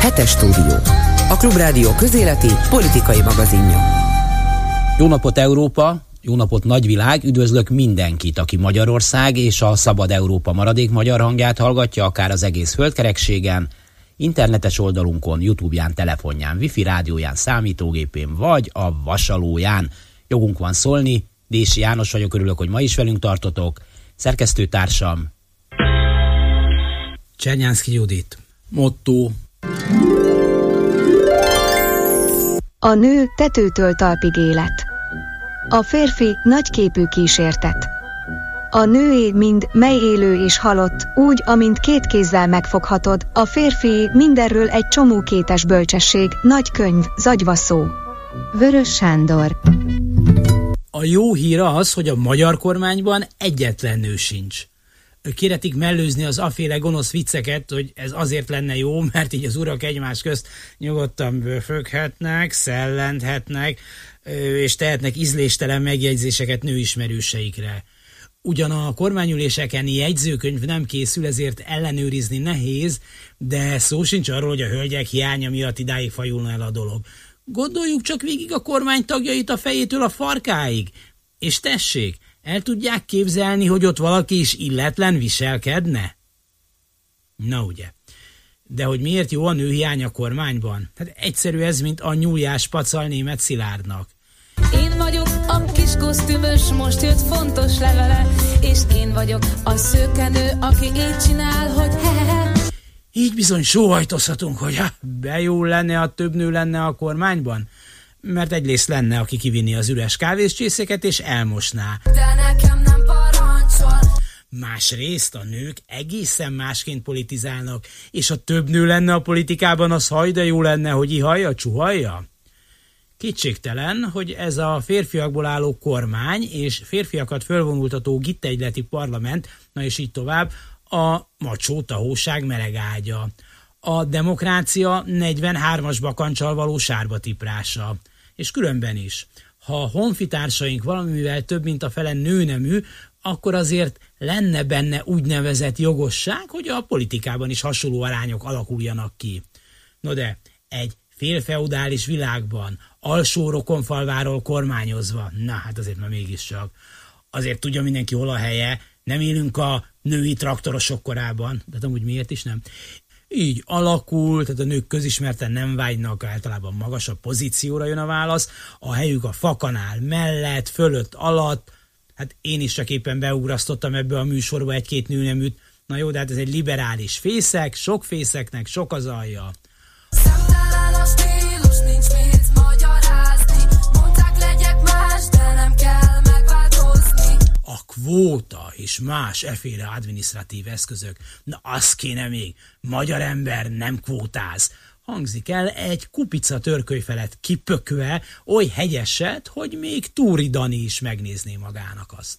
Hetes stúdió. A Klubrádió közéleti politikai magazinja. Jó napot Európa, jó napot nagyvilág, üdvözlök mindenkit, aki Magyarország és a Szabad Európa maradék magyar hangját hallgatja, akár az egész földkerekségen, internetes oldalunkon, Youtube-ján, telefonján, wifi rádióján, számítógépén vagy a vasalóján. Jogunk van szólni, Dési János vagyok, örülök, hogy ma is velünk tartotok. Szerkesztőtársam Csernyánszki Judit. Motto A nő tetőtől talpig élet. A férfi nagyképű kísértet. A nőé mind mely élő és halott, úgy, amint két kézzel megfoghatod, a férfi mindenről egy csomó kétes bölcsesség, nagy könyv, zagyva szó. Vörös Sándor A jó hír az, hogy a magyar kormányban egyetlen nő sincs kéretik mellőzni az aféle gonosz vicceket, hogy ez azért lenne jó, mert így az urak egymás közt nyugodtan bőföghetnek, szellenthetnek, és tehetnek ízléstelen megjegyzéseket nőismerőseikre. Ugyan a kormányüléseken jegyzőkönyv nem készül, ezért ellenőrizni nehéz, de szó sincs arról, hogy a hölgyek hiánya miatt idáig fajulna el a dolog. Gondoljuk csak végig a kormány tagjait a fejétől a farkáig. És tessék, el tudják képzelni, hogy ott valaki is illetlen viselkedne? Na ugye. De hogy miért jó a nőhiány a kormányban? Hát egyszerű ez, mint a nyújás pacal német Szilárdnak. Én vagyok a kis kosztümös, most jött fontos levele, és én vagyok a szőkenő, aki így csinál, hogy hehehe. Így bizony sóhajtozhatunk, hogy ha bejó lenne, a több nő lenne a kormányban mert egyrészt lenne, aki kivinni az üres kávézcsészeket és elmosná. De nekem nem parancsol. Másrészt a nők egészen másként politizálnak, és ha több nő lenne a politikában, az hajda jó lenne, hogy ihalja, csuhalja. Kétségtelen, hogy ez a férfiakból álló kormány és férfiakat fölvonultató gittegyleti parlament, na és így tovább, a macsó tahóság meleg ágya. A demokrácia 43-as bakancsal való sárba tiprása és különben is. Ha a honfitársaink valamivel több, mint a fele nőnemű, akkor azért lenne benne úgynevezett jogosság, hogy a politikában is hasonló arányok alakuljanak ki. No de, egy félfeudális világban, alsó rokonfalváról kormányozva, na hát azért már mégiscsak, azért tudja mindenki hol a helye, nem élünk a női traktorosok korában, de amúgy miért is nem? Így alakul, tehát a nők közismerten nem vágynak, általában magasabb pozícióra jön a válasz, a helyük a fakanál mellett, fölött, alatt, hát én is csak éppen beugrasztottam ebbe a műsorba egy-két nőneműt, na jó, de hát ez egy liberális fészek, sok fészeknek sok az alja. Szemtelen a stílus, nincs mit a kvóta és más eféle adminisztratív eszközök, na az kéne még, magyar ember nem kvótáz. Hangzik el egy kupica törköly felett kipökve, oly hegyeset, hogy még Túri Dani is megnézné magának azt.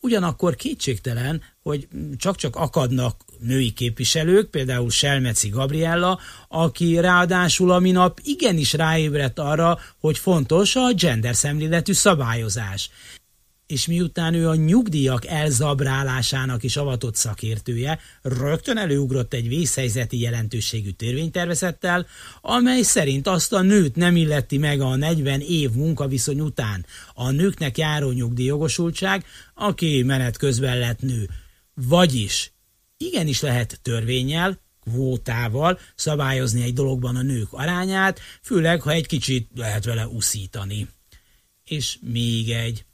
Ugyanakkor kétségtelen, hogy csak-csak akadnak női képviselők, például Selmeci Gabriella, aki ráadásul a minap igenis ráébredt arra, hogy fontos a gender szemléletű szabályozás és miután ő a nyugdíjak elzabrálásának is avatott szakértője, rögtön előugrott egy vészhelyzeti jelentőségű törvénytervezettel, amely szerint azt a nőt nem illeti meg a 40 év munkaviszony után a nőknek járó nyugdíjjogosultság, aki menet közben lett nő. Vagyis igenis lehet törvényel, kvótával szabályozni egy dologban a nők arányát, főleg, ha egy kicsit lehet vele uszítani. És még egy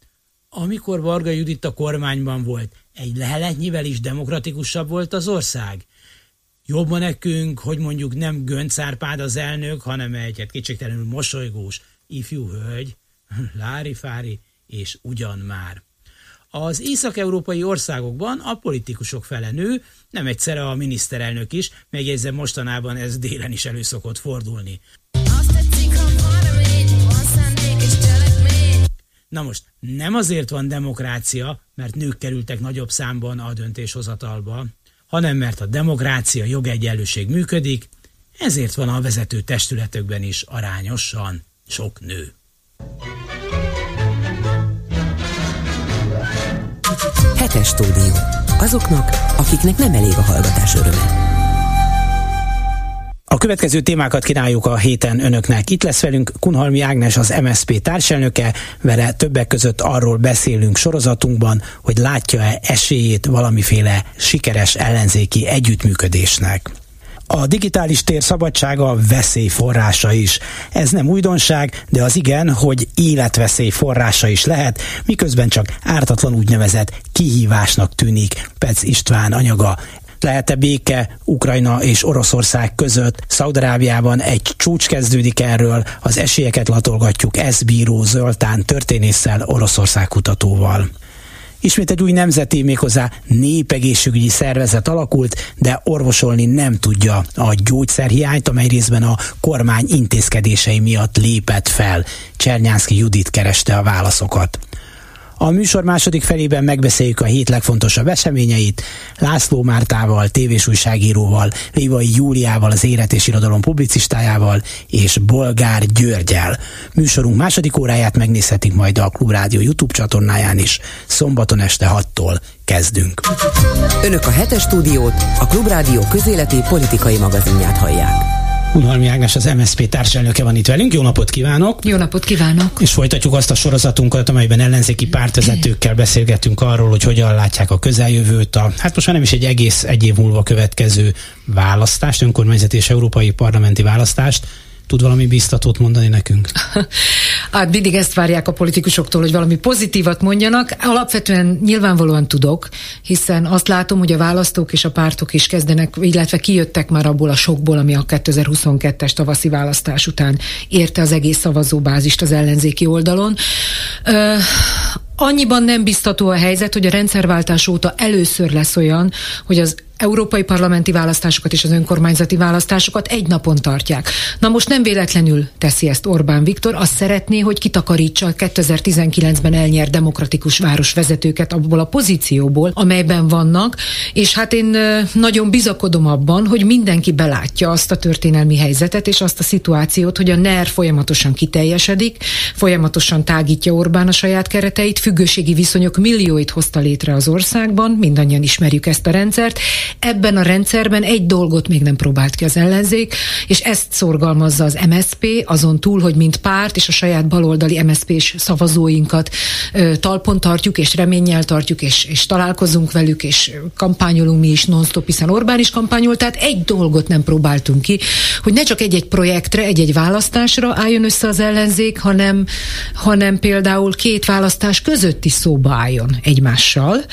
amikor Varga Judit a kormányban volt, egy leheletnyivel is demokratikusabb volt az ország? Jobban nekünk, hogy mondjuk nem Gönc Árpád az elnök, hanem egy hát kétségtelenül mosolygós ifjú hölgy, Lári-fári, és ugyan már. Az észak-európai országokban a politikusok fele nő, nem egyszerre a miniszterelnök is, megjegyzem mostanában ez délen is elő szokott fordulni. Azt tetszik, ha Na most nem azért van demokrácia, mert nők kerültek nagyobb számban a döntéshozatalba, hanem mert a demokrácia jogegyenlőség működik, ezért van a vezető testületekben is arányosan sok nő. Hetes stúdió. Azoknak, akiknek nem elég a hallgatás öröme. A következő témákat kínáljuk a héten önöknek. Itt lesz velünk Kunhalmi Ágnes, az MSP társelnöke, vele többek között arról beszélünk sorozatunkban, hogy látja-e esélyét valamiféle sikeres ellenzéki együttműködésnek. A digitális tér szabadsága veszély forrása is. Ez nem újdonság, de az igen, hogy életveszély forrása is lehet, miközben csak ártatlan úgynevezett kihívásnak tűnik Pec István anyaga lehet-e béke Ukrajna és Oroszország között? Szaudarábiában egy csúcs kezdődik erről, az esélyeket latolgatjuk Ez bíró Zoltán történésszel, Oroszország kutatóval. Ismét egy új nemzeti, méghozzá népegészségügyi szervezet alakult, de orvosolni nem tudja a gyógyszerhiányt, amely részben a kormány intézkedései miatt lépett fel. Csernyánszki Judit kereste a válaszokat. A műsor második felében megbeszéljük a hét legfontosabb eseményeit László Mártával, tévés újságíróval, Lévai Júliával, az élet és irodalom publicistájával és Bolgár Györgyel. Műsorunk második óráját megnézhetik majd a Klubrádió YouTube csatornáján is. Szombaton este 6-tól kezdünk. Önök a hetes stúdiót, a Klubrádió közéleti politikai magazinját hallják. Unhalmi Ágnes, az MSZP társelnöke van itt velünk. Jó napot kívánok! Jó napot kívánok! És folytatjuk azt a sorozatunkat, amelyben ellenzéki pártvezetőkkel beszélgetünk arról, hogy hogyan látják a közeljövőt, a, hát most már nem is egy egész egy év múlva következő választást, önkormányzati és európai parlamenti választást. Tud valami biztatót mondani nekünk? hát mindig ezt várják a politikusoktól, hogy valami pozitívat mondjanak. Alapvetően nyilvánvalóan tudok, hiszen azt látom, hogy a választók és a pártok is kezdenek, illetve kijöttek már abból a sokból, ami a 2022-es tavaszi választás után érte az egész szavazóbázist az ellenzéki oldalon. Ö, Annyiban nem biztató a helyzet, hogy a rendszerváltás óta először lesz olyan, hogy az európai parlamenti választásokat és az önkormányzati választásokat egy napon tartják. Na most nem véletlenül teszi ezt Orbán Viktor, azt szeretné, hogy kitakarítsa a 2019-ben elnyert demokratikus városvezetőket abból a pozícióból, amelyben vannak, és hát én nagyon bizakodom abban, hogy mindenki belátja azt a történelmi helyzetet és azt a szituációt, hogy a NER folyamatosan kiteljesedik, folyamatosan tágítja Orbán a saját kereteit, függőségi viszonyok millióit hozta létre az országban, mindannyian ismerjük ezt a rendszert, Ebben a rendszerben egy dolgot még nem próbált ki az ellenzék, és ezt szorgalmazza az MSP, azon túl, hogy mint párt és a saját baloldali MSP-s szavazóinkat ö, talpon tartjuk, és reménnyel tartjuk, és, és találkozunk velük, és kampányolunk mi is non-stop, hiszen Orbán is kampányol, tehát egy dolgot nem próbáltunk ki, hogy ne csak egy-egy projektre, egy-egy választásra álljon össze az ellenzék, hanem, hanem például két választás között is szóba álljon egymással.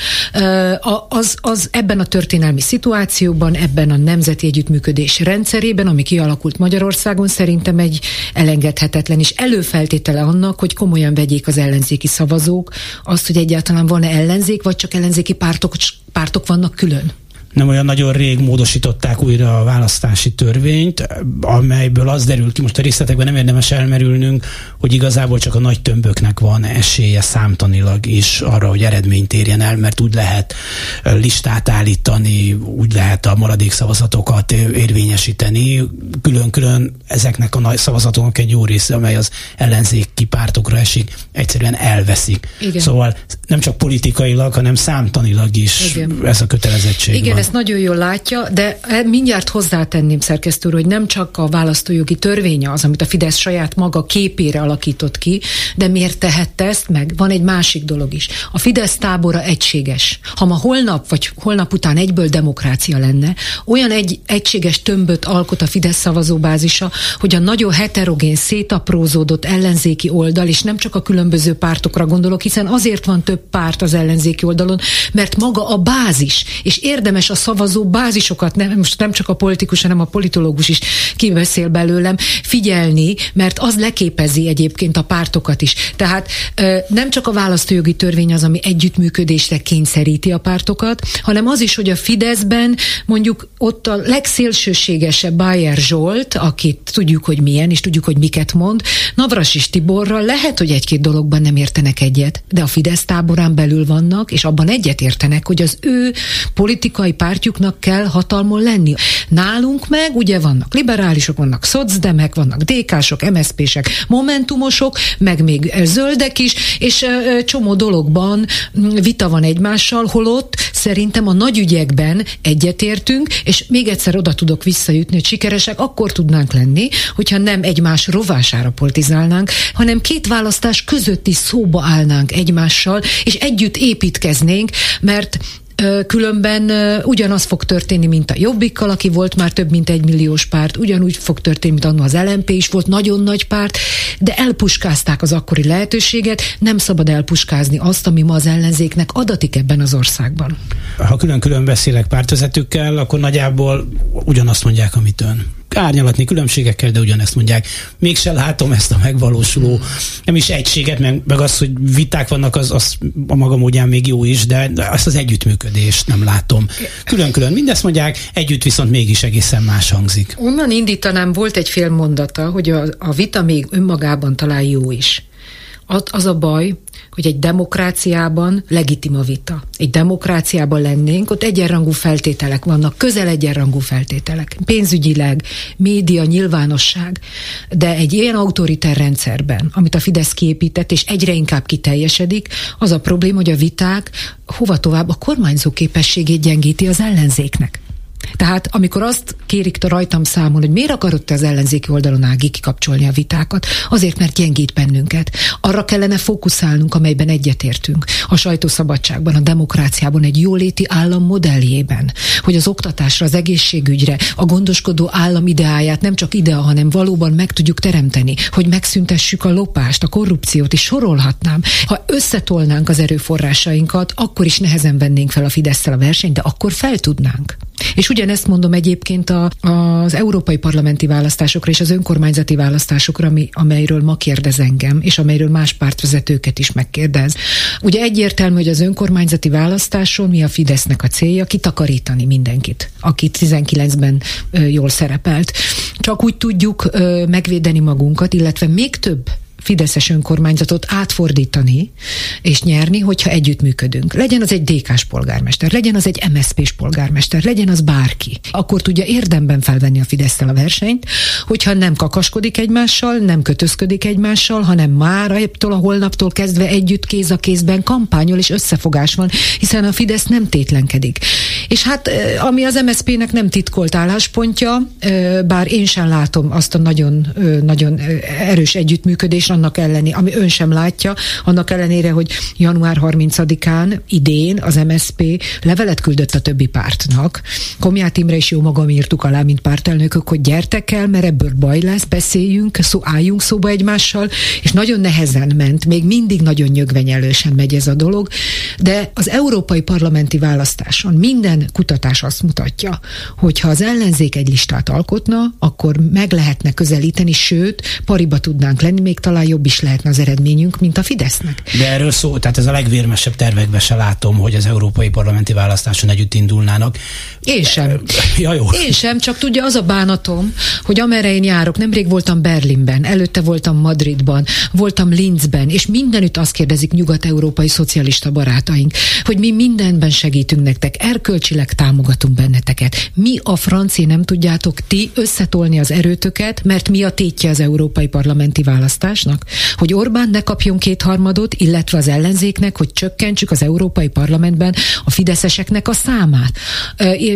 Az, az ebben a történelmi szituációban, ebben a nemzeti együttműködés rendszerében, ami kialakult Magyarországon, szerintem egy elengedhetetlen és előfeltétele annak, hogy komolyan vegyék az ellenzéki szavazók azt, hogy egyáltalán van-e ellenzék, vagy csak ellenzéki pártok, pártok vannak külön nem olyan nagyon rég módosították újra a választási törvényt, amelyből az derül ki, most a részletekben nem érdemes elmerülnünk, hogy igazából csak a nagy tömböknek van esélye számtanilag is arra, hogy eredményt érjen el, mert úgy lehet listát állítani, úgy lehet a maradék szavazatokat érvényesíteni. Külön-külön ezeknek a nagy szavazatoknak egy jó része, amely az ellenzéki pártokra esik, egyszerűen elveszik. Igen. Szóval nem csak politikailag, hanem számtanilag is Igen. ez a kötelezettség Igen, van ezt nagyon jól látja, de e, mindjárt hozzátenném szerkesztő hogy nem csak a választójogi törvénye az, amit a Fidesz saját maga képére alakított ki, de miért tehette ezt meg? Van egy másik dolog is. A Fidesz tábora egységes. Ha ma holnap vagy holnap után egyből demokrácia lenne, olyan egy egységes tömböt alkot a Fidesz szavazóbázisa, hogy a nagyon heterogén, szétaprózódott ellenzéki oldal, és nem csak a különböző pártokra gondolok, hiszen azért van több párt az ellenzéki oldalon, mert maga a bázis, és érdemes a szavazó bázisokat, nem, most nem csak a politikus, hanem a politológus is kibeszél belőlem, figyelni, mert az leképezi egyébként a pártokat is. Tehát nem csak a választójogi törvény az, ami együttműködésre kényszeríti a pártokat, hanem az is, hogy a Fideszben mondjuk ott a legszélsőségesebb Bayer Zsolt, akit tudjuk, hogy milyen, és tudjuk, hogy miket mond, Navrasis Tiborral lehet, hogy egy-két dologban nem értenek egyet, de a Fidesz táborán belül vannak, és abban egyet értenek, hogy az ő politikai pártjuknak kell hatalmon lenni. Nálunk meg ugye vannak liberális liberálisok, vannak szocdemek, vannak DK-sok, MSZP-sek, momentumosok, meg még zöldek is, és csomó dologban vita van egymással, holott szerintem a nagy ügyekben egyetértünk, és még egyszer oda tudok visszajutni, hogy sikeresek akkor tudnánk lenni, hogyha nem egymás rovására politizálnánk, hanem két választás közötti szóba állnánk egymással, és együtt építkeznénk, mert Különben ugyanaz fog történni, mint a Jobbikkal, aki volt már több mint egy milliós párt, ugyanúgy fog történni, mint annó az LMP is volt, nagyon nagy párt, de elpuskázták az akkori lehetőséget, nem szabad elpuskázni azt, ami ma az ellenzéknek adatik ebben az országban. Ha külön-külön beszélek pártvezetőkkel, akkor nagyjából ugyanazt mondják, amit ön árnyalatni különbségekkel, de ugyanezt mondják. Mégsem látom ezt a megvalósuló, nem is egységet, meg, meg az, hogy viták vannak, az, az a maga módján még jó is, de azt az együttműködést nem látom. Külön-külön mindezt mondják, együtt viszont mégis egészen más hangzik. Onnan indítanám, volt egy fél mondata, hogy a, a vita még önmagában talán jó is. Az a baj, hogy egy demokráciában legitim a vita. Egy demokráciában lennénk, ott egyenrangú feltételek vannak, közel egyenrangú feltételek. Pénzügyileg, média, nyilvánosság, de egy ilyen autoriter rendszerben, amit a Fidesz kiépített, és egyre inkább kiteljesedik, az a probléma, hogy a viták hova tovább a kormányzó képességét gyengíti az ellenzéknek. Tehát amikor azt kérik rajtam számon, hogy miért akarod te az ellenzéki oldalon ági kikapcsolni a vitákat, azért, mert gyengít bennünket. Arra kellene fókuszálnunk, amelyben egyetértünk. A sajtószabadságban, a demokráciában, egy jóléti állam modelljében, hogy az oktatásra, az egészségügyre, a gondoskodó állam ideáját nem csak idea, hanem valóban meg tudjuk teremteni, hogy megszüntessük a lopást, a korrupciót, és sorolhatnám. Ha összetolnánk az erőforrásainkat, akkor is nehezen vennénk fel a fidesz a versenyt, de akkor fel tudnánk. És ugyanezt mondom egyébként a, az európai parlamenti választásokra és az önkormányzati választásokra, ami, amelyről ma kérdez engem, és amelyről más pártvezetőket is megkérdez. Ugye egyértelmű, hogy az önkormányzati választáson mi a Fidesznek a célja? Kitakarítani mindenkit, aki 19-ben jól szerepelt. Csak úgy tudjuk megvédeni magunkat, illetve még több fideszes önkormányzatot átfordítani és nyerni, hogyha együttműködünk. Legyen az egy DK-s polgármester, legyen az egy MSZP-s polgármester, legyen az bárki. Akkor tudja érdemben felvenni a fidesz a versenyt, hogyha nem kakaskodik egymással, nem kötözködik egymással, hanem már ebből a holnaptól kezdve együtt kéz a kézben kampányol és összefogás van, hiszen a Fidesz nem tétlenkedik. És hát ami az MSZP-nek nem titkolt álláspontja, bár én sem látom azt a nagyon, nagyon erős együttműködést, annak ellenére, ami ön sem látja, annak ellenére, hogy január 30-án idén az MSP levelet küldött a többi pártnak. Komját Imre is jó magam írtuk alá, mint pártelnökök, hogy gyertek el, mert ebből baj lesz, beszéljünk, szó, álljunk szóba egymással, és nagyon nehezen ment, még mindig nagyon nyögvenyelősen megy ez a dolog, de az európai parlamenti választáson minden kutatás azt mutatja, hogy ha az ellenzék egy listát alkotna, akkor meg lehetne közelíteni, sőt, pariba tudnánk lenni, még talán talán jobb is lehetne az eredményünk, mint a Fidesznek. De erről szó, tehát ez a legvérmesebb tervekbe se látom, hogy az európai parlamenti választáson együtt indulnának. Én sem. Ja, jó. Én sem, csak tudja, az a bánatom, hogy amerre én járok, nemrég voltam Berlinben, előtte voltam Madridban, voltam Linzben, és mindenütt azt kérdezik nyugat-európai szocialista barátaink, hogy mi mindenben segítünk nektek, erkölcsileg támogatunk benneteket. Mi a francia nem tudjátok ti összetolni az erőtöket, mert mi a tétje az európai parlamenti választásnak? Tanácsnak, hogy Orbán ne kapjon kétharmadot, illetve az ellenzéknek, hogy csökkentsük az Európai Parlamentben a fideszeseknek a számát.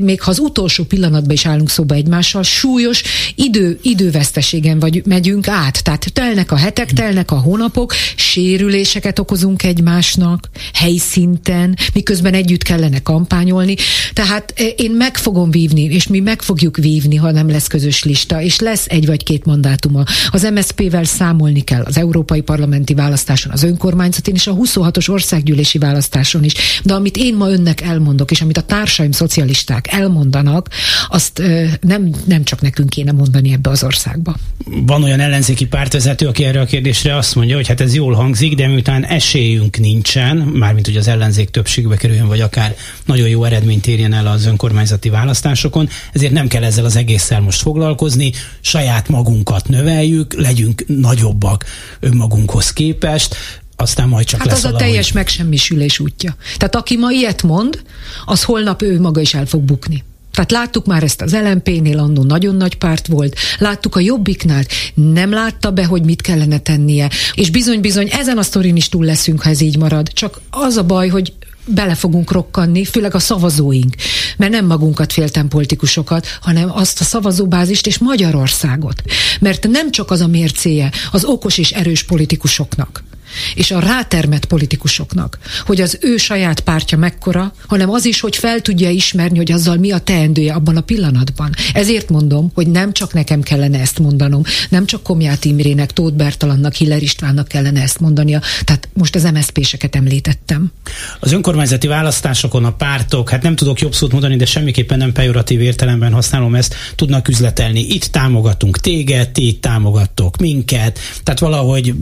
Még ha az utolsó pillanatban is állunk szóba egymással, súlyos idő, időveszteségen vagy megyünk át. Tehát telnek a hetek, telnek a hónapok, sérüléseket okozunk egymásnak, helyszinten, miközben együtt kellene kampányolni. Tehát én meg fogom vívni, és mi meg fogjuk vívni, ha nem lesz közös lista, és lesz egy vagy két mandátuma. Az MSZP-vel számolni kell az európai parlamenti választáson, az önkormányzatin és a 26-os országgyűlési választáson is. De amit én ma önnek elmondok, és amit a társaim szocialisták elmondanak, azt nem, nem csak nekünk kéne mondani ebbe az országba. Van olyan ellenzéki pártvezető, aki erre a kérdésre azt mondja, hogy hát ez jól hangzik, de miután esélyünk nincsen, mármint hogy az ellenzék többségbe kerüljön, vagy akár nagyon jó eredményt érjen el az önkormányzati választásokon, ezért nem kell ezzel az egésszel most foglalkozni, saját magunkat növeljük, legyünk nagyobbak önmagunkhoz képest, aztán majd csak hát lesz az valahogy. a teljes megsemmisülés útja. Tehát aki ma ilyet mond, az holnap ő maga is el fog bukni. Tehát láttuk már ezt az LMP-nél, annó nagyon nagy párt volt, láttuk a Jobbiknál, nem látta be, hogy mit kellene tennie. És bizony-bizony ezen a sztorin is túl leszünk, ha ez így marad. Csak az a baj, hogy bele fogunk rokkanni, főleg a szavazóink, mert nem magunkat féltem politikusokat, hanem azt a szavazóbázist és Magyarországot. Mert nem csak az a mércéje az okos és erős politikusoknak, és a rátermet politikusoknak, hogy az ő saját pártja mekkora, hanem az is, hogy fel tudja ismerni, hogy azzal mi a teendője abban a pillanatban. Ezért mondom, hogy nem csak nekem kellene ezt mondanom, nem csak Komját Imrének, Tóth Bertalannak, Hiller Istvánnak kellene ezt mondania, tehát most az MSZP-seket említettem. Az önkormányzati választásokon a pártok, hát nem tudok jobb szót mondani, de semmiképpen nem pejoratív értelemben használom ezt, tudnak üzletelni. Itt támogatunk téged, ti támogattok minket, tehát valahogy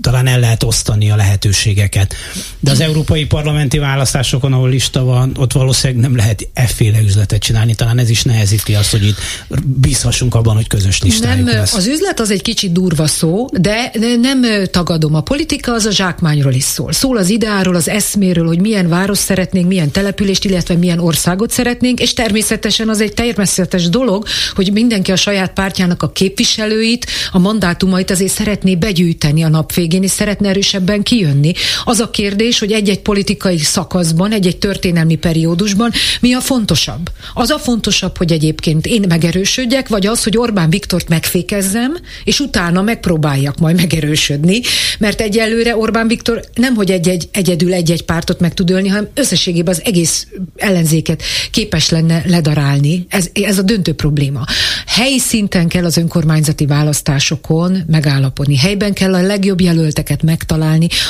talán el lehet osztani a lehetőségeket. De az európai parlamenti választásokon, ahol lista van, ott valószínűleg nem lehet efféle üzletet csinálni. Talán ez is nehezíti azt, hogy itt bízhassunk abban, hogy közös listájuk nem, lesz. Az üzlet az egy kicsit durva szó, de nem tagadom. A politika az a zsákmányról is szól. Szól az ideáról, az eszméről, hogy milyen város szeretnénk, milyen települést, illetve milyen országot szeretnénk, és természetesen az egy természetes dolog, hogy mindenki a saját pártjának a képviselőit, a mandátumait azért szeretné begyűjteni a nap végén, és szeretne erősebben kijönni. Az a kérdés, hogy egy-egy politikai szakaszban, egy-egy történelmi periódusban mi a fontosabb? Az a fontosabb, hogy egyébként én megerősödjek, vagy az, hogy Orbán Viktort megfékezzem, és utána megpróbáljak majd megerősödni, mert egyelőre Orbán Viktor nem, hogy egy-egy, egyedül egy-egy pártot meg tud ölni, hanem összességében az egész ellenzéket képes lenne ledarálni. Ez, ez a döntő probléma. Helyi szinten kell az önkormányzati választásokon megállapodni. Helyben kell a legjobb jelölt jelölteket megtalálni,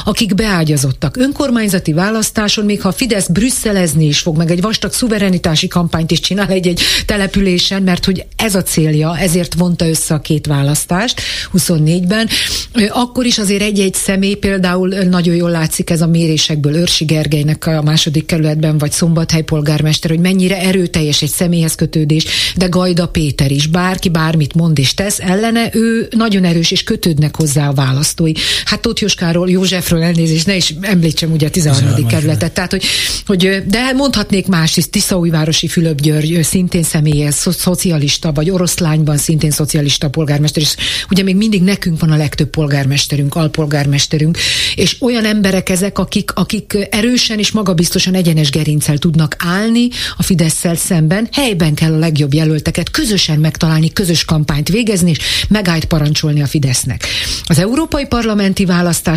akik beágyazottak. Önkormányzati választáson, még ha Fidesz brüsszelezni is fog, meg egy vastag szuverenitási kampányt is csinál egy-egy településen, mert hogy ez a célja, ezért vonta össze a két választást 24-ben, akkor is azért egy-egy személy, például nagyon jól látszik ez a mérésekből Őrsi Gergelynek a második kerületben, vagy Szombathely polgármester, hogy mennyire erőteljes egy személyhez kötődés, de Gajda Péter is, bárki bármit mond és tesz ellene, ő nagyon erős és kötődnek hozzá a választói. Hát Tóth Jóskáról, Józsefről elnézést, ne is említsem ugye a 13. kerületet. Tehát, hogy, hogy, de mondhatnék más is, Tiszaújvárosi Fülöp György, szintén személyes, szo- szocialista, vagy Oroszlányban szintén szocialista polgármester, és ugye még mindig nekünk van a legtöbb polgármesterünk, alpolgármesterünk, és olyan emberek ezek, akik, akik erősen és magabiztosan egyenes gerincel tudnak állni a fidesz szemben, helyben kell a legjobb jelölteket közösen megtalálni, közös kampányt végezni, és megállt parancsolni a Fidesznek. Az Európai Parlamenti parlamenti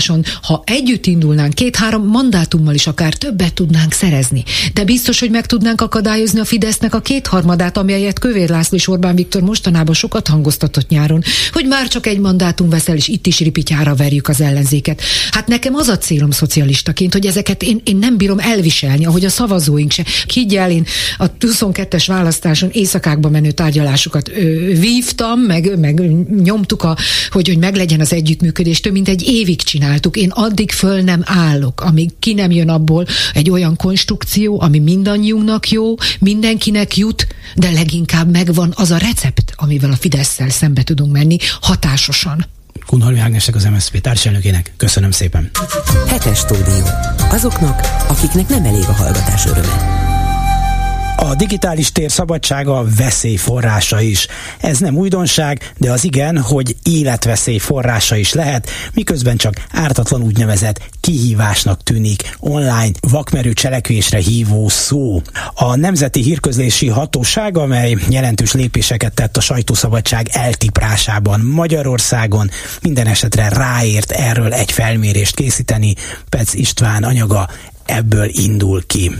választáson, ha együtt indulnánk, két-három mandátummal is akár többet tudnánk szerezni. De biztos, hogy meg tudnánk akadályozni a Fidesznek a kétharmadát, amelyet Kövér László és Orbán Viktor mostanában sokat hangoztatott nyáron, hogy már csak egy mandátum veszel, és itt is ripityára verjük az ellenzéket. Hát nekem az a célom szocialistaként, hogy ezeket én, én nem bírom elviselni, ahogy a szavazóink se. Higgyel, én a 22-es választáson éjszakákba menő tárgyalásokat ö, vívtam, meg, meg nyomtuk, a, hogy, hogy meglegyen az együttműködés. Több mint egy évig csináltuk. Én addig föl nem állok, amíg ki nem jön abból egy olyan konstrukció, ami mindannyiunknak jó, mindenkinek jut, de leginkább megvan az a recept, amivel a fidesz szembe tudunk menni hatásosan. Kunhalmi Ágnesnek az MSZP társelnökének. Köszönöm szépen. Hetes stúdió. Azoknak, akiknek nem elég a hallgatás öröme. A digitális tér szabadsága veszély forrása is. Ez nem újdonság, de az igen, hogy életveszély forrása is lehet, miközben csak ártatlan úgynevezett kihívásnak tűnik online vakmerő cselekvésre hívó szó. A Nemzeti Hírközlési Hatóság, amely jelentős lépéseket tett a sajtószabadság eltiprásában Magyarországon, minden esetre ráért erről egy felmérést készíteni. Pec István anyaga ebből indul ki.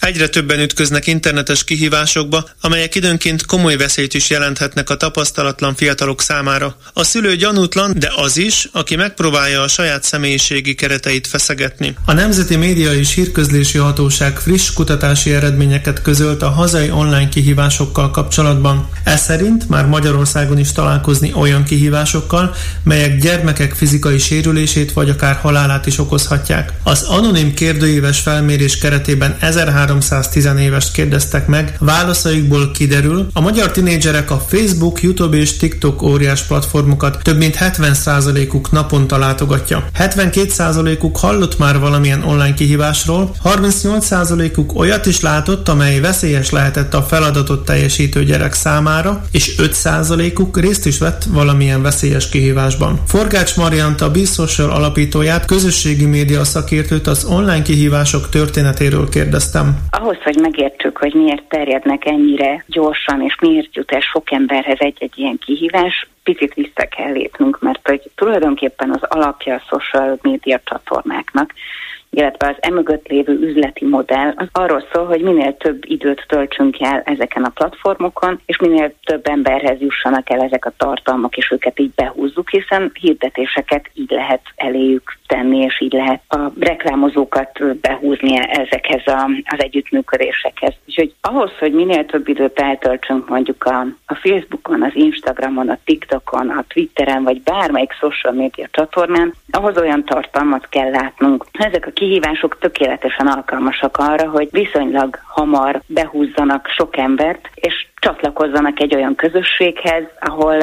Egyre többen ütköznek internetes kihívásokba, amelyek időnként komoly veszélyt is jelenthetnek a tapasztalatlan fiatalok számára. A szülő gyanútlan, de az is, aki megpróbálja a saját személyiségi kereteit feszegetni. A Nemzeti Média és Hírközlési Hatóság friss kutatási eredményeket közölt a hazai online kihívásokkal kapcsolatban. Ez szerint már Magyarországon is találkozni olyan kihívásokkal, melyek gyermekek fizikai sérülését vagy akár halálát is okozhatják. Az anonim kérdőíves felmérés keretében 1300 310 évest kérdeztek meg. Válaszaikból kiderül, a magyar tinédzserek a Facebook, YouTube és TikTok óriás platformokat több mint 70%-uk naponta látogatja. 72%-uk hallott már valamilyen online kihívásról, 38%-uk olyat is látott, amely veszélyes lehetett a feladatot teljesítő gyerek számára, és 5%-uk részt is vett valamilyen veszélyes kihívásban. Forgács Mariant, a Social alapítóját, közösségi média szakértőt az online kihívások történetéről kérdeztem. Ahhoz, hogy megértsük, hogy miért terjednek ennyire gyorsan, és miért jut el sok emberhez egy-egy ilyen kihívás, picit vissza kell lépnünk, mert hogy tulajdonképpen az alapja a social média csatornáknak, illetve az emögött lévő üzleti modell az arról szól, hogy minél több időt töltsünk el ezeken a platformokon, és minél több emberhez jussanak el ezek a tartalmak, és őket így behúzzuk, hiszen hirdetéseket így lehet eléjük tenni, és így lehet a reklámozókat behúzni ezekhez a, az együttműködésekhez. Úgyhogy ahhoz, hogy minél több időt eltöltsünk mondjuk a, a Facebookon, az Instagramon, a TikTokon, a Twitteren, vagy bármelyik social media csatornán, ahhoz olyan tartalmat kell látnunk. Ezek a kihívások tökéletesen alkalmasak arra, hogy viszonylag hamar behúzzanak sok embert, és csatlakozzanak egy olyan közösséghez, ahol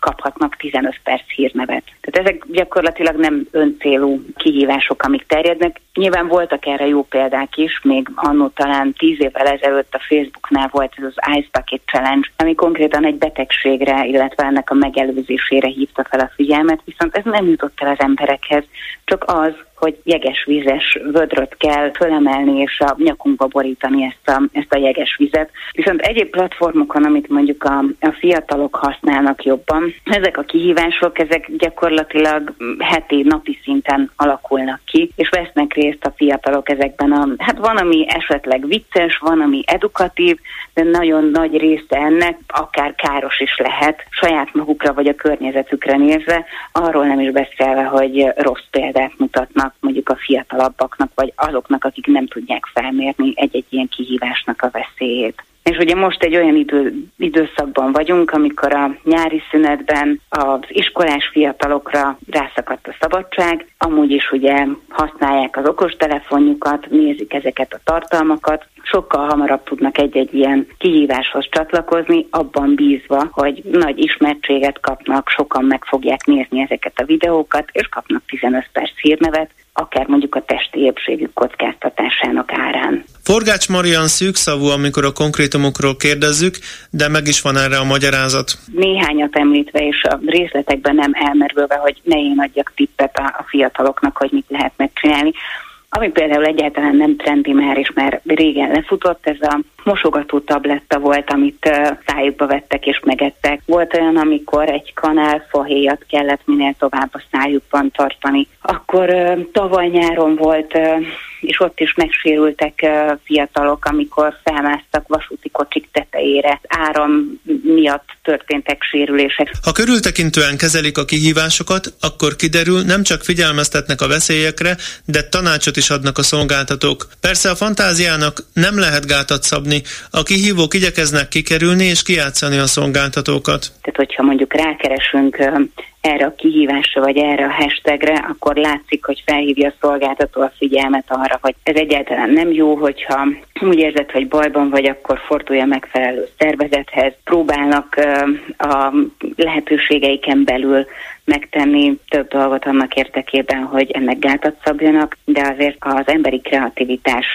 kaphatnak 15 perc hírnevet. Tehát ezek gyakorlatilag nem öncélú kihívások, amik terjednek. Nyilván voltak erre jó példák is, még annó talán 10 évvel ezelőtt a Facebooknál volt ez az Ice Bucket Challenge, ami konkrétan egy betegségre, illetve ennek a megelőzésére hívta fel a figyelmet, viszont ez nem jutott el az emberekhez, csak az, hogy jeges vízes vödröt kell fölemelni és a nyakunkba borítani ezt a, ezt a jeges vizet. Viszont egyéb platformokon, amit mondjuk a, a fiatalok használnak jobban, ezek a kihívások, ezek gyakorlatilag heti, napi szinten alakulnak ki, és vesznek részt a fiatalok ezekben a, hát van, ami esetleg vicces, van, ami edukatív, de nagyon nagy része ennek akár káros is lehet saját magukra vagy a környezetükre nézve, arról nem is beszélve, hogy rossz példát mutatnak mondjuk a fiatalabbaknak, vagy azoknak, akik nem tudják felmérni egy-egy ilyen kihívásnak a veszélyét. És ugye most egy olyan idő, időszakban vagyunk, amikor a nyári szünetben az iskolás fiatalokra rászakadt a szabadság, amúgy is ugye használják az okostelefonjukat, nézik ezeket a tartalmakat, sokkal hamarabb tudnak egy-egy ilyen kihíváshoz csatlakozni, abban bízva, hogy nagy ismertséget kapnak, sokan meg fogják nézni ezeket a videókat, és kapnak 15 perc hírnevet, akár mondjuk a testi épségük kockáztatásának árán. Forgács Marian szűkszavú, amikor a konkrétumokról kérdezzük, de meg is van erre a magyarázat. Néhányat említve, és a részletekben nem elmerülve, hogy ne én adjak tippet a fiataloknak, hogy mit lehet megcsinálni. Ami például egyáltalán nem trendi már, és már régen lefutott, ez a mosogató tabletta volt, amit szájukba vettek és megettek. Volt olyan, amikor egy kanál fahéjat kellett minél tovább a szájukban tartani. Akkor tavaly nyáron volt, és ott is megsérültek fiatalok, amikor felmásztak vasúti kocsik tetejére. Áram miatt történtek sérülések. Ha körültekintően kezelik a kihívásokat, akkor kiderül, nem csak figyelmeztetnek a veszélyekre, de tanácsot is adnak a szolgáltatók. Persze a fantáziának nem lehet gátat szabni, a kihívók igyekeznek kikerülni és kijátszani a szolgáltatókat. Tehát, hogyha mondjuk rákeresünk erre a kihívásra, vagy erre a hashtagre, akkor látszik, hogy felhívja a szolgáltató a figyelmet arra, hogy ez egyáltalán nem jó, hogyha úgy érzed, hogy bajban vagy, akkor fordulja megfelelő szervezethez. Próbálnak a lehetőségeiken belül megtenni több dolgot annak érdekében, hogy ennek gátat szabjanak, de azért az emberi kreativitás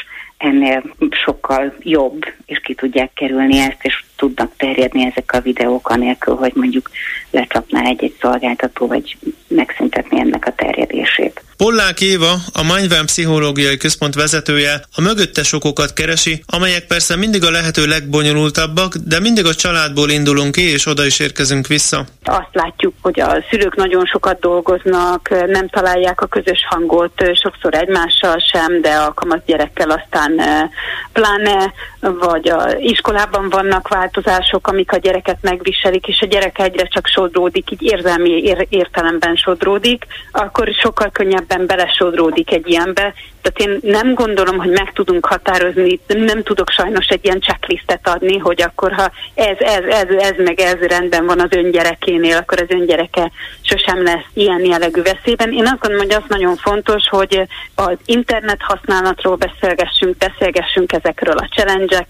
ennél sokkal jobb, és ki tudják kerülni ezt, és tudnak terjedni ezek a videók anélkül, hogy mondjuk lecsapná egy-egy szolgáltató, vagy megszüntetni ennek a terjedését. Pollák Éva, a Mindván Pszichológiai Központ vezetője a mögöttes okokat keresi, amelyek persze mindig a lehető legbonyolultabbak, de mindig a családból indulunk ki, és oda is érkezünk vissza. Azt látjuk, hogy a szülők nagyon sokat dolgoznak, nem találják a közös hangot, sokszor egymással sem, de a kamasz gyerekkel aztán eh, pláne, vagy a iskolában vannak változások, amik a gyereket megviselik, és a gyerek egyre csak sodródik, így érzelmi ér- értelemben sodródik, akkor sokkal könnyebb ebben belesodródik egy ilyenbe, Tehát én nem gondolom, hogy meg tudunk határozni, nem tudok sajnos egy ilyen checklistet adni, hogy akkor ha ez, ez, ez, ez meg ez rendben van az öngyerekénél, akkor az öngyereke sosem lesz ilyen jellegű veszélyben. Én azt gondolom, hogy az nagyon fontos, hogy az internet használatról beszélgessünk, beszélgessünk ezekről a challenge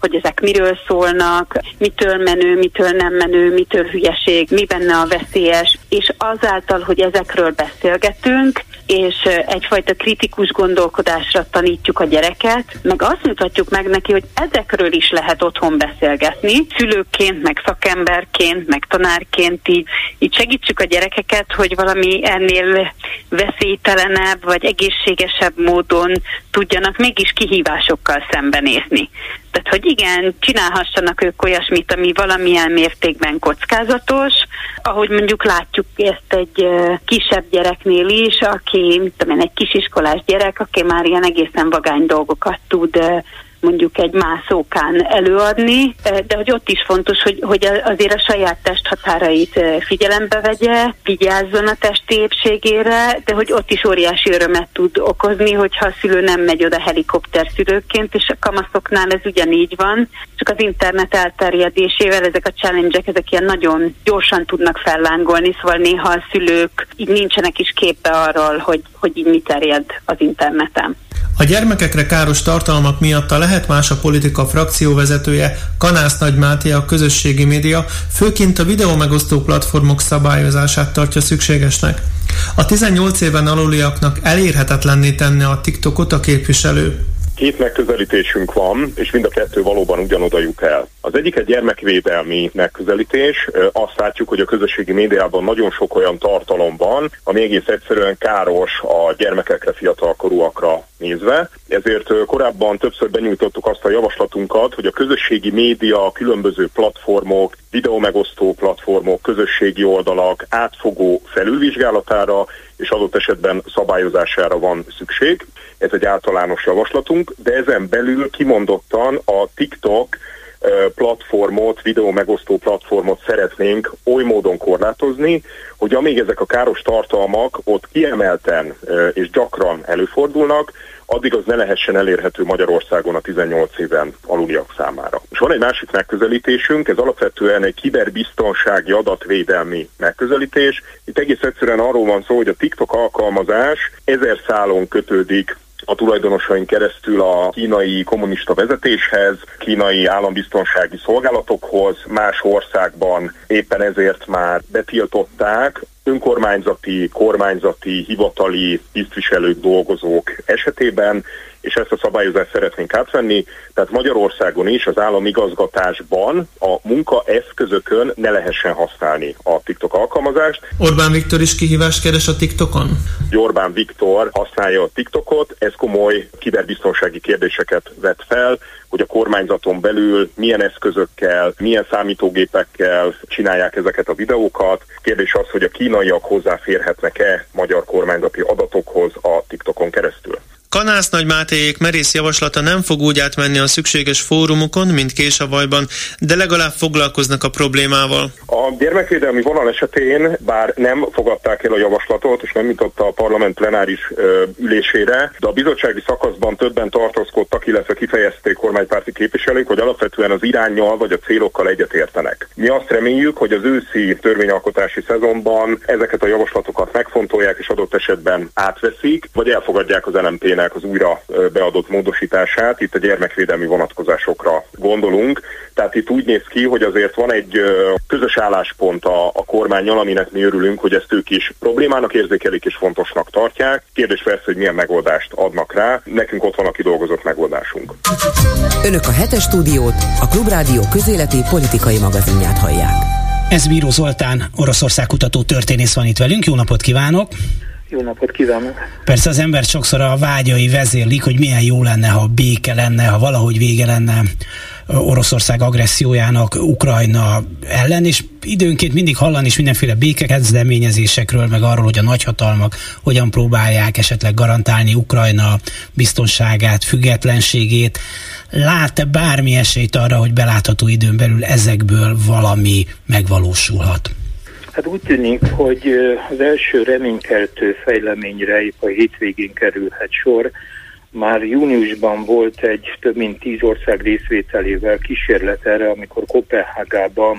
hogy ezek miről szólnak, mitől menő, mitől nem menő, mitől hülyeség, mi benne a veszélyes, és azáltal, hogy ezekről beszélgetünk, és egyfajta kritikus gondolkodásra tanítjuk a gyereket, meg azt mutatjuk meg neki, hogy ezekről is lehet otthon beszélgetni, szülőként, meg szakemberként, meg tanárként, így, így segítsük a gyerekeket, hogy valami ennél veszélytelenebb vagy egészségesebb módon tudjanak mégis kihívásokkal szembenézni. Tehát, hogy igen, csinálhassanak ők olyasmit, ami valamilyen mértékben kockázatos, ahogy mondjuk látjuk ezt egy kisebb gyereknél is, aki, mit tudom én, egy kisiskolás gyerek, aki már ilyen egészen vagány dolgokat tud mondjuk egy mászókán előadni, de hogy ott is fontos, hogy, hogy azért a saját testhatárait figyelembe vegye, vigyázzon a testi épségére, de hogy ott is óriási örömet tud okozni, hogyha a szülő nem megy oda helikopter szülőként, és a kamaszoknál ez ugyanígy van, csak az internet elterjedésével ezek a challenge ezek ilyen nagyon gyorsan tudnak fellángolni, szóval néha a szülők így nincsenek is képbe arról, hogy, hogy így mi terjed az interneten. A gyermekekre káros tartalmak miatt a Lehet Más a politika frakcióvezetője Kanász Nagy Máté a közösségi média főként a videó megosztó platformok szabályozását tartja szükségesnek. A 18 éven aluliaknak elérhetetlenné tenne a TikTokot a képviselő. Két megközelítésünk van, és mind a kettő valóban ugyanoda jut el. Az egyik egy gyermekvédelmi megközelítés. Azt látjuk, hogy a közösségi médiában nagyon sok olyan tartalom van, ami egész egyszerűen káros a gyermekekre, fiatalkorúakra nézve. Ezért korábban többször benyújtottuk azt a javaslatunkat, hogy a közösségi média, különböző platformok, videómegosztó platformok, közösségi oldalak átfogó felülvizsgálatára és adott esetben szabályozására van szükség. Ez egy általános javaslatunk, de ezen belül kimondottan a TikTok platformot, videó megosztó platformot szeretnénk oly módon korlátozni, hogy amíg ezek a káros tartalmak ott kiemelten és gyakran előfordulnak, addig az ne lehessen elérhető Magyarországon a 18 éven aluliak számára. És van egy másik megközelítésünk, ez alapvetően egy kiberbiztonsági adatvédelmi megközelítés. Itt egész egyszerűen arról van szó, hogy a TikTok alkalmazás ezer szálon kötődik a tulajdonosaink keresztül a kínai kommunista vezetéshez, kínai állambiztonsági szolgálatokhoz, más országban éppen ezért már betiltották önkormányzati, kormányzati, hivatali tisztviselők, dolgozók esetében, és ezt a szabályozást szeretnénk átvenni, tehát Magyarországon is az államigazgatásban a munkaeszközökön ne lehessen használni a TikTok alkalmazást. Orbán Viktor is kihívást keres a TikTokon? Orbán Viktor használja a TikTokot, ez komoly kiberbiztonsági kérdéseket vet fel, hogy a kormányzaton belül milyen eszközökkel, milyen számítógépekkel csinálják ezeket a videókat. Kérdés az, hogy a kínaiak hozzáférhetnek-e magyar kormányzati adatokhoz a TikTokon keresztül. Kanász Nagy Mátéék merész javaslata nem fog úgy átmenni a szükséges fórumokon, mint Késavajban, de legalább foglalkoznak a problémával. A gyermekvédelmi vonal esetén, bár nem fogadták el a javaslatot, és nem jutott a parlament plenáris ö, ülésére, de a bizottsági szakaszban többen tartózkodtak, illetve kifejezték kormánypárti képviselők, hogy alapvetően az irányjal vagy a célokkal egyetértenek. Mi azt reméljük, hogy az őszi törvényalkotási szezonban ezeket a javaslatokat megfontolják, és adott esetben átveszik, vagy elfogadják az LMP-nek irányelvnek az újra beadott módosítását, itt a gyermekvédelmi vonatkozásokra gondolunk. Tehát itt úgy néz ki, hogy azért van egy közös álláspont a, a kormányjal, aminek mi örülünk, hogy ezt ők is problémának érzékelik és fontosnak tartják. Kérdés persze, hogy milyen megoldást adnak rá. Nekünk ott van a kidolgozott megoldásunk. Önök a hetes stúdiót, a Klubrádió közéleti politikai magazinját hallják. Ez Bíró Zoltán, Oroszország kutató történész van itt velünk. Jó napot kívánok! Jó napot kívánok! Persze az ember sokszor a vágyai vezérlik, hogy milyen jó lenne, ha béke lenne, ha valahogy vége lenne Oroszország agressziójának Ukrajna ellen, és időnként mindig hallani is mindenféle békekezdeményezésekről, meg arról, hogy a nagyhatalmak hogyan próbálják esetleg garantálni Ukrajna biztonságát, függetlenségét. Lát-e bármi esélyt arra, hogy belátható időn belül ezekből valami megvalósulhat? Hát úgy tűnik, hogy az első reménykeltő fejleményre épp a hétvégén kerülhet sor. Már júniusban volt egy több mint tíz ország részvételével kísérlet erre, amikor Kopenhágában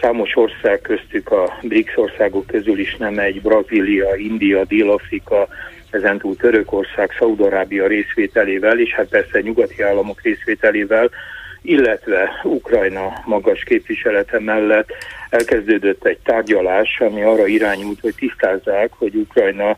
számos ország köztük a BRICS országok közül is nem egy, Brazília, India, Dél-Afrika, ezentúl Törökország, Szaudarábia részvételével, és hát persze nyugati államok részvételével, illetve Ukrajna magas képviselete mellett elkezdődött egy tárgyalás, ami arra irányult, hogy tisztázzák, hogy Ukrajna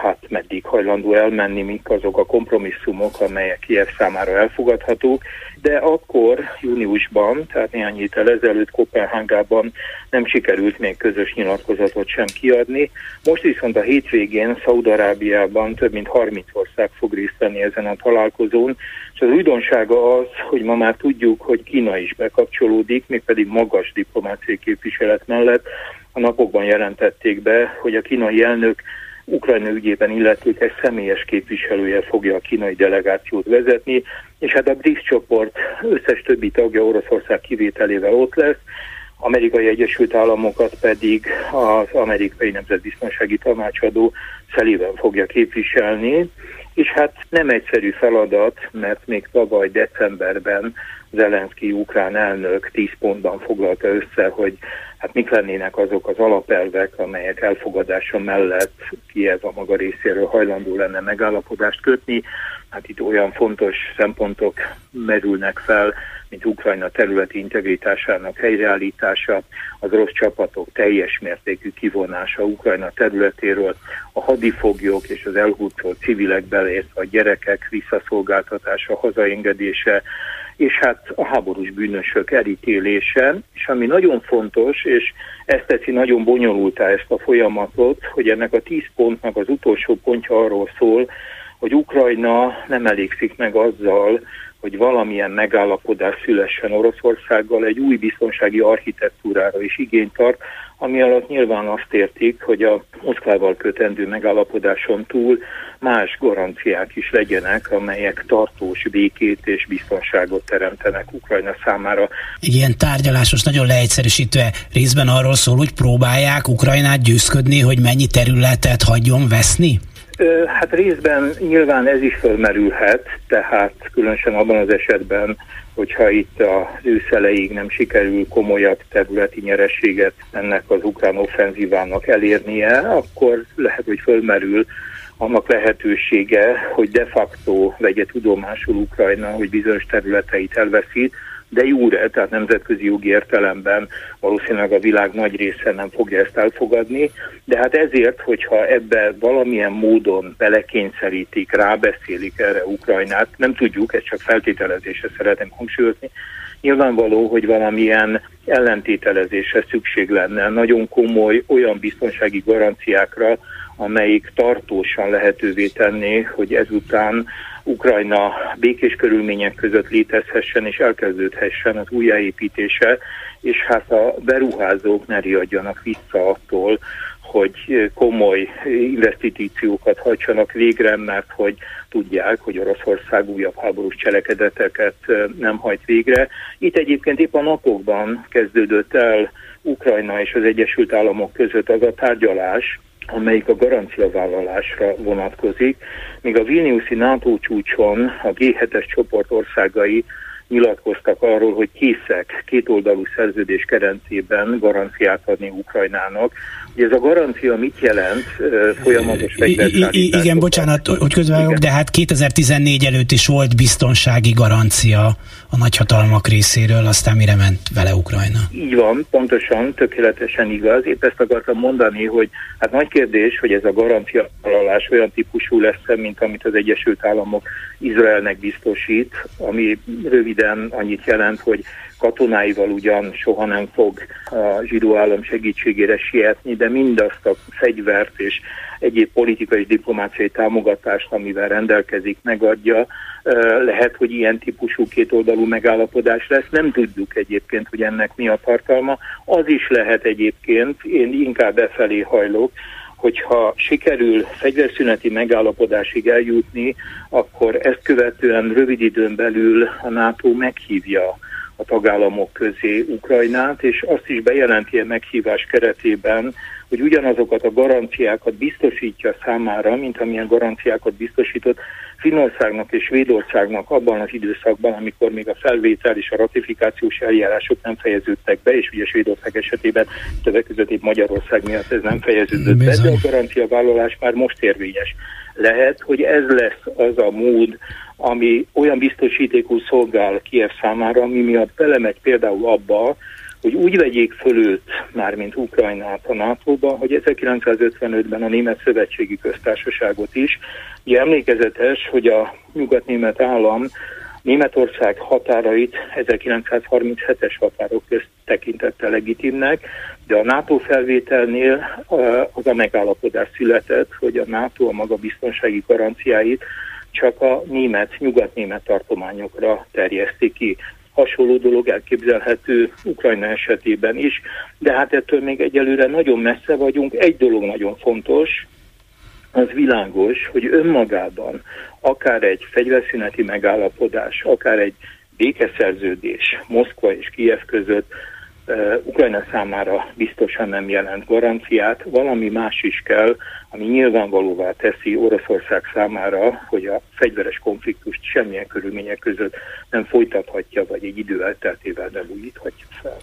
hát meddig hajlandó elmenni, mik azok a kompromisszumok, amelyek Kiev számára elfogadhatók, de akkor júniusban, tehát néhány héttel ezelőtt Kopenhágában nem sikerült még közös nyilatkozatot sem kiadni. Most viszont a hétvégén Szaudarábiában több mint 30 ország fog részt venni ezen a találkozón, és az újdonsága az, hogy ma már tudjuk, hogy Kína is bekapcsolódik, mégpedig magas diplomáciai képviselet mellett. A napokban jelentették be, hogy a kínai elnök Ukrajna ügyében illetékes személyes képviselője fogja a kínai delegációt vezetni, és hát a BRICS csoport összes többi tagja Oroszország kivételével ott lesz, Amerikai Egyesült Államokat pedig az amerikai nemzetbiztonsági tanácsadó szelében fogja képviselni, és hát nem egyszerű feladat, mert még tavaly decemberben Zelenszky ukrán elnök tíz pontban foglalta össze, hogy hát mik lennének azok az alapelvek, amelyek elfogadása mellett Kiev a maga részéről hajlandó lenne megállapodást kötni. Hát itt olyan fontos szempontok merülnek fel, mint Ukrajna területi integritásának helyreállítása, az orosz csapatok teljes mértékű kivonása Ukrajna területéről, a hadifoglyok és az elhúzott civilek beleértve a gyerekek visszaszolgáltatása, hazaengedése, és hát a háborús bűnösök elítélése, és ami nagyon fontos, és ezt teszi nagyon bonyolultá ezt a folyamatot, hogy ennek a tíz pontnak az utolsó pontja arról szól, hogy Ukrajna nem elégszik meg azzal, hogy valamilyen megállapodás szülessen Oroszországgal, egy új biztonsági architektúrára is igényt tart, ami alatt nyilván azt értik, hogy a Moszkvával kötendő megállapodáson túl más garanciák is legyenek, amelyek tartós békét és biztonságot teremtenek Ukrajna számára. Egy ilyen tárgyalásos, nagyon leegyszerűsítve részben arról szól, hogy próbálják Ukrajnát győzködni, hogy mennyi területet hagyjon veszni? Hát részben nyilván ez is fölmerülhet, tehát különösen abban az esetben, hogyha itt az őszeleig nem sikerül komolyabb területi nyerességet ennek az ukrán offenzívának elérnie, akkor lehet, hogy fölmerül annak lehetősége, hogy de facto vegye tudomásul Ukrajna, hogy bizonyos területeit elveszít, de jure, tehát nemzetközi jogi értelemben valószínűleg a világ nagy része nem fogja ezt elfogadni, de hát ezért, hogyha ebbe valamilyen módon belekényszerítik, rábeszélik erre Ukrajnát, nem tudjuk, ezt csak feltételezésre szeretném hangsúlyozni, nyilvánvaló, hogy valamilyen ellentételezésre szükség lenne, nagyon komoly olyan biztonsági garanciákra, amelyik tartósan lehetővé tenné, hogy ezután Ukrajna békés körülmények között létezhessen és elkezdődhessen az újjáépítése, és hát a beruházók ne riadjanak vissza attól, hogy komoly investíciókat hajtsanak végre, mert hogy tudják, hogy Oroszország újabb háborús cselekedeteket nem hajt végre. Itt egyébként épp a napokban kezdődött el Ukrajna és az Egyesült Államok között az a tárgyalás, amelyik a garanciavállalásra vonatkozik, míg a Vilniuszi NATO csúcson a G7-es csoport országai nyilatkoztak arról, hogy készek kétoldalú szerződés keretében garanciát adni Ukrajnának. Ugye ez a garancia mit jelent? Folyamatos fegyverszállítás. Igen, bocsánat, hogy közben de hát 2014 előtt is volt biztonsági garancia a nagyhatalmak részéről, aztán mire ment vele Ukrajna? Így van, pontosan, tökéletesen igaz. Épp ezt akartam mondani, hogy hát nagy kérdés, hogy ez a garancia vállalás olyan típusú lesz, mint amit az Egyesült Államok Izraelnek biztosít, ami röviden annyit jelent, hogy katonáival ugyan soha nem fog a zsidó állam segítségére sietni, de mindazt a fegyvert és egyéb politikai és diplomáciai támogatást, amivel rendelkezik, megadja. Lehet, hogy ilyen típusú kétoldalú megállapodás lesz. Nem tudjuk egyébként, hogy ennek mi a tartalma. Az is lehet egyébként, én inkább befelé hajlok, hogyha sikerül fegyverszüneti megállapodásig eljutni, akkor ezt követően rövid időn belül a NATO meghívja a tagállamok közé Ukrajnát, és azt is bejelenti a meghívás keretében, hogy ugyanazokat a garanciákat biztosítja számára, mint amilyen garanciákat biztosított Finnországnak és Svédországnak abban az időszakban, amikor még a felvétel és a ratifikációs eljárások nem fejeződtek be, és ugye Svédország esetében többek között épp Magyarország miatt ez nem fejeződött be, de a garancia vállalás már most érvényes. Lehet, hogy ez lesz az a mód, ami olyan biztosítékú szolgál Kiev számára, ami miatt belemegy például abba, hogy úgy vegyék föl őt, mármint Ukrajnát a NATO-ba, hogy 1955-ben a Német Szövetségi Köztársaságot is. Ugye emlékezetes, hogy a nyugat-német állam Németország határait 1937-es határok közt tekintette legitimnek, de a NATO felvételnél az a megállapodás született, hogy a NATO a maga biztonsági garanciáit csak a német, nyugat-német tartományokra terjeszti ki. Hasonló dolog elképzelhető Ukrajna esetében is, de hát ettől még egyelőre nagyon messze vagyunk. Egy dolog nagyon fontos, az világos, hogy önmagában akár egy fegyverszüneti megállapodás, akár egy békeszerződés Moszkva és Kiev között Ukrajna számára biztosan nem jelent garanciát, valami más is kell, ami nyilvánvalóvá teszi Oroszország számára, hogy a fegyveres konfliktust semmilyen körülmények között nem folytathatja, vagy egy idő elteltével nem újíthatja fel.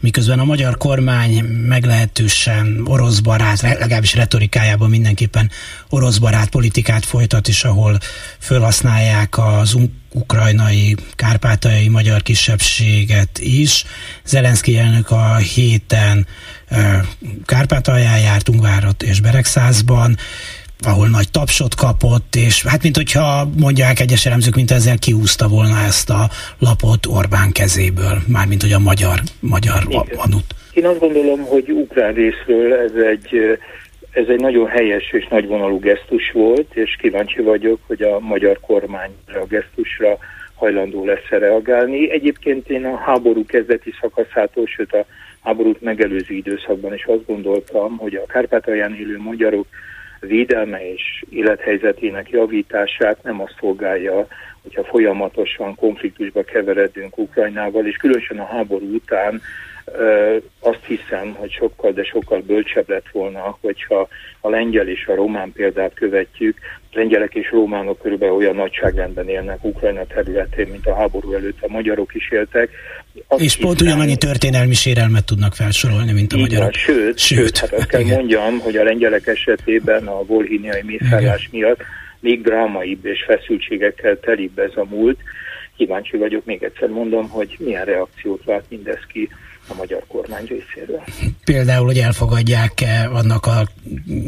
Miközben a magyar kormány meglehetősen orosz barát, legalábbis retorikájában mindenképpen orosz barát politikát folytat, és ahol felhasználják az ukrajnai, kárpátaljai magyar kisebbséget is. Zelenszky elnök a héten Kárpátalján járt, Ungvárot és Beregszázban, ahol nagy tapsot kapott, és hát mint hogyha mondják egyes elemzők, mint ezzel kiúzta volna ezt a lapot Orbán kezéből, mármint hogy a magyar, magyar anut. Én azt gondolom, hogy ukrán részről ez egy, ez egy nagyon helyes és nagyvonalú gesztus volt, és kíváncsi vagyok, hogy a magyar kormány a gesztusra hajlandó lesz reagálni. Egyébként én a háború kezdeti szakaszától, sőt a háborút megelőző időszakban is azt gondoltam, hogy a Kárpátalján élő magyarok védelme és élethelyzetének javítását nem azt szolgálja, hogyha folyamatosan konfliktusba keveredünk Ukrajnával, és különösen a háború után azt hiszem, hogy sokkal, de sokkal bölcsebb lett volna, hogyha a lengyel és a román példát követjük. A lengyelek és románok körülbelül olyan nagyságrendben élnek Ukrajna területén, mint a háború előtt a magyarok is éltek. Azt és pont ugyanannyi történelmi sérelmet tudnak felsorolni, mint a magyarok. Van, sőt, sőt, sőt, hát azt kell igen. mondjam, hogy a lengyelek esetében a volhíniai mészállás miatt még drámaibb és feszültségekkel telibb ez a múlt. Kíváncsi vagyok, még egyszer mondom, hogy milyen reakciót vált mindez ki a magyar kormány részéről. Például, hogy elfogadják-e annak a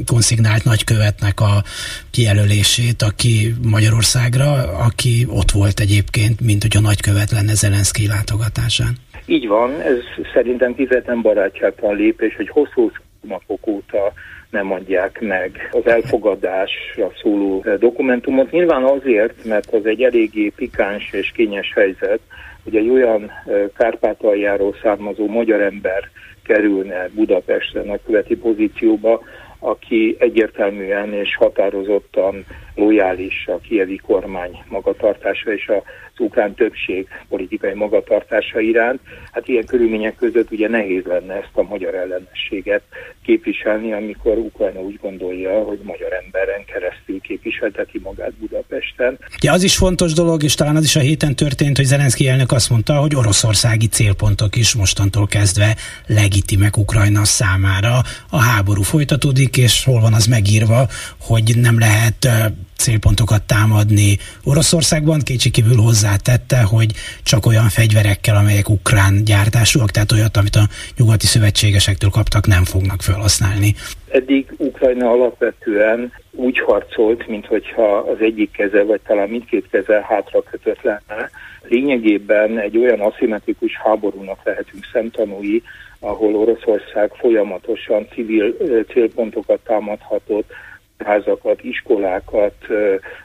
konszignált nagykövetnek a kijelölését, aki Magyarországra, aki ott volt egyébként, mint hogy a nagykövet lenne Zelenszky látogatásán. Így van, ez szerintem kifejezetten barátságtalan lépés, hogy hosszú napok óta nem adják meg az elfogadásra szóló dokumentumot. Nyilván azért, mert az egy eléggé pikáns és kényes helyzet, hogy egy olyan Kárpátaljáról származó magyar ember kerülne Budapestre nagyköveti pozícióba, aki egyértelműen és határozottan lojális a kievi kormány magatartása és az ukrán többség politikai magatartása iránt. Hát ilyen körülmények között ugye nehéz lenne ezt a magyar ellenességet képviselni, amikor Ukrajna úgy gondolja, hogy magyar emberen keresztül képviselteti magát Budapesten. Ja, az is fontos dolog, és talán az is a héten történt, hogy Zelenszky elnök azt mondta, hogy oroszországi célpontok is mostantól kezdve legitimek Ukrajna számára. A háború folytatódik, és hol van az megírva, hogy nem lehet célpontokat támadni Oroszországban. Kétségkívül hozzátette, hogy csak olyan fegyverekkel, amelyek ukrán gyártásúak, tehát olyat, amit a nyugati szövetségesektől kaptak, nem fognak felhasználni. Eddig Ukrajna alapvetően úgy harcolt, mintha az egyik keze, vagy talán mindkét keze hátra kötött lenne. Lényegében egy olyan aszimmetrikus háborúnak lehetünk szemtanúi, ahol Oroszország folyamatosan civil célpontokat támadhatott, házakat, iskolákat,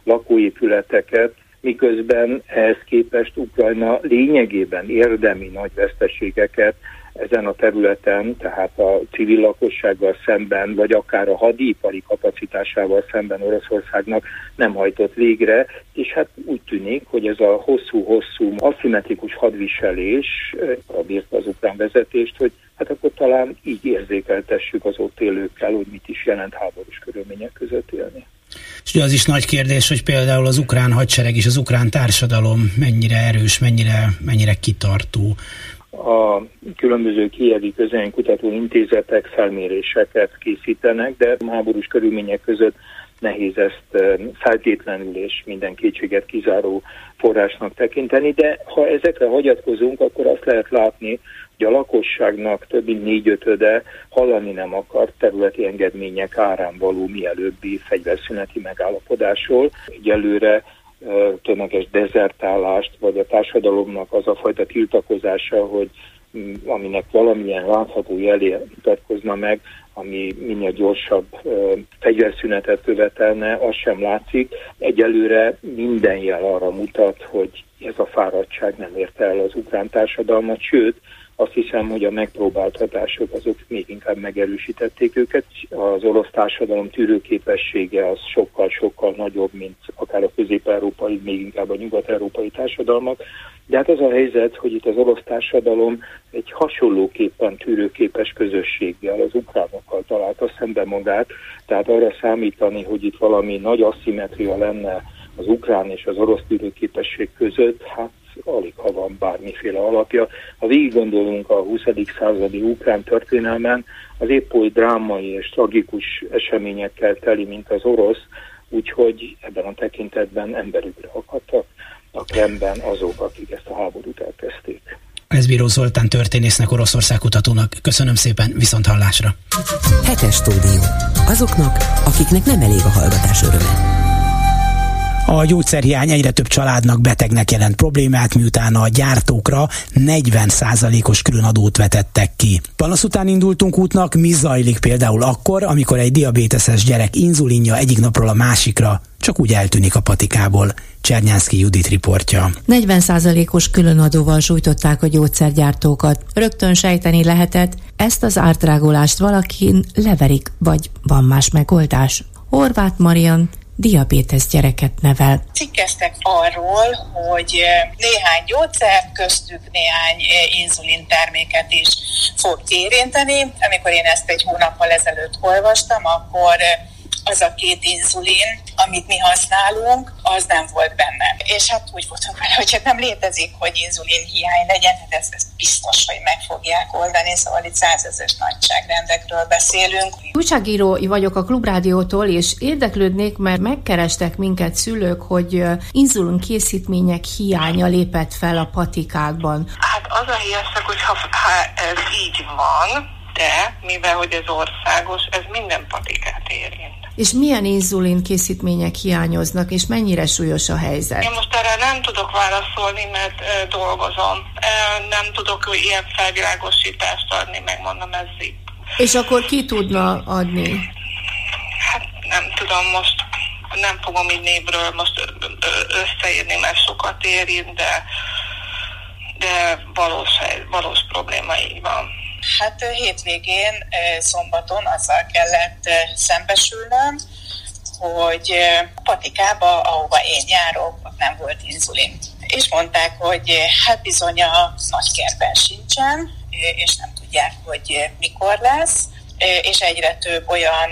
lakóépületeket, miközben ehhez képest Ukrajna lényegében érdemi nagy veszteségeket ezen a területen, tehát a civil lakossággal szemben, vagy akár a hadipari kapacitásával szemben Oroszországnak nem hajtott végre, és hát úgy tűnik, hogy ez a hosszú-hosszú aszimmetrikus hadviselés a bírt az ukrán vezetést, hogy hát akkor talán így érzékeltessük az ott élőkkel, hogy mit is jelent háborús körülmények között élni. És az is nagy kérdés, hogy például az ukrán hadsereg és az ukrán társadalom mennyire erős, mennyire, mennyire kitartó. A különböző kievi kutató intézetek felméréseket készítenek, de háborús körülmények között nehéz ezt feltétlenül és minden kétséget kizáró forrásnak tekinteni, de ha ezekre hagyatkozunk, akkor azt lehet látni, hogy a lakosságnak több mint négyötöde hallani nem akar területi engedmények árán való mielőbbi fegyverszüneti megállapodásról. Egyelőre tömeges dezertálást, vagy a társadalomnak az a fajta tiltakozása, hogy mm, aminek valamilyen látható jelé mutatkozna meg, ami minél gyorsabb fegyverszünetet követelne, az sem látszik. Egyelőre minden jel arra mutat, hogy ez a fáradtság nem érte el az ukrán társadalmat, sőt, azt hiszem, hogy a megpróbáltatások azok még inkább megerősítették őket. Az orosz társadalom tűrőképessége az sokkal-sokkal nagyobb, mint akár a közép-európai, még inkább a nyugat-európai társadalmak. De hát az a helyzet, hogy itt az orosz társadalom egy hasonlóképpen tűrőképes közösséggel, az ukránokkal találta szembe magát, tehát arra számítani, hogy itt valami nagy asszimetria lenne az ukrán és az orosz tűrőképesség között, hát alig ha van bármiféle alapja. Ha végig gondolunk a 20. századi ukrán történelmen, az épp oly drámai és tragikus eseményekkel teli, mint az orosz, úgyhogy ebben a tekintetben emberükre akadtak a Kremben azok, akik ezt a háborút elkezdték. Ez Bíró Zoltán történésznek, Oroszország kutatónak. Köszönöm szépen, viszont hallásra. Hetes stúdió. Azoknak, akiknek nem elég a hallgatás öröme. A gyógyszerhiány egyre több családnak, betegnek jelent problémát, miután a gyártókra 40%-os különadót vetettek ki. Panasz után indultunk útnak, mi zajlik például akkor, amikor egy diabéteses gyerek inzulinja egyik napról a másikra csak úgy eltűnik a patikából. Csernyánszki Judit riportja. 40%-os különadóval sújtották a gyógyszergyártókat. Rögtön sejteni lehetett, ezt az ártrágolást valakin leverik, vagy van más megoldás. Horváth Marian diabétesz gyereket nevel. Cikkeztek arról, hogy néhány gyógyszer, köztük néhány inzulin terméket is fog érinteni. Amikor én ezt egy hónappal ezelőtt olvastam, akkor az a két inzulin, amit mi használunk, az nem volt benne. És hát úgy voltunk vele, hogy hát nem létezik, hogy inzulin hiány legyen, hát ez, ez biztos, hogy meg fogják oldani, szóval itt százezes nagyságrendekről beszélünk. Újságíró vagyok a Klubrádiótól, és érdeklődnék, mert megkerestek minket szülők, hogy inzulin készítmények hiánya lépett fel a patikákban. Hát az a híresek, hogy ha, ha ez így van, de mivel hogy ez országos, ez minden patikát érint. És milyen inzulin készítmények hiányoznak, és mennyire súlyos a helyzet? Én most erre nem tudok válaszolni, mert e, dolgozom. E, nem tudok ilyen felvilágosítást adni, megmondom, ez itt. És akkor ki tudna adni? Hát nem tudom, most nem fogom így névről most összeírni, mert sokat érint, de, de valós, valós probléma így van. Hát hétvégén, szombaton azzal kellett szembesülnöm, hogy patikába, ahova én járok, ott nem volt inzulin. És mondták, hogy hát bizony a nagykerben sincsen, és nem tudják, hogy mikor lesz és egyre több olyan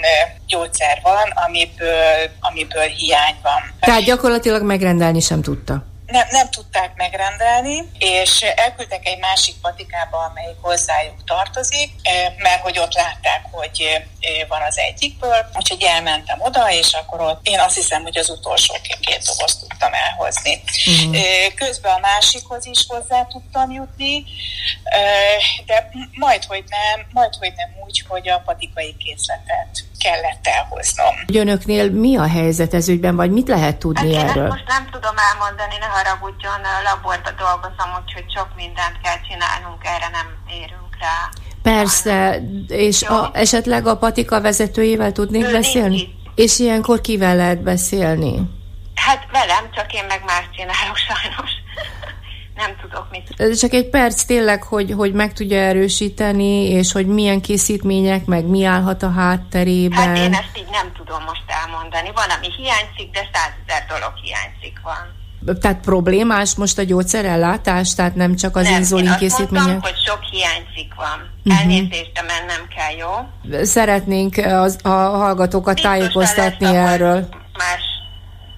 gyógyszer van, amiből, amiből hiány van. Tehát gyakorlatilag megrendelni sem tudta nem, nem tudták megrendelni, és elküldtek egy másik patikába, amelyik hozzájuk tartozik, eh, mert hogy ott látták, hogy eh, van az egyikből, úgyhogy elmentem oda, és akkor ott én azt hiszem, hogy az utolsó két dobozt tudtam elhozni. Uh-huh. Közben a másikhoz is hozzá tudtam jutni, de majd, hogy nem, majd, hogy nem úgy, hogy a patikai készletet kellett elhoznom. Önöknél mi a helyzet ez ügyben, vagy mit lehet tudni hát erről? most nem tudom elmondani, ne haragudjon, laborba dolgozom, úgyhogy sok mindent kell csinálnunk, erre nem érünk rá. Persze, és a, esetleg a patika vezetőjével tudnék ő beszélni? És ilyenkor kivel lehet beszélni? Hát velem, csak én meg más csinálok sajnos. nem tudok mit. Csak egy perc tényleg, hogy, hogy meg tudja erősíteni, és hogy milyen készítmények, meg mi állhat a hátterében. Hát én ezt így nem tudom most elmondani. Van, ami hiányzik, de százezer dolog hiányzik van. Tehát problémás most a gyógyszerellátás, tehát nem csak az inzulin készítmények? Nem, hogy sok hiányzik van. Uh-huh. Elnézést, de mennem kell, jó? Szeretnénk az, a hallgatókat Biztos tájékoztatni erről. Más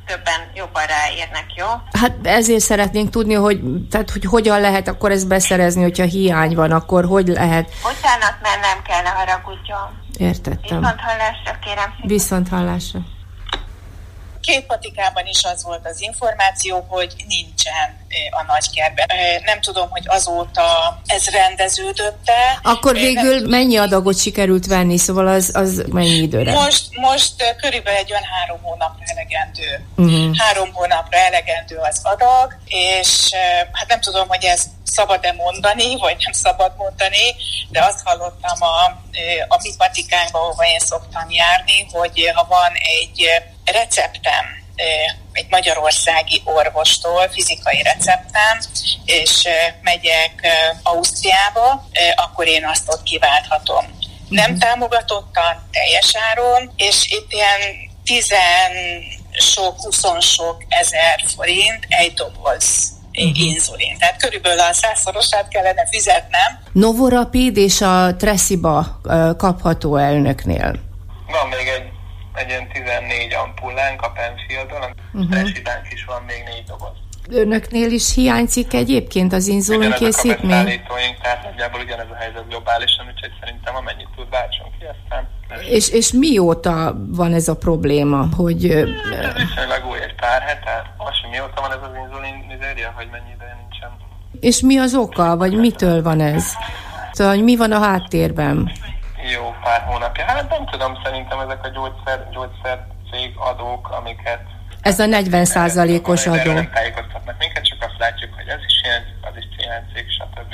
többen jobban ráérnek, jó? Hát ezért szeretnénk tudni, hogy, tehát, hogy hogyan lehet akkor ezt beszerezni, hogyha hiány van, akkor hogy lehet. Bocsánat, mert nem kell, ne haragudjon. Értettem. Viszont hallásra, kérem szépen. Viszont hallásra két patikában is az volt az információ, hogy nincsen a nagykertben. Nem tudom, hogy azóta ez rendeződött-e. Akkor végül nem... mennyi adagot sikerült venni, szóval az, az mennyi időre? Most, most körülbelül egy olyan három hónapra elegendő. Uh-huh. Három hónapra elegendő az adag, és hát nem tudom, hogy ez szabad-e mondani, vagy nem szabad mondani, de azt hallottam a, a mi patikánkban, ahova én szoktam járni, hogy ha van egy receptem egy magyarországi orvostól, fizikai receptem, és megyek Ausztriába, akkor én azt ott kiválthatom. Nem mhm. támogatottan, teljes áron, és itt ilyen tizen sok, huszon sok ezer forint egy doboz uh-huh. inzulin. Tehát körülbelül a százszorosát kellene fizetnem. Novorapid és a Tresiba kapható el önöknél? Van még egy, egy ilyen 14 ampullánk a Penfieldon, uh-huh. Tresibánk is van még négy doboz. Önöknél is hiányzik egyébként az inzulin készítmény? Ugyanezek a tehát nagyjából ugyanez a helyzet globálisan, úgyhogy szerintem amennyit tud váltson ki, aztán... És, és mióta van ez a probléma, hogy... Ez viszonylag új, egy pár hete. Most, hogy mióta van ez az inzulin mizéria, hogy mennyi ideje nincsen. És mi az oka, vagy mitől van ez? Szóval, hogy mi van a háttérben? Jó pár hónapja. Hát nem tudom, szerintem ezek a gyógyszer, gyógyszer cég adók, amiket ez a 40 százalékos adó. Nem tájékoztatnak minket, csak azt látjuk, hogy ez is hiányzik, az is hiányzik, stb.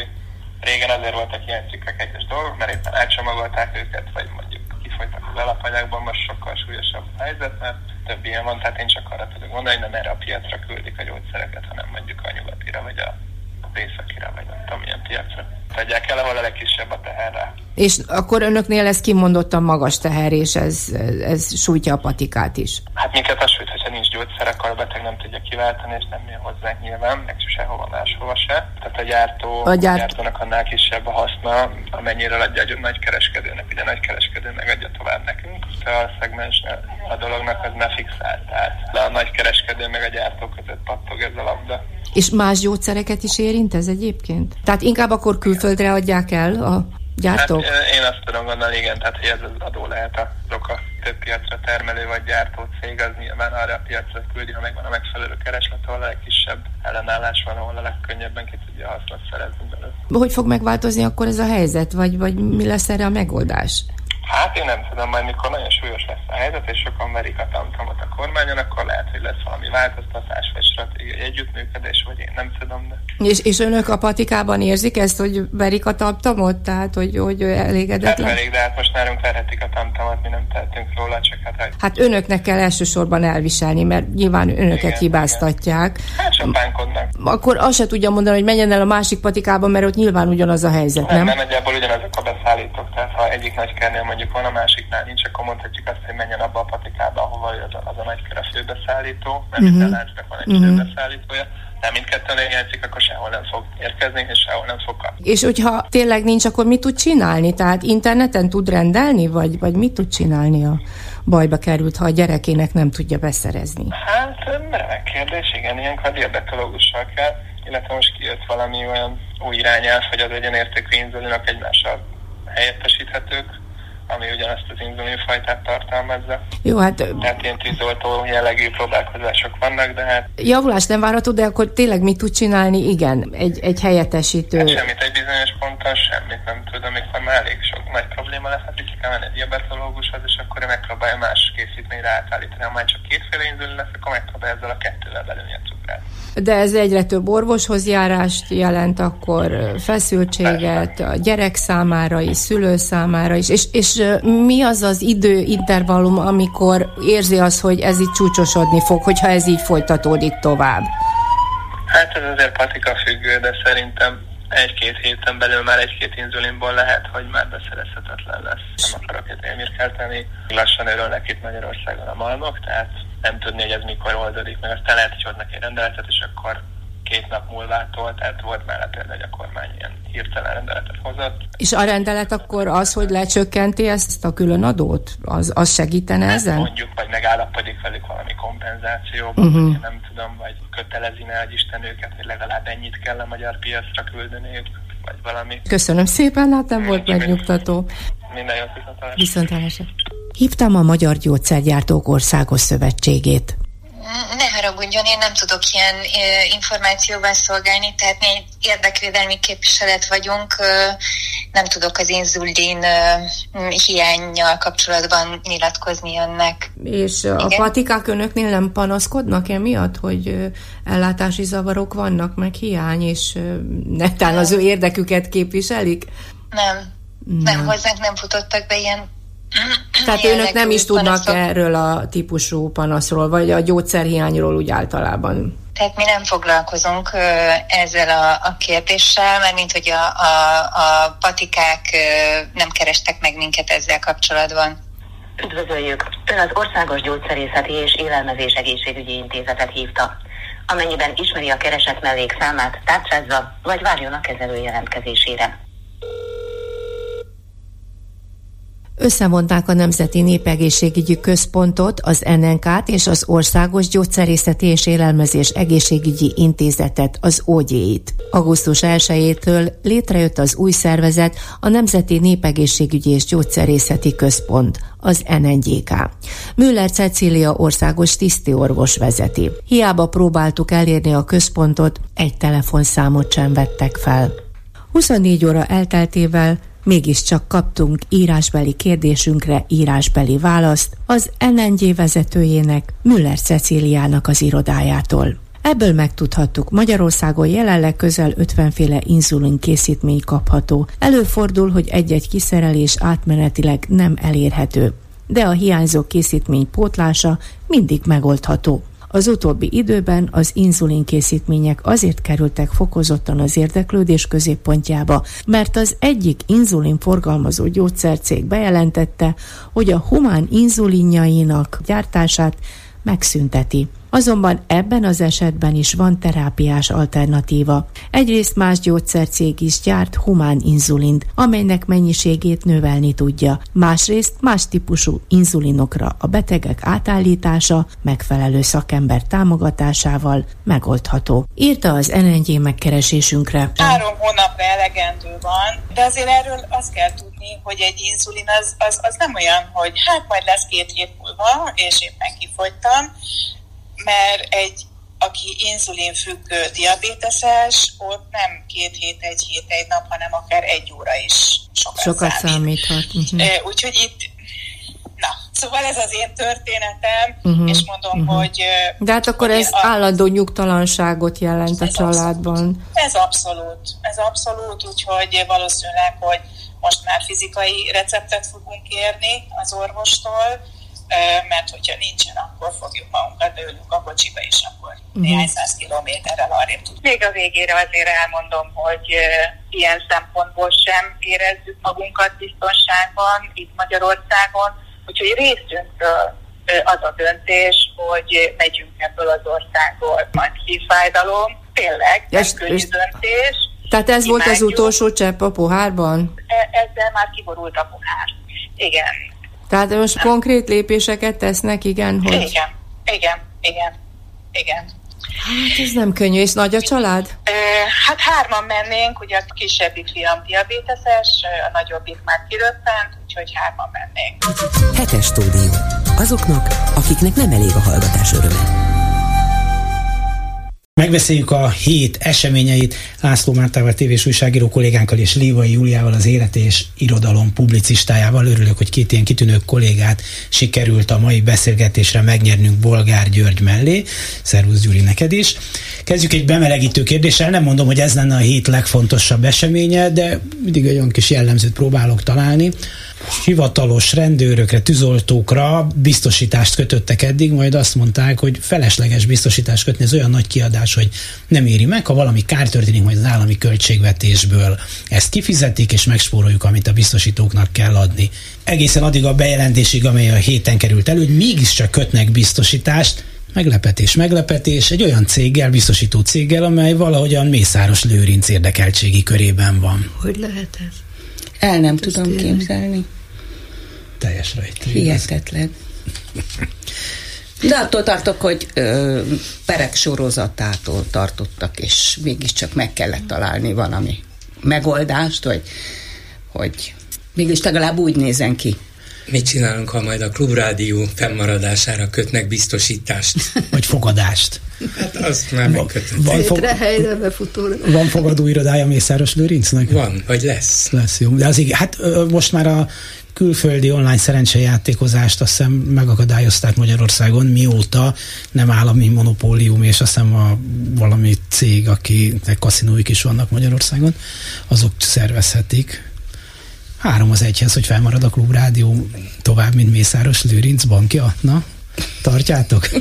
Régen azért voltak ilyen cikkek egyes dolgok, mert éppen elcsomagolták őket, vagy mondjuk kifolytak az alapanyagban, most sokkal súlyosabb a helyzet, mert több ilyen van, tehát én csak arra tudok mondani, hogy nem erre a piacra küldik a gyógyszereket, hanem mondjuk a nyugatira, vagy a északira, vagy nem tudom milyen piacra. Tegyek el, ahol a legkisebb a teherre. És akkor önöknél ez kimondottan magas teher, és ez, ez sújtja a patikát is? Hát minket az sújt, hogyha nincs gyógyszer, akkor a beteg nem tudja kiváltani, és nem jön hozzánk nyilván, meg sehova máshova se. Tehát a gyártó, a, gyárt... a gyártónak annál kisebb a haszna, amennyire adja a nagy kereskedőnek, ugye nagy kereskedő megadja tovább nekünk. A szegmens a dolognak az már fixált, tehát a nagy kereskedő meg a gyártó között pattog ez a labda. És más gyógyszereket is érint ez egyébként? Tehát inkább akkor külföldre adják el a gyártók? Hát, én azt tudom gondolni, igen, tehát hogy ez az adó lehet a több piacra termelő vagy gyártó cég, az nyilván arra a piacra küldi, ha megvan a megfelelő kereslet, ahol a legkisebb ellenállás van, ahol a legkönnyebben ki tudja hasznot szerezni belőle. Hogy fog megváltozni akkor ez a helyzet, vagy, vagy mi lesz erre a megoldás? Hát én nem tudom, majd mikor nagyon súlyos lesz a helyzet, és sokan verik a tamtamot a kormányon, akkor lehet, hogy lesz valami változtatás, vagy stratégiai együttműködés, vagy én nem tudom. De... És, és önök a patikában érzik ezt, hogy verik a tamtamot? Tehát, hogy, hogy elégedetlen? Hát verik, de hát most nálunk verhetik a tamtamot, mi nem tehetünk róla, csak hát... Hogy... Hát önöknek kell elsősorban elviselni, mert nyilván önöket igen, hibáztatják. Igen. Hát csapánkodnak. Akkor azt se tudja mondani, hogy menjen el a másik patikába, mert ott nyilván ugyanaz a helyzet, nem? Nem, nem nagyjából ugyanazok a beszállítók, tehát ha egyik nagy kernél mondjuk van, a másiknál nincs, akkor mondhatjuk azt, hogy menjen abba a patikába, ahova az a, az a nagy a főbeszállító, mert uh-huh. minden láncnak van egy uh-huh. főbeszállítója, de mindkettőn hiányzik, akkor sehol nem fog érkezni, és sehol nem fog kapni. És hogyha tényleg nincs, akkor mit tud csinálni? Tehát interneten tud rendelni, vagy, vagy mit tud csinálni a bajba került, ha a gyerekének nem tudja beszerezni? Hát, remek kérdés, igen, ilyenkor diabetológussal kell, illetve most kijött valami olyan új irányelv, hogy az egyenértékű inzulinok egymással helyettesíthetők, ami ugyanazt az inzulinfajtát tartalmazza. Jó, hát... Tehát ilyen tűzoltó jellegű próbálkozások vannak, de hát... Javulás nem várható, de akkor tényleg mit tud csinálni? Igen, egy, egy helyettesítő... Hát semmit, egy bizonyos ponton semmit nem tud, amikor már elég sok nagy probléma lesz, hát ki kell menni egy diabetológushoz, és akkor megpróbálja más készítményre átállítani. Ha már csak kétféle inzulin lesz, akkor megpróbálja ezzel a kettővel belülni a cukrát. De ez egyre több orvoshoz járást jelent, akkor feszültséget a gyerek számára is, szülő számára is, és, és mi az az időintervallum, amikor érzi az, hogy ez így csúcsosodni fog, hogyha ez így folytatódik tovább? Hát ez azért patika függő, de szerintem egy-két héten belül már egy-két inzulinból lehet, hogy már beszerezhetetlen lesz. Nem akarok itt élmirkelteni. Lassan örülnek itt Magyarországon a malmok, tehát nem tudni, hogy ez mikor oldódik meg. Aztán lehet, hogy hoznak egy rendeletet, és akkor két nap múlvától, tehát volt már például, hogy a kormány ilyen hirtelen rendeletet hozott. És a rendelet akkor az, hogy lecsökkenti ezt a külön adót? Az, az segítene hát ezen? Mondjuk, vagy megállapodik velük valami kompenzációban, uh-huh. vagy nem tudom, vagy kötelezi ne egy Isten őket, hogy legalább ennyit kell a magyar piacra küldeniük, vagy valami. Köszönöm szépen, hát nem volt megnyugtató. Minden jót viszontlátásra. Viszontlátásra. Hívtam a Magyar Gyógyszergyártók Országos Szövetségét. Ne haragudjon, én nem tudok ilyen információban szolgálni, tehát mi egy érdekvédelmi képviselet vagyunk, nem tudok az inzulin hiányjal kapcsolatban nyilatkozni önnek. És Igen? a patikák önöknél nem panaszkodnak emiatt, hogy ellátási zavarok vannak, meg hiány, és netán az ő érdeküket képviselik? Nem. Nem, nem hozzánk nem futottak be ilyen tehát önök nem is tudnak panaszok. erről a típusú panaszról, vagy a gyógyszerhiányról úgy általában? Tehát mi nem foglalkozunk ezzel a, a kérdéssel, mert mint hogy a, a, a patikák nem kerestek meg minket ezzel kapcsolatban. Üdvözöljük! Ön az Országos Gyógyszerészeti és Élelmezés Egészségügyi Intézetet hívta. Amennyiben ismeri a kereset mellékszámát, tárcsázza, vagy várjon a kezelő jelentkezésére. Összevonták a Nemzeti Népegészségügyi Központot, az NNK-t és az Országos Gyógyszerészeti és Élelmezés Egészségügyi Intézetet, az OGI-t. Augusztus 1-től létrejött az új szervezet, a Nemzeti Népegészségügyi és Gyógyszerészeti Központ, az NNGK. Müller Cecília országos tisztiorvos vezeti. Hiába próbáltuk elérni a központot, egy telefonszámot sem vettek fel. 24 óra elteltével Mégiscsak kaptunk írásbeli kérdésünkre írásbeli választ az NNG vezetőjének, Müller Cecíliának az irodájától. Ebből megtudhattuk, Magyarországon jelenleg közel 50 féle inzulin készítmény kapható. Előfordul, hogy egy-egy kiszerelés átmenetileg nem elérhető, de a hiányzó készítmény pótlása mindig megoldható. Az utóbbi időben az inzulinkészítmények azért kerültek fokozottan az érdeklődés középpontjába, mert az egyik inzulin forgalmazó gyógyszercég bejelentette, hogy a humán inzulinjainak gyártását megszünteti. Azonban ebben az esetben is van terápiás alternatíva. Egyrészt más gyógyszercég is gyárt humán inzulint, amelynek mennyiségét növelni tudja. Másrészt más típusú inzulinokra a betegek átállítása megfelelő szakember támogatásával megoldható. Írta az NNG megkeresésünkre. Három hónapra elegendő van, de azért erről azt kell tudni, hogy egy inzulin az, az, az nem olyan, hogy hát majd lesz két hét múlva, és éppen kifogytam, mert egy aki inzulinfüggő diabéteses, ott nem két hét, egy hét, egy nap, hanem akár egy óra is sokat, sokat számít. számíthat. Uh-huh. Úgyhogy itt, na, szóval ez az én történetem, uh-huh. és mondom, uh-huh. hogy... De hát akkor ez a, állandó nyugtalanságot jelent a családban. Abszolút, ez abszolút, ez abszolút, úgyhogy valószínűleg, hogy most már fizikai receptet fogunk kérni az orvostól, mert hogyha nincsen, akkor fogjuk magunkat beülünk a kocsiba, és akkor uh-huh. néhány száz kilométerrel arrébb tudunk. Még a végére azért elmondom, hogy ilyen szempontból sem érezzük magunkat biztonságban itt Magyarországon, úgyhogy részünkről az a döntés, hogy megyünk ebből az országból, majd szívfájdalom, tényleg, nem könnyű döntés. Tehát ez Imádjuk. volt az utolsó csepp a pohárban? E- ezzel már kiborult a pohár. Igen, tehát most nem. konkrét lépéseket tesznek, igen, hogy... Igen, igen, igen, igen. Hát ez nem könnyű, és nagy a család? Hát hárman mennénk, ugye a kisebbik fiam diabéteses, a nagyobbik már kiröppent, úgyhogy hárman mennénk. Hetes stúdió. Azoknak, akiknek nem elég a hallgatás öröme. Megbeszéljük a hét eseményeit László Mártával, tévés újságíró kollégánkkal és Lévai Júliával, az élet és irodalom publicistájával. Örülök, hogy két ilyen kitűnő kollégát sikerült a mai beszélgetésre megnyernünk Bolgár György mellé. Szervusz Gyuri, neked is. Kezdjük egy bemelegítő kérdéssel. Nem mondom, hogy ez lenne a hét legfontosabb eseménye, de mindig egy olyan kis jellemzőt próbálok találni hivatalos rendőrökre, tűzoltókra biztosítást kötöttek eddig, majd azt mondták, hogy felesleges biztosítást kötni, ez olyan nagy kiadás biztos, hogy nem éri meg. Ha valami kár történik, majd az állami költségvetésből ezt kifizetik, és megspóroljuk, amit a biztosítóknak kell adni. Egészen addig a bejelentésig, amely a héten került elő, hogy mégiscsak kötnek biztosítást, Meglepetés, meglepetés, egy olyan céggel, biztosító céggel, amely valahogyan Mészáros Lőrinc érdekeltségi körében van. Hogy lehet ez? El nem Ezt tudom tényleg. képzelni. Teljes rejtély. Hihetetlen. De attól tartok, hogy ö, perek sorozatától tartottak, és mégiscsak meg kellett találni valami megoldást, hogy, hogy mégis legalább úgy nézen ki. Mit csinálunk, ha majd a klubrádió fennmaradására kötnek biztosítást? Vagy fogadást. Hát azt már megkötött. Van, fog... van fogadó irodája Mészáros Lőrincnek? Van, vagy lesz. Lesz, jó. De az igen, hát most már a külföldi online szerencsejátékozást azt hiszem megakadályozták Magyarországon, mióta nem állami monopólium, és azt hiszem a valami cég, akinek kaszinóik is vannak Magyarországon, azok szervezhetik. Három az egyhez, hogy felmarad a klubrádió tovább, mint Mészáros Lőrinc bankja. Na, tartjátok?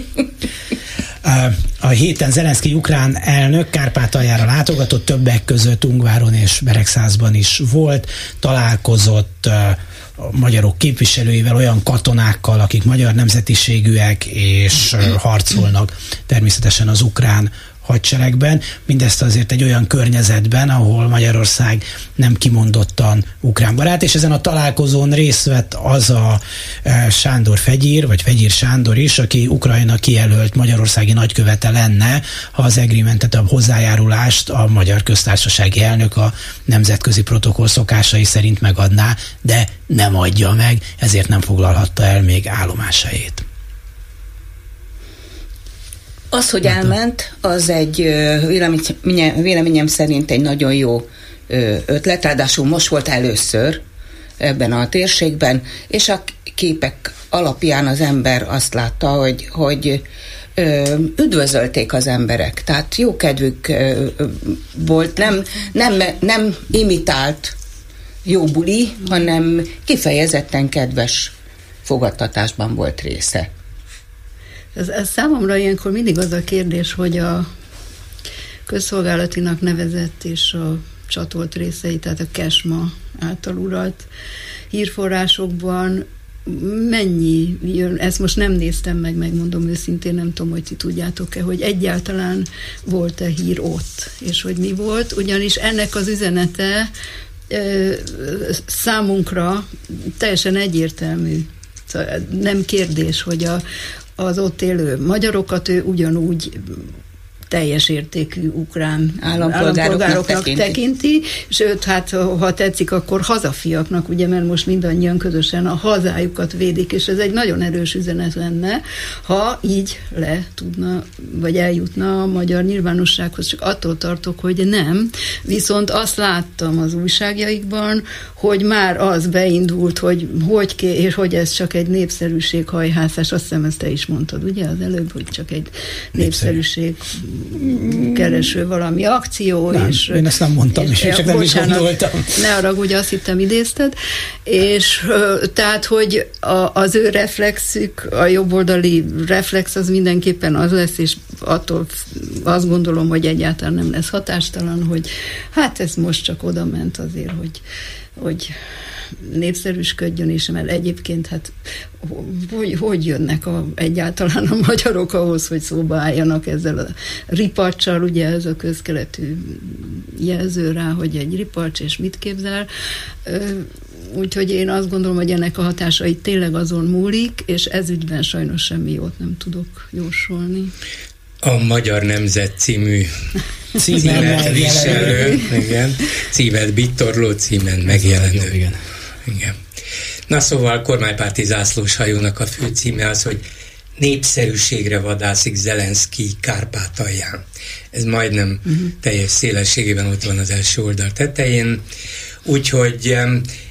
A héten Zelenszky ukrán elnök Kárpátaljára látogatott, többek között Ungváron és Beregszázban is volt, találkozott magyarok képviselőivel, olyan katonákkal, akik magyar nemzetiségűek és harcolnak természetesen az ukrán hadseregben, mindezt azért egy olyan környezetben, ahol Magyarország nem kimondottan ukrán barát, és ezen a találkozón részt vett az a e, Sándor Fegyír, vagy Fegyír Sándor is, aki Ukrajna kijelölt magyarországi nagykövete lenne, ha az agreementet, a hozzájárulást a magyar köztársasági elnök a nemzetközi protokoll szokásai szerint megadná, de nem adja meg, ezért nem foglalhatta el még állomásait. Az, hogy elment, az egy véleményem, véleményem szerint egy nagyon jó ötlet, ráadásul most volt először ebben a térségben, és a képek alapján az ember azt látta, hogy, hogy üdvözölték az emberek, tehát jó kedvük volt, nem, nem, nem imitált jó buli, hanem kifejezetten kedves fogadtatásban volt része. Ez, ez számomra ilyenkor mindig az a kérdés, hogy a közszolgálatinak nevezett és a csatolt részei, tehát a kesma által uralt hírforrásokban mennyi jön, ezt most nem néztem meg, megmondom őszintén, nem tudom, hogy ti tudjátok-e, hogy egyáltalán volt-e hír ott, és hogy mi volt, ugyanis ennek az üzenete számunkra teljesen egyértelmű. Szóval nem kérdés, hogy a, az ott élő magyarokat ő ugyanúgy teljes értékű ukrán állampolgároknak, állampolgároknak tekinti. tekinti, sőt, hát ha tetszik, akkor hazafiaknak, ugye, mert most mindannyian közösen a hazájukat védik, és ez egy nagyon erős üzenet lenne, ha így le tudna, vagy eljutna a magyar nyilvánossághoz, csak attól tartok, hogy nem. Viszont azt láttam az újságjaikban, hogy már az beindult, hogy hogy ké, és hogy ez csak egy népszerűséghajhászás, azt hiszem ezt te is mondtad, ugye, az előbb, hogy csak egy népszerűség kereső valami akció. Nem, és, én ezt nem mondtam, és én csak nem is gondoltam. Ne arra, hogy azt hittem idézted. És tehát, hogy a, az ő reflexük, a jobboldali reflex az mindenképpen az lesz, és attól azt gondolom, hogy egyáltalán nem lesz hatástalan, hogy hát ez most csak oda ment azért, hogy, hogy népszerűsködjön, és mert egyébként hát hogy, hogy jönnek a, egyáltalán a magyarok ahhoz, hogy szóba álljanak ezzel a ripacsal, ugye ez a közkeletű jelző rá, hogy egy ripacs, és mit képzel. Úgyhogy én azt gondolom, hogy ennek a hatásai tényleg azon múlik, és ez ügyben sajnos semmi jót nem tudok jósolni. A Magyar Nemzet című címet viselő, igen, címet bittorló címen megjelenő. Igen. Igen. Na szóval kormánypárti zászlós hajónak a fő címe az, hogy népszerűségre vadászik Zelenszky Kárpátalján. Ez majdnem uh-huh. teljes szélességében ott van az első oldal tetején. Úgyhogy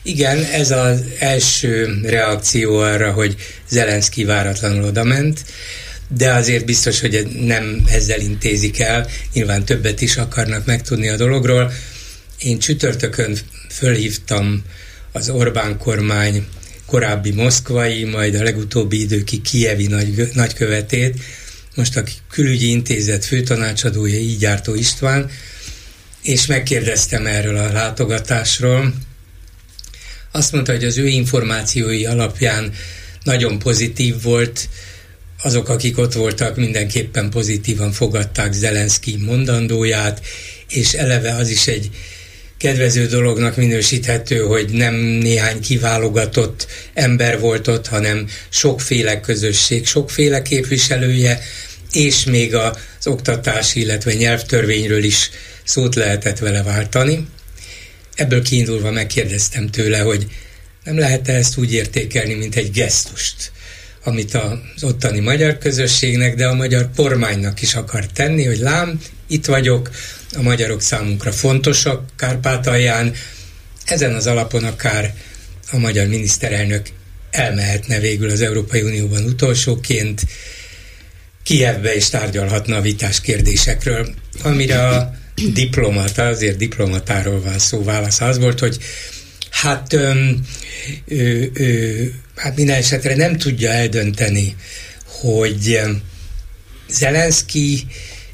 igen, ez az első reakció arra, hogy Zelenszky váratlanul odament, de azért biztos, hogy nem ezzel intézik el, nyilván többet is akarnak megtudni a dologról. Én csütörtökön fölhívtam az Orbán kormány korábbi moszkvai, majd a legutóbbi időki kievi nagy, nagykövetét, most a külügyi intézet főtanácsadója így jártó István, és megkérdeztem erről a látogatásról. Azt mondta, hogy az ő információi alapján nagyon pozitív volt, azok, akik ott voltak, mindenképpen pozitívan fogadták Zelenszky mondandóját, és eleve az is egy kedvező dolognak minősíthető, hogy nem néhány kiválogatott ember volt ott, hanem sokféle közösség, sokféle képviselője, és még az oktatási, illetve nyelvtörvényről is szót lehetett vele váltani. Ebből kiindulva megkérdeztem tőle, hogy nem lehet -e ezt úgy értékelni, mint egy gesztust, amit az ottani magyar közösségnek, de a magyar kormánynak is akar tenni, hogy lám, itt vagyok, a magyarok számunkra fontosak Kárpátalján, ezen az alapon akár a magyar miniszterelnök elmehetne végül az Európai Unióban utolsóként, Kievbe is tárgyalhatna a vitás kérdésekről, amire a diplomata, azért diplomatáról van szó, válasz az volt, hogy hát, öm, ö, ö, hát minden esetre nem tudja eldönteni, hogy Zelenszky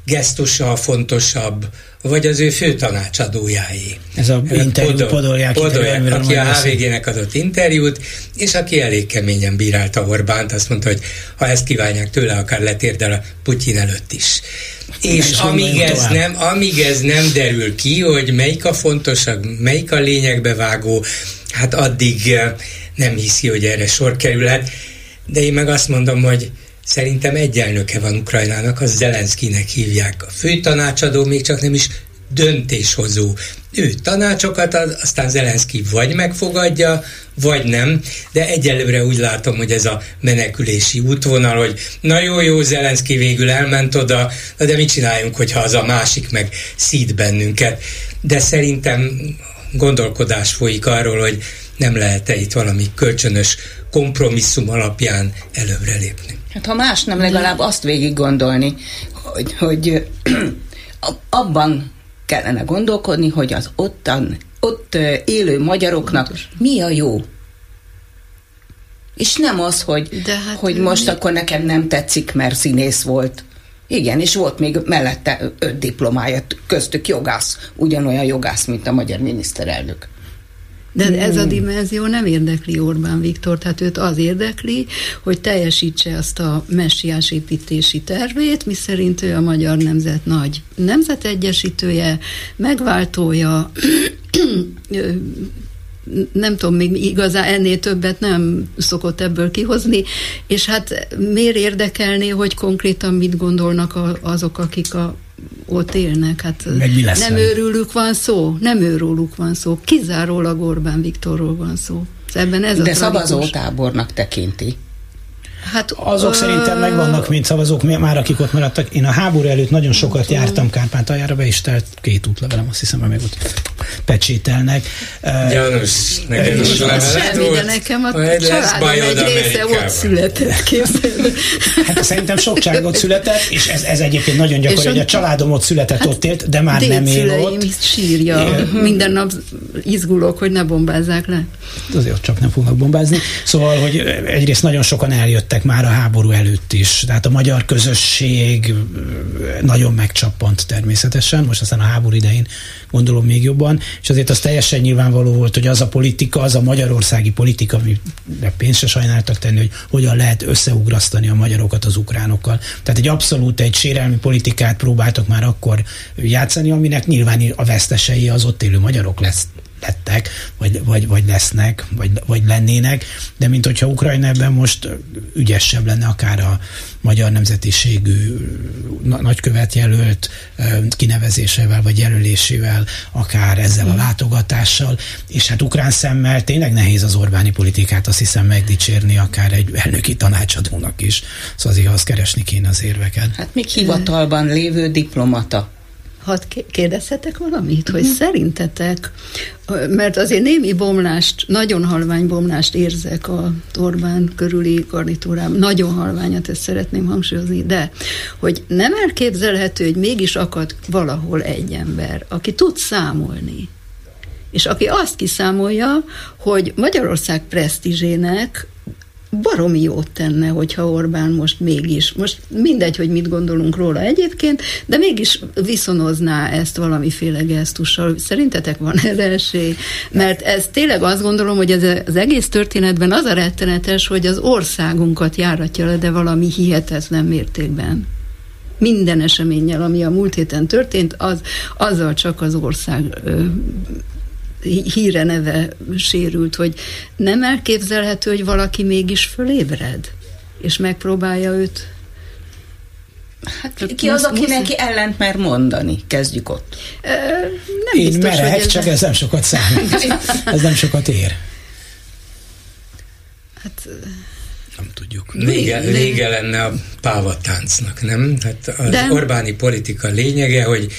gesztusa fontosabb, vagy az ő fő tanácsadójáé. Ez a interjú Podol, Podolják Podol, aki a HVG-nek adott interjút, és aki elég keményen bírálta Orbánt, azt mondta, hogy ha ezt kívánják tőle, akár letérdel a Putyin előtt is. És amíg ez, nem, amíg ez nem derül ki, hogy melyik a fontosabb, melyik a lényegbe vágó, hát addig eh, nem hiszi, hogy erre sor kerülhet. De én meg azt mondom, hogy Szerintem egy elnöke van Ukrajnának, az Zelenszkinek hívják. A főtanácsadó még csak nem is döntéshozó. Ő tanácsokat ad, aztán Zelenszky vagy megfogadja, vagy nem, de egyelőre úgy látom, hogy ez a menekülési útvonal, hogy na jó, jó, Zelenszky végül elment oda, na de mit csináljunk, hogyha az a másik meg szít bennünket. De szerintem gondolkodás folyik arról, hogy nem lehet-e itt valami kölcsönös kompromisszum alapján előbbre lépni. Hát ha más nem, legalább azt végig gondolni, hogy, hogy abban kellene gondolkodni, hogy az ottan, ott élő magyaroknak mi a jó. És nem az, hogy, De hát hogy most mi? akkor nekem nem tetszik, mert színész volt. Igen, és volt még mellette öt diplomája, köztük jogász, ugyanolyan jogász, mint a magyar miniszterelnök. De ez a dimenzió nem érdekli Orbán Viktor, tehát őt az érdekli, hogy teljesítse azt a messiás építési tervét, miszerint ő a magyar nemzet nagy nemzetegyesítője, megváltója, nem tudom, még igazán ennél többet nem szokott ebből kihozni, és hát miért érdekelné, hogy konkrétan mit gondolnak azok, akik a ott élnek. Hát nem velük? őrülük van szó, nem őróluk van szó, kizárólag Orbán Viktorról van szó. Ebben ez De szavazótábornak tekinti. Hát, Azok ö... szerintem megvannak, mint szavazók, már akik ott maradtak. Én a háború előtt nagyon sokat jártam Kárpátaljára, be is telt két útlevelem, azt hiszem, hogy még ott pecsételnek. János, neked is Semmi, de nekem a családom egy része ott született, képzeld. Hát szerintem sok család ott született, és ez, ez egyébként nagyon gyakori, hogy a családom ott született, hát ott élt, de már nem él ott. sírja. É. Minden nap izgulok, hogy ne bombázzák le. Azért csak nem fognak bombázni. Szóval, hogy egyrészt nagyon sokan eljöttek lettek már a háború előtt is. Tehát a magyar közösség nagyon megcsappant természetesen, most aztán a háború idején gondolom még jobban, és azért az teljesen nyilvánvaló volt, hogy az a politika, az a magyarországi politika, amire pénzt se sajnáltak tenni, hogy hogyan lehet összeugrasztani a magyarokat az ukránokkal. Tehát egy abszolút egy sérelmi politikát próbáltak már akkor játszani, aminek nyilván a vesztesei az ott élő magyarok lesz, lettek, vagy, vagy, vagy lesznek, vagy, vagy lennének, de mint hogyha Ukrajna ebben most ügyesebb lenne akár a magyar nemzetiségű nagykövet jelölt kinevezésével, vagy jelölésével, akár ezzel a látogatással, és hát ukrán szemmel tényleg nehéz az Orbáni politikát azt hiszem megdicsérni, akár egy elnöki tanácsadónak is. Szóval azért azt keresni kéne az érveket. Hát még hivatalban lévő diplomata Hadd kérdezhetek valamit, hogy uh-huh. szerintetek, mert azért némi bomlást, nagyon halvány bomlást érzek a Orbán körüli garnitúrám, nagyon halványat, ezt szeretném hangsúlyozni, de hogy nem elképzelhető, hogy mégis akad valahol egy ember, aki tud számolni, és aki azt kiszámolja, hogy Magyarország presztízsének baromi jót tenne, hogyha Orbán most mégis, most mindegy, hogy mit gondolunk róla egyébként, de mégis viszonozná ezt valamiféle gesztussal. Szerintetek van erre esély? Mert ez tényleg azt gondolom, hogy ez az egész történetben az a rettenetes, hogy az országunkat járatja le, de valami hihetetlen mértékben minden eseménnyel, ami a múlt héten történt, az, azzal csak az ország ö, híre neve sérült, hogy nem elképzelhető, hogy valaki mégis fölébred, és megpróbálja őt Hát ki az, aki neki ellent mer mondani? Kezdjük ott. E, nem Én biztos, merek, hogy ez csak ez nem sokat számít. ez nem sokat ér. Hát, nem tudjuk. Vége, vége lenne a pávatáncnak, nem? Hát az De... Orbáni politika lényege, hogy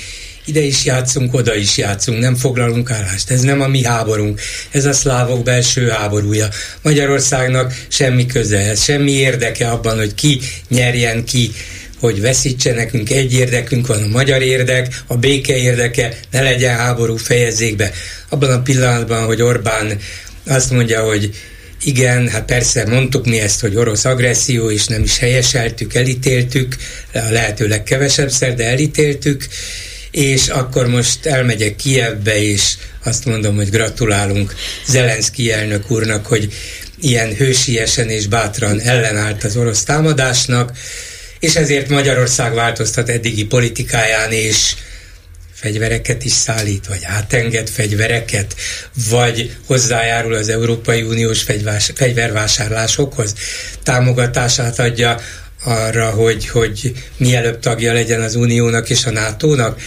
ide is játszunk, oda is játszunk, nem foglalunk állást. Ez nem a mi háborunk, ez a szlávok belső háborúja. Magyarországnak semmi köze ez, semmi érdeke abban, hogy ki nyerjen ki, hogy veszítse nekünk egy érdekünk van, a magyar érdek, a béke érdeke, ne legyen háború, fejezzék be. Abban a pillanatban, hogy Orbán azt mondja, hogy igen, hát persze mondtuk mi ezt, hogy orosz agresszió, és nem is helyeseltük, elítéltük, a lehető legkevesebb de elítéltük, és akkor most elmegyek Kievbe, és azt mondom, hogy gratulálunk Zelenszky elnök úrnak, hogy ilyen hősiesen és bátran ellenállt az orosz támadásnak, és ezért Magyarország változtat eddigi politikáján, és fegyvereket is szállít, vagy átenged fegyvereket, vagy hozzájárul az Európai Uniós fegyvervásárlásokhoz, támogatását adja arra, hogy, hogy mielőbb tagja legyen az Uniónak és a NATO-nak.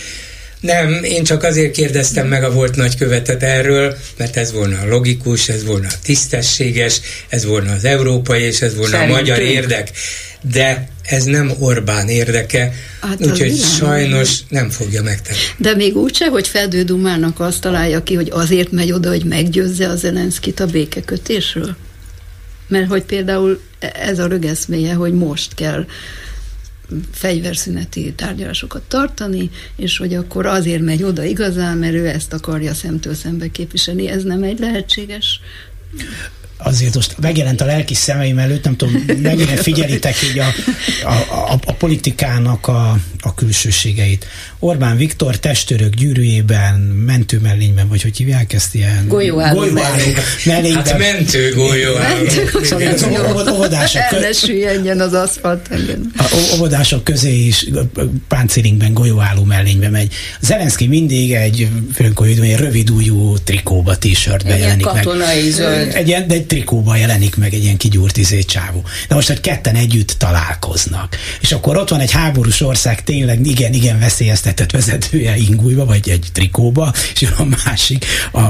Nem, én csak azért kérdeztem meg a volt nagykövetet erről, mert ez volna a logikus, ez volna a tisztességes, ez volna az európai, és ez volna Szerintünk. a magyar érdek. De ez nem Orbán érdeke, hát úgyhogy sajnos nem fogja megtenni. De még úgyse, hogy Fedő Dumának azt találja ki, hogy azért megy oda, hogy meggyőzze a Zelenszkit a békekötésről? Mert hogy például ez a rögeszméje, hogy most kell fegyverszüneti tárgyalásokat tartani, és hogy akkor azért megy oda igazán, mert ő ezt akarja szemtől szembe képviselni. Ez nem egy lehetséges azért most megjelent a lelki szemeim előtt, nem tudom, mennyire figyelitek így a, a, a, a politikának a, a külsőségeit. Orbán Viktor testőrök gyűrűjében, mentőmellényben, vagy hogy hívják ezt ilyen? Golyóálló, mellényben. Hát mentő golyóálló. Szóval az óvodások, Elnesüljen az aszfalt. A óvodások közé is páncélingben, golyóálló mellénybe megy. Zelenszky mindig egy, egy rövid újú trikóba, t-shirtbe jelenik meg. Katonai zöld. Egy, egy trikóban jelenik meg egy ilyen kigyúrt izé csávó. De most, hogy ketten együtt találkoznak, és akkor ott van egy háborús ország tényleg igen, igen veszélyeztetett vezetője ingújba, vagy egy trikóba, és jön a másik a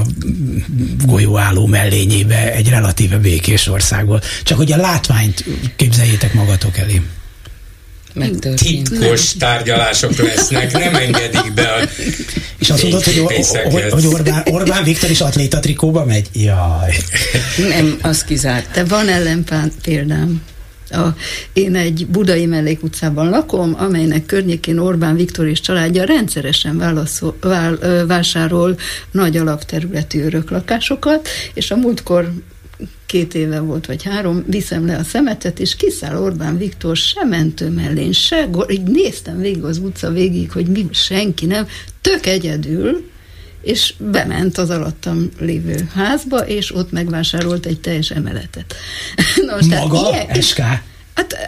golyóálló mellényébe egy relatíve békés országból. Csak hogy a látványt képzeljétek magatok titkos tárgyalások lesznek, nem engedik be a És azt mondod, hogy, hogy, hogy Orbán, Orbán Viktor is atléta trikóba megy? Jaj. Nem, az kizárt. De van ellenpán példám. A, én egy budai mellékutcában lakom, amelynek környékén Orbán Viktor és családja rendszeresen válaszol, vál, vásárol nagy alapterületű öröklakásokat, és a múltkor két éve volt, vagy három, viszem le a szemetet, és kiszáll Orbán Viktor se mentő mellén, se, így néztem végig az utca végig, hogy mi, senki nem, tök egyedül, és bement az alattam lévő házba, és ott megvásárolt egy teljes emeletet. Nos, Maga? Ilyen, SK?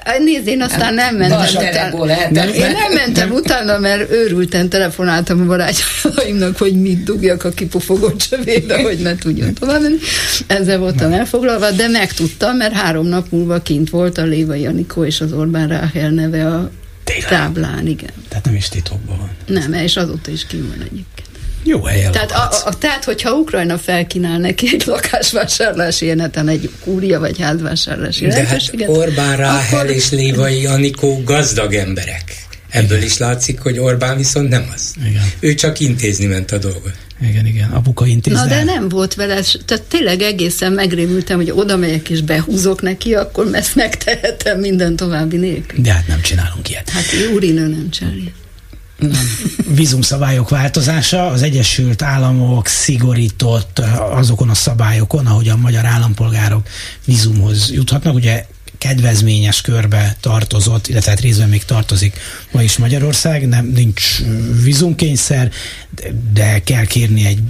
Hát nézd, én aztán nem mentem utána. Nem, én nem mentem utána, mert őrülten telefonáltam a barátjaimnak, hogy mit dugjak a kipufogott csövébe, hogy ne tudjon tovább menni. Ezzel voltam elfoglalva, de megtudtam, mert három nap múlva kint volt a Léva Janikó és az Orbán Ráhel neve a Tényleg? táblán, igen. Tehát nem is titokban van. Nem, és azóta is ki van egyébként. Jó helyen tehát, a, a, tehát, hogyha Ukrajna felkínál neki egy lakásvásárlási ilyeneten egy kúria vagy házvásárlási De hát Orbán Ráhel akkor... és Lévai Anikó gazdag emberek. Ebből igen. is látszik, hogy Orbán viszont nem az. Igen. Ő csak intézni ment a dolgot. Igen, igen, apuka intézne. Na de nem volt vele, tehát tényleg egészen megrémültem, hogy oda megyek és behúzok neki, akkor ezt megtehetem minden további nélkül. De hát nem csinálunk ilyet. Hát úrinő nem csinálja. Vízumszabályok változása. Az Egyesült Államok szigorított azokon a szabályokon, ahogy a magyar állampolgárok vízumhoz juthatnak. Ugye kedvezményes körbe tartozott, illetve hát részben még tartozik ma is Magyarország, nem nincs vízumkényszer, de kell kérni egy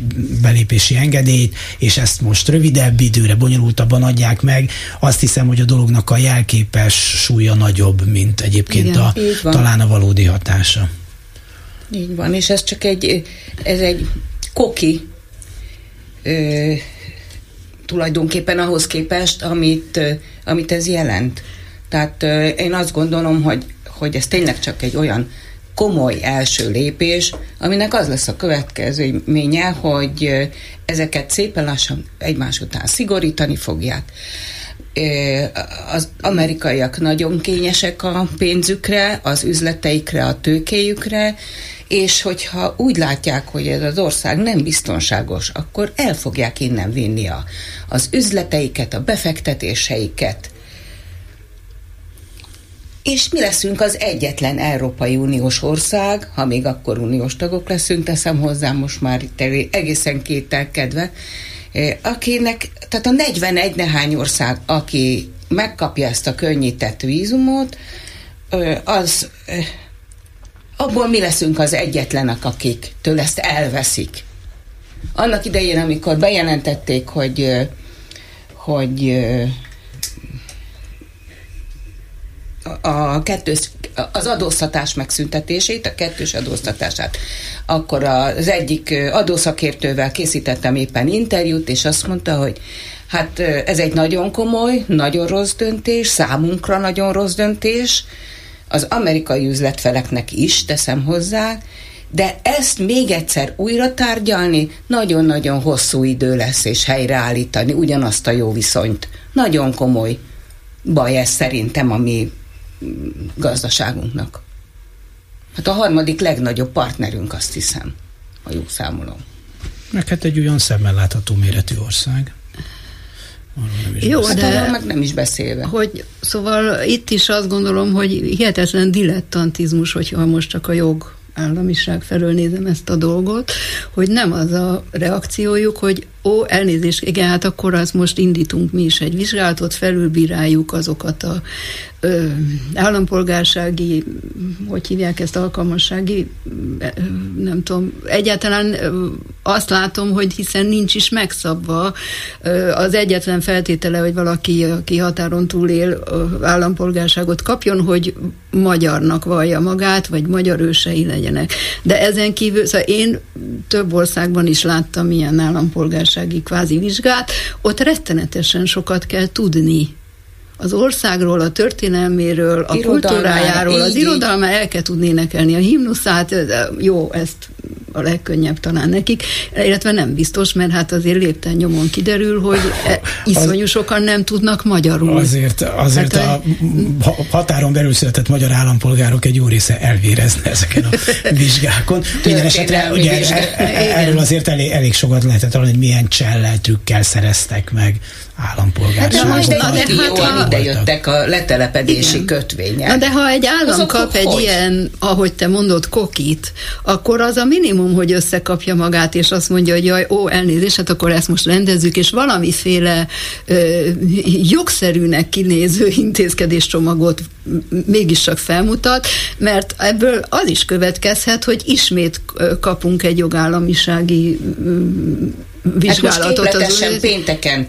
belépési engedélyt, és ezt most rövidebb időre, bonyolultabban adják meg. Azt hiszem, hogy a dolognak a jelképes súlya nagyobb, mint egyébként Igen, a, talán a valódi hatása. Így van, és ez csak egy, ez egy koki ö, tulajdonképpen ahhoz képest, amit, amit ez jelent. Tehát én azt gondolom, hogy, hogy ez tényleg csak egy olyan komoly első lépés, aminek az lesz a következménye, hogy ezeket szépen lassan egymás után szigorítani fogják. Az amerikaiak nagyon kényesek a pénzükre, az üzleteikre, a tőkéjükre, és hogyha úgy látják, hogy ez az ország nem biztonságos, akkor el fogják innen vinni a, az üzleteiket, a befektetéseiket. És mi leszünk az egyetlen Európai Uniós ország, ha még akkor uniós tagok leszünk, teszem hozzá most már egészen kételkedve, eh, akinek, tehát a 41 nehány ország, aki megkapja ezt a könnyített vízumot, az abból mi leszünk az egyetlenek, akik től ezt elveszik. Annak idején, amikor bejelentették, hogy, hogy a kettős, az adóztatás megszüntetését, a kettős adóztatását. Akkor az egyik adószakértővel készítettem éppen interjút, és azt mondta, hogy hát ez egy nagyon komoly, nagyon rossz döntés, számunkra nagyon rossz döntés, az amerikai üzletfeleknek is, teszem hozzá, de ezt még egyszer újra tárgyalni nagyon-nagyon hosszú idő lesz, és helyreállítani ugyanazt a jó viszonyt. Nagyon komoly baj ez szerintem a mi gazdaságunknak. Hát a harmadik legnagyobb partnerünk, azt hiszem, a jó számolom. Meg hát egy olyan szemmel látható méretű ország. Jó, de meg nem is beszélve. Hogy, szóval itt is azt gondolom, hogy hihetetlen dilettantizmus, hogyha most csak a jog államiság felől nézem ezt a dolgot, hogy nem az a reakciójuk, hogy ó, elnézést, igen, hát akkor az most indítunk mi is egy vizsgálatot, felülbíráljuk azokat a ö, állampolgársági, hogy hívják ezt, alkalmassági, nem tudom, egyáltalán azt látom, hogy hiszen nincs is megszabva az egyetlen feltétele, hogy valaki, aki határon túl él, állampolgárságot kapjon, hogy magyarnak vallja magát, vagy magyar ősei legyenek. De ezen kívül, szóval én több országban is láttam ilyen állampolgárságot, biztonsági kvázi vizsgát, ott rettenetesen sokat kell tudni az országról, a történelméről, a kultúrájáról, az irodalma el kell tudni énekelni a himnuszát, jó, ezt a legkönnyebb talán nekik, illetve nem biztos, mert hát azért lépten nyomon kiderül, hogy e, iszonyú sokan nem tudnak magyarul. Azért, azért hát, a határon belül született magyar állampolgárok egy jó része elvérezne ezeken a vizsgákon. Minden esetre ugye erről azért elég, elég sokat lehetett hallani, hogy milyen csellel trükkel szereztek meg állampolgárságot. Hát de most de, hát, ha, ide jöttek a letelepedési igen. kötvények. Na de ha egy állam Azok kap egy hogy? ilyen, ahogy te mondod, kokit, akkor az a minimum, hogy összekapja magát, és azt mondja, hogy jaj, ó, elnézést, hát akkor ezt most rendezzük, és valamiféle ö, jogszerűnek kinéző intézkedéscsomagot mégis csak felmutat, mert ebből az is következhet, hogy ismét kapunk egy jogállamisági vizsgálatot. Hát most az pénteken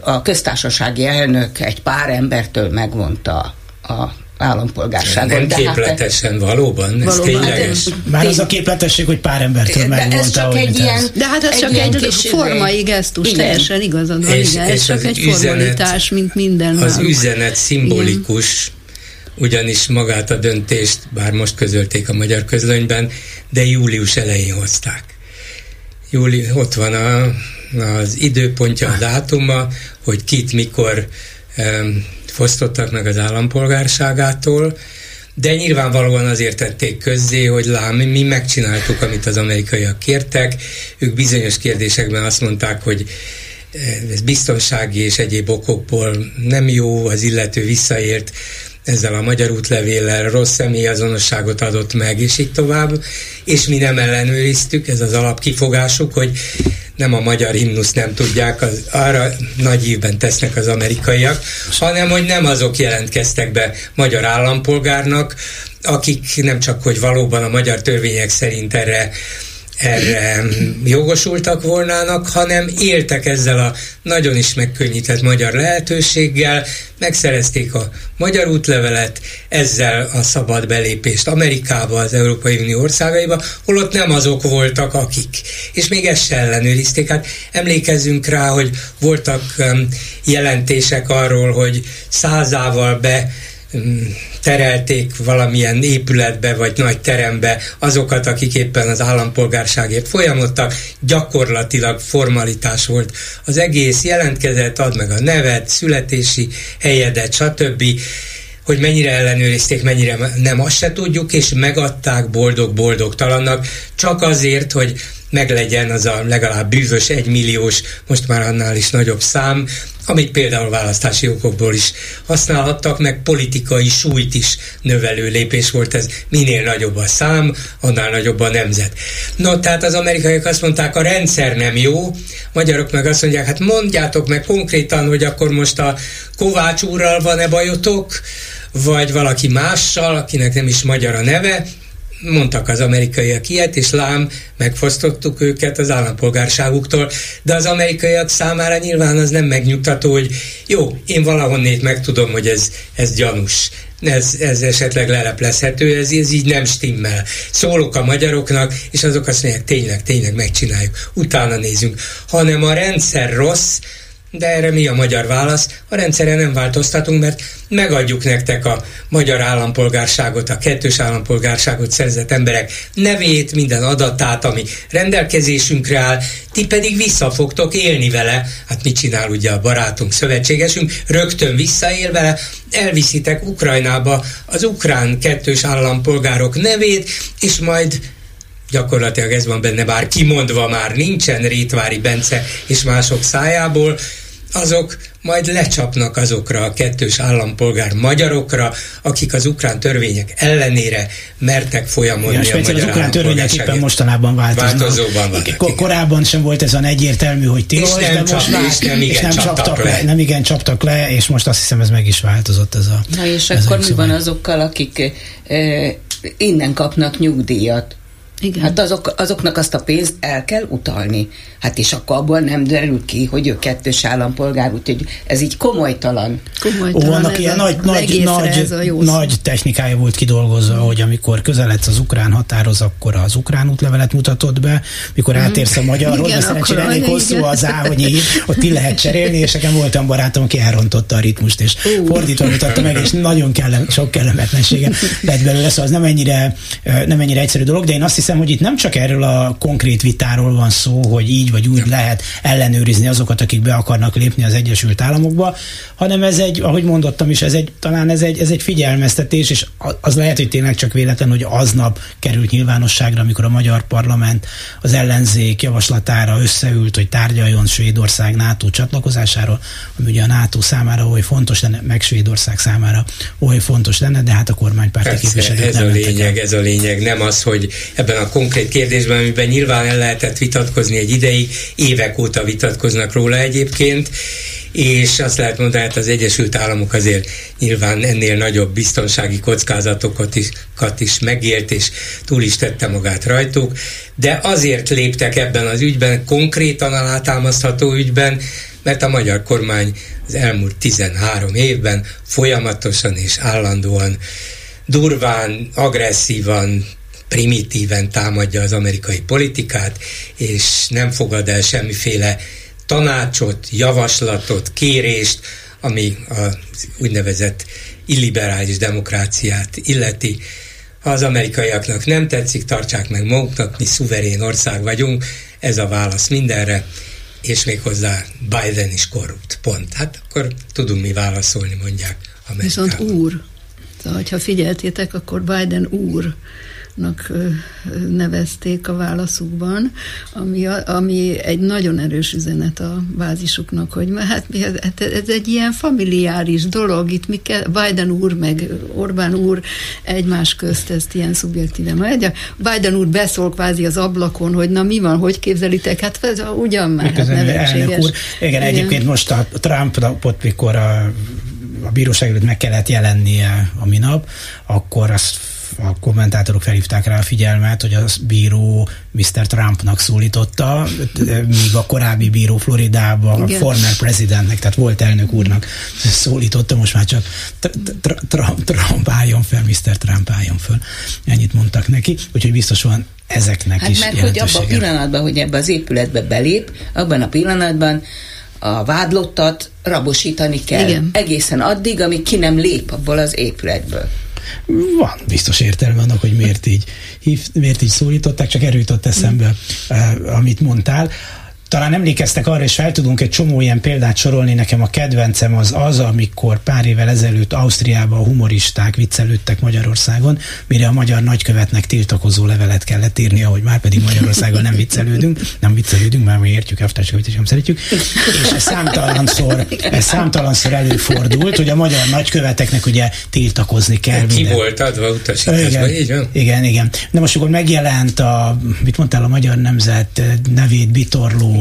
a köztársasági elnök egy pár embertől megvonta a állampolgárságot. Nem de képletesen, hát, valóban? Ez valóban, tényleges? Már az a képletesség, hogy pár embertől de megmondta. Ez csak egy ilyen. De hát ez egy csak egy kis formai gesztus, igen. teljesen igazad van, és, igen. Ez csak egy üzenet, formalitás, mint minden. Az náluk. üzenet szimbolikus, igen. ugyanis magát a döntést, bár most közölték a magyar közlönyben, de július elején hozták. Júli, ott van a az időpontja, a dátuma, hogy kit mikor fosztottak meg az állampolgárságától, de nyilvánvalóan azért tették közzé, hogy lám, mi megcsináltuk, amit az amerikaiak kértek. Ők bizonyos kérdésekben azt mondták, hogy ez biztonsági és egyéb okokból nem jó, az illető visszaért ezzel a magyar útlevéllel rossz személyazonosságot adott meg, és így tovább, és mi nem ellenőriztük, ez az alapkifogásuk, hogy nem a magyar himnusz nem tudják, az, arra nagy évben tesznek az amerikaiak, hanem hogy nem azok jelentkeztek be magyar állampolgárnak, akik nem csak, hogy valóban a magyar törvények szerint erre erre jogosultak volnának, hanem éltek ezzel a nagyon is megkönnyített magyar lehetőséggel, megszerezték a magyar útlevelet, ezzel a szabad belépést Amerikába, az Európai Unió országaiba, holott nem azok voltak, akik. És még ezt se ellenőrizték. Hát emlékezzünk rá, hogy voltak jelentések arról, hogy százával be terelték valamilyen épületbe vagy nagy terembe azokat, akik éppen az állampolgárságért folyamodtak, gyakorlatilag formalitás volt. Az egész. Jelentkezett, ad meg a nevet, születési helyedet, stb. Hogy mennyire ellenőrizték, mennyire nem, azt se tudjuk, és megadták boldog-boldogtalannak, csak azért, hogy meglegyen az a legalább bűvös egymilliós, most már annál is nagyobb szám, amit például választási okokból is használhattak, meg politikai súlyt is növelő lépés volt ez. Minél nagyobb a szám, annál nagyobb a nemzet. No, tehát az amerikaiak azt mondták, a rendszer nem jó, magyarok meg azt mondják, hát mondjátok meg konkrétan, hogy akkor most a Kovács úrral van-e bajotok, vagy valaki mással, akinek nem is magyar a neve, mondtak az amerikaiak ilyet, és lám, megfosztottuk őket az állampolgárságuktól, de az amerikaiak számára nyilván az nem megnyugtató, hogy jó, én valahonnét megtudom, hogy ez, ez gyanús, ez, ez esetleg leleplezhető, ez, ez így nem stimmel. Szólok a magyaroknak, és azok azt mondják, tényleg, tényleg megcsináljuk, utána nézünk. Hanem a rendszer rossz, de erre mi a magyar válasz? A rendszere nem változtatunk, mert megadjuk nektek a magyar állampolgárságot, a kettős állampolgárságot szerzett emberek nevét, minden adatát, ami rendelkezésünkre áll, ti pedig vissza fogtok élni vele. Hát mit csinál ugye a barátunk, szövetségesünk? Rögtön visszaél vele, elviszitek Ukrajnába az ukrán kettős állampolgárok nevét, és majd gyakorlatilag ez van benne, bár kimondva már nincsen Rétvári Bence és mások szájából, azok majd lecsapnak azokra a kettős állampolgár magyarokra, akik az ukrán törvények ellenére mertek folyamodni Igen, a magyar az ukrán törvények éppen mostanában változnak. Változóban vannak. Korábban sem volt ez a egyértelmű, hogy tilos, és nem de most már, és nem igen, és nem csaptak, csaptak le. le. Nem igen csaptak le, és most azt hiszem ez meg is változott ez a Na és akkor mi van azokkal, akik e, innen kapnak nyugdíjat? Igen. Hát azok, azoknak azt a pénzt el kell utalni. Hát és akkor abból nem derül ki, hogy ő kettős állampolgár, úgyhogy ez így komolytalan. komolytalan Ó, vannak ilyen nagy, nagy, nagy, nagy technikája volt kidolgozva, mm. hogy amikor közeledsz az ukrán határoz, akkor az ukrán útlevelet mutatod be, mikor mm. átérsz a magyarhoz, de szerencsére elég hosszú az áhonyi, ott ki lehet cserélni, és nekem voltam barátom, aki elrontotta a ritmust, és uh. fordítva mutatta meg, és nagyon kellem, sok kellemetlensége lett belőle, szóval az nem ennyire, nem ennyire egyszerű dolog, de én azt hiszem, hogy itt nem csak erről a konkrét vitáról van szó, hogy így vagy úgy lehet ellenőrizni azokat, akik be akarnak lépni az Egyesült Államokba, hanem ez egy, ahogy mondottam is, ez egy, talán ez egy, ez egy figyelmeztetés, és az lehet, hogy tényleg csak véletlen, hogy aznap került nyilvánosságra, amikor a magyar parlament az ellenzék javaslatára összeült, hogy tárgyaljon Svédország NATO csatlakozásáról, ami ugye a NATO számára oly fontos lenne, meg Svédország számára oly fontos lenne, de hát a kormánypárti képviselők ez nem a lényeg, ez a lényeg, nem az, hogy ebben a konkrét kérdésben, amiben nyilván el lehetett vitatkozni egy ideig, évek óta vitatkoznak róla egyébként, és azt lehet mondani, hát az Egyesült Államok azért nyilván ennél nagyobb biztonsági kockázatokat is, is megélt, és túl is tette magát rajtuk, de azért léptek ebben az ügyben, konkrétan alátámasztható ügyben, mert a magyar kormány az elmúlt 13 évben folyamatosan és állandóan durván, agresszívan, primitíven támadja az amerikai politikát, és nem fogad el semmiféle tanácsot, javaslatot, kérést, ami az úgynevezett illiberális demokráciát illeti. Ha az amerikaiaknak nem tetszik, tartsák meg maguknak, mi szuverén ország vagyunk, ez a válasz mindenre, és még hozzá Biden is korrupt, pont. Hát akkor tudunk mi válaszolni, mondják Amerikában. Viszont úr, Szóval, ha figyeltétek, akkor Biden úr nak nevezték a válaszukban, ami, ami egy nagyon erős üzenet a bázisuknak, hogy hát ez, ez egy ilyen familiáris dolog, itt mi kell, Biden úr meg Orbán úr egymás közt ezt ilyen szubjektíven. Egy Biden úr beszól kvázi az ablakon, hogy na mi van, hogy képzelitek, hát ez ugyan már, hát nevetséges. Úr, igen, igen, egyébként most a Trumpot, mikor a, a bíróság előtt meg kellett jelennie a minap, akkor azt a kommentátorok felhívták rá a figyelmet, hogy a bíró Mr. Trumpnak szólította, míg a korábbi bíró Floridában a former presidentnek, tehát volt elnök úrnak szólította, most már csak Trump álljon fel, Mr. Trump álljon fel. Ennyit mondtak neki, úgyhogy biztos van ezeknek hát is mert hogy abban a pillanatban, hogy ebbe az épületbe belép, abban a pillanatban a vádlottat rabosítani kell. Igen. Egészen addig, amíg ki nem lép abból az épületből. Van biztos értelme annak, hogy miért így, miért így szólították, csak erőt eszembe, uh, amit mondtál talán emlékeztek arra, és fel tudunk egy csomó ilyen példát sorolni, nekem a kedvencem az az, amikor pár évvel ezelőtt Ausztriában a humoristák viccelődtek Magyarországon, mire a magyar nagykövetnek tiltakozó levelet kellett írni, ahogy már pedig Magyarországon nem viccelődünk, nem viccelődünk, mert mi értjük, elvtársakat is nem szeretjük, és ez számtalanszor, ez számtalanszor előfordult, hogy a magyar nagyköveteknek ugye tiltakozni kell. Ki minden. volt adva utasításba, így van? Igen, igen. De most akkor megjelent a, mit mondtál, a Magyar Nemzet nevét bitorló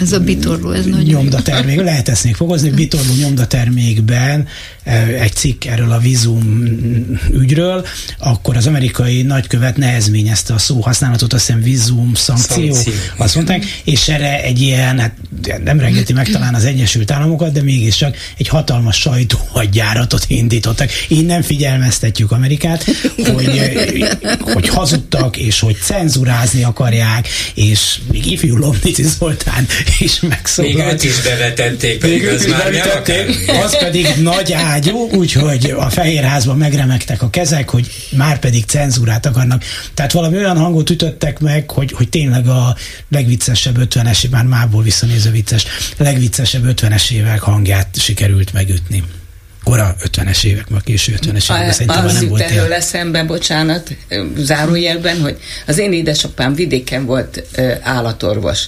ez a bitorló, ez nagyon nyomdatermék, lehet ezt még fogozni, bitorló nyomdatermékben egy cikk erről a vízum ügyről, akkor az amerikai nagykövet nehezményezte a szó használatot, azt hiszem vízum, szankció, szankció. azt mondták, és erre egy ilyen, hát nem rengeti meg talán az Egyesült Államokat, de mégiscsak egy hatalmas sajtóhagyjáratot indítottak. Innen figyelmeztetjük Amerikát, hogy, hogy hazudtak, és hogy cenzurázni akarják, és még ifjú Lomnici Zoltán is megszólalt. Még őt is bevetették, pedig az már nem Az pedig nagy ágyú, úgyhogy a Fehérházban megremegtek a kezek, hogy már pedig cenzúrát akarnak. Tehát valami olyan hangot ütöttek meg, hogy, hogy tényleg a legviccesebb 50-es, már mából visszanéző vicces, legviccesebb 50-es évek hangját sikerült megütni. Kora 50-es évek, ma késő 50-es évek, szerintem az nem volt erről eszembe, bocsánat, zárójelben, hogy az én édesapám vidéken volt állatorvos,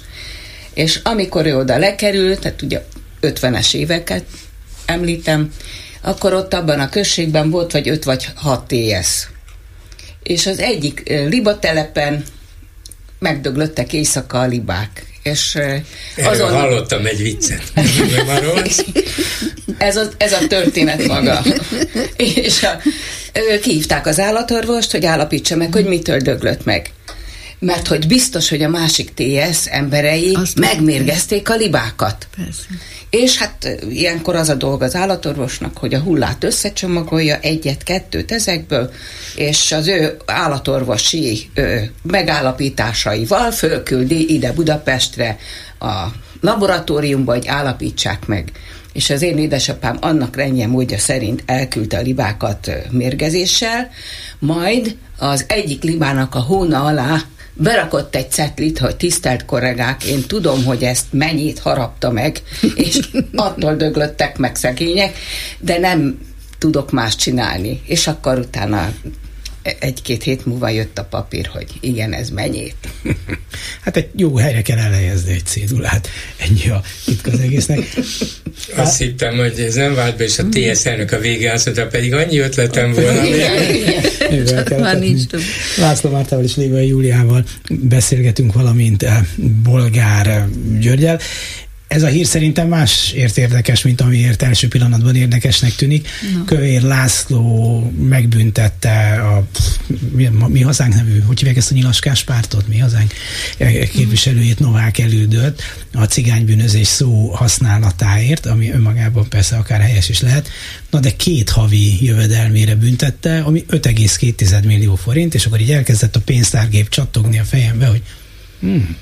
és amikor ő oda lekerült, tehát ugye 50-es éveket említem, akkor ott abban a községben volt vagy 5 vagy 6 TS. És az egyik libatelepen megdöglöttek éjszaka a libák. És azon... Erről hallottam egy viccet. ez, a, ez a történet maga. és a, kihívták az állatorvost, hogy állapítsa meg, hogy mitől döglött meg mert hogy biztos, hogy a másik TS emberei Azt megmérgezték a libákat. Persze. És hát ilyenkor az a dolga az állatorvosnak, hogy a hullát összecsomagolja egyet-kettőt ezekből, és az ő állatorvosi ö, megállapításaival fölküldi ide Budapestre a laboratóriumba, hogy állapítsák meg. És az én édesapám annak rendje módja szerint elküldte a libákat mérgezéssel, majd az egyik libának a hóna alá berakott egy cetlit, hogy tisztelt kollégák, én tudom, hogy ezt mennyit harapta meg, és attól döglöttek meg szegények, de nem tudok más csinálni. És akkor utána egy-két hét múlva jött a papír, hogy igen, ez mennyit. Hát egy jó helyre kell elhelyezni egy cédulát. Ennyi a titka az egésznek. Azt hát... hittem, hogy ez nem vált be, és a TSZ elnök a vége azt mondta, pedig annyi ötletem volna. Már nincs több. László Mártával és Lévai Júliával beszélgetünk, valamint eh, Bolgár Györgyel, ez a hír szerintem másért érdekes, mint amiért első pillanatban érdekesnek tűnik. No. Kövér László megbüntette a mi, mi hazánk nevű, hogy hívják ezt a nyilaskás pártot, mi hazánk e, képviselőjét Novák elődött a cigánybűnözés szó használatáért, ami önmagában persze akár helyes is lehet, na de két havi jövedelmére büntette, ami 5,2 millió forint, és akkor így elkezdett a pénztárgép csattogni a fejembe, hogy Hmm.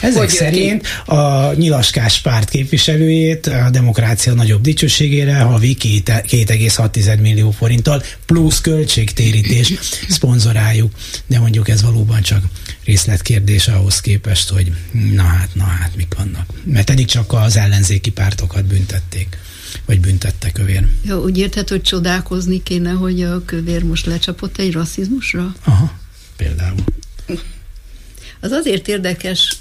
Ezek hogy szerint ki? a nyilaskás párt képviselőjét a demokrácia nagyobb dicsőségére havi 2,6 millió forinttal plusz költségtérítés szponzoráljuk. De mondjuk ez valóban csak részletkérdés ahhoz képest, hogy na hát, na hát, mik vannak. Mert eddig csak az ellenzéki pártokat büntették. vagy büntette kövér. Ja, úgy érted, hogy csodálkozni kéne, hogy a kövér most lecsapott egy rasszizmusra? Aha, például. Az azért érdekes,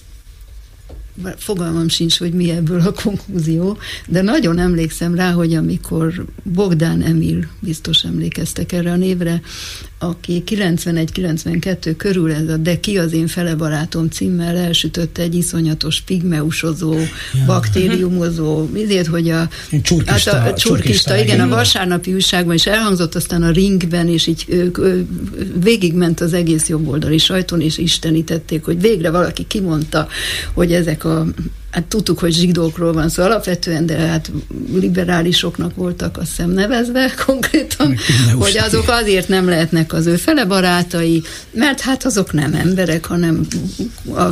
fogalmam sincs, hogy mi ebből a konklúzió, de nagyon emlékszem rá, hogy amikor Bogdán Emil, biztos emlékeztek erre a névre, aki 91-92 körül ez a De ki az én fele barátom címmel elsütötte egy iszonyatos pigmeusozó, ja. baktériumozó, ezért, hogy a csurkista, hát a, a csurkista, igen, a vasárnapi újságban is elhangzott, aztán a ringben, és így ők, végigment az egész jobboldali sajton, és istenítették, hogy végre valaki kimondta, hogy ezek a hát tudtuk, hogy zsidókról van szó alapvetően, de hát liberálisoknak voltak azt hiszem nevezve konkrétan, hogy azok azért nem lehetnek az ő fele barátai, mert hát azok nem emberek, hanem a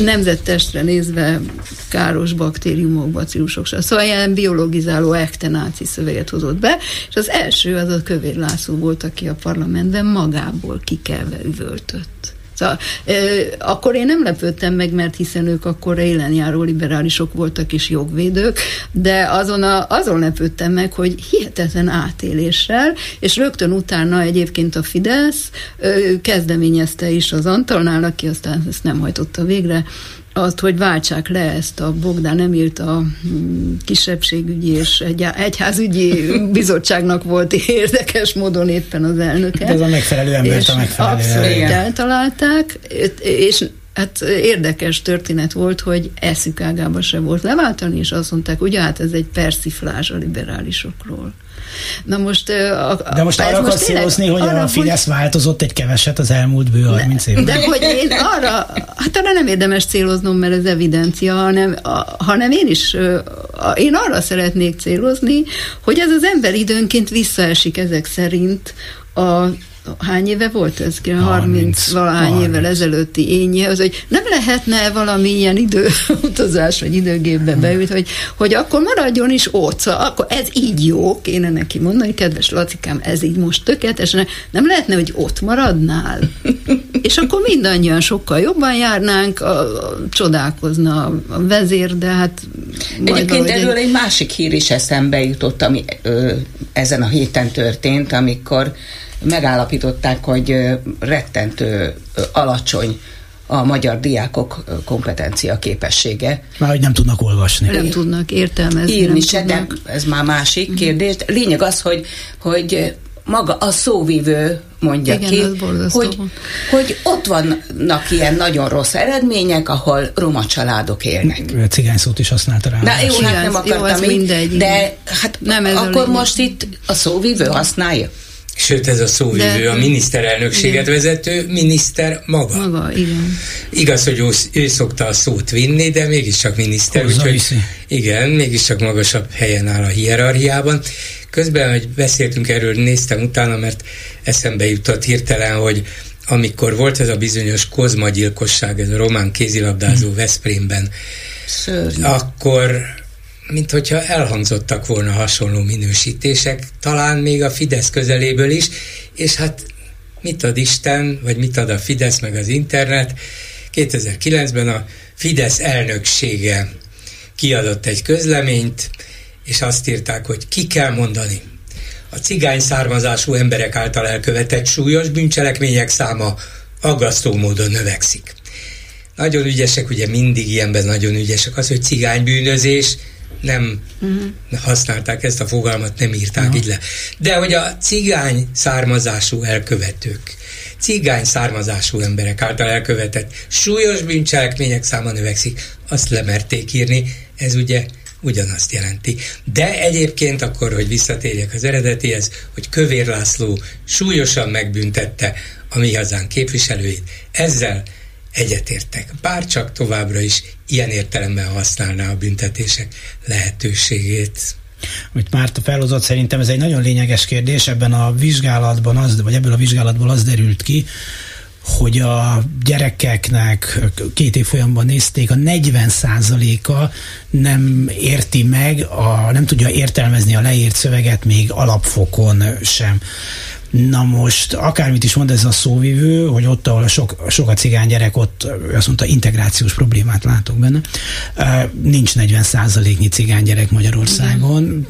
nemzettestre nézve káros baktériumok, bacillusok, szóval ilyen biologizáló ektenáci szöveget hozott be, és az első az a Kövér László volt, aki a parlamentben magából kikelve üvöltött. Szóval, akkor én nem lepődtem meg, mert hiszen ők akkor élenjáró liberálisok voltak és jogvédők, de azon, a, azon lepődtem meg, hogy hihetetlen átéléssel, és rögtön utána egyébként a Fidesz kezdeményezte is az Antalnál, aki aztán ezt nem hajtotta végre, azt, hogy váltsák le ezt a Bogdán Emilt a mm, kisebbségügyi és egy, egyházügyi bizottságnak volt érdekes módon éppen az elnöke. De ez a megfelelő embert a megfelelő Abszolút eltalálták, és Hát érdekes történet volt, hogy eszük ágába se volt leváltani, és azt mondták, ugye hát ez egy persiflázs a liberálisokról. Na most... A, de most arra akarsz szívozni, hogy arra, a Fidesz hogy... változott egy keveset az elmúlt bő 30 évben. De hogy én arra, hát arra nem érdemes céloznom, mert ez evidencia, hanem, a, hanem én is, a, én arra szeretnék célozni, hogy ez az ember időnként visszaesik ezek szerint a hány éve volt ez? 30, 30 valahány 30. évvel ezelőtti énje, az, hogy nem lehetne valami ilyen időutazás, vagy időgépbe hmm. beült, hogy, hogy akkor maradjon is ott, szóval akkor ez így jó, kéne neki mondani, kedves Lacikám, ez így most tökéletesen, nem lehetne, hogy ott maradnál? És akkor mindannyian sokkal jobban járnánk, a, a, csodálkozna a vezér, de hát... Egyébként erről egy... egy másik hír is eszembe jutott, ami ö, ezen a héten történt, amikor megállapították, hogy rettentő alacsony a magyar diákok kompetencia képessége. Már hogy nem tudnak olvasni. Nem tudnak értelmezni. Írni se, de ez már másik mhm. kérdés. Lényeg az, hogy, hogy maga a szóvivő mondja Igen, ki, hogy, hogy ott vannak ilyen nagyon rossz eredmények, ahol roma családok élnek. Cigány szót is használta rá. Na jó, hát nem akartam jó, így, mindegy, de hát nem ez akkor most itt a szóvivő használja. Sőt, ez a szóvivő, De, a miniszterelnökséget igen. vezető miniszter maga. Maga, igen. Igaz, hogy ő, ő szokta a szót vinni, de mégiscsak miniszter, Hozzá úgyhogy viszi. igen, mégiscsak magasabb helyen áll a hierarchiában. Közben, hogy beszéltünk erről, néztem utána, mert eszembe jutott hirtelen, hogy amikor volt ez a bizonyos Kozma gyilkosság, ez a román kézilabdázó hmm. Veszprémben, Szörny. akkor mint hogyha elhangzottak volna hasonló minősítések, talán még a Fidesz közeléből is, és hát mit ad Isten, vagy mit ad a Fidesz, meg az internet. 2009-ben a Fidesz elnöksége kiadott egy közleményt, és azt írták, hogy ki kell mondani. A cigány származású emberek által elkövetett súlyos bűncselekmények száma aggasztó módon növekszik. Nagyon ügyesek, ugye mindig ilyenben nagyon ügyesek az, hogy cigánybűnözés, nem uh-huh. használták ezt a fogalmat, nem írták uh-huh. így le. De hogy a cigány származású elkövetők, cigány származású emberek által elkövetett súlyos bűncselekmények száma növekszik, azt lemerték írni, ez ugye ugyanazt jelenti. De egyébként akkor, hogy visszatérjek az eredetihez, hogy Kövér László súlyosan megbüntette a mi hazán képviselőit, ezzel egyetértek. Bár csak továbbra is ilyen értelemben használná a büntetések lehetőségét. Amit Márta felhozott, szerintem ez egy nagyon lényeges kérdés. Ebben a vizsgálatban, az, vagy ebből a vizsgálatból az derült ki, hogy a gyerekeknek két év folyamban nézték, a 40%-a nem érti meg, a, nem tudja értelmezni a leírt szöveget még alapfokon sem. Na most, akármit is mond ez a szóvivő, hogy ott, ahol a sok, sok a cigány gyerek, ott azt mondta, integrációs problémát látok benne. Nincs 40 százaléknyi cigány gyerek Magyarországon,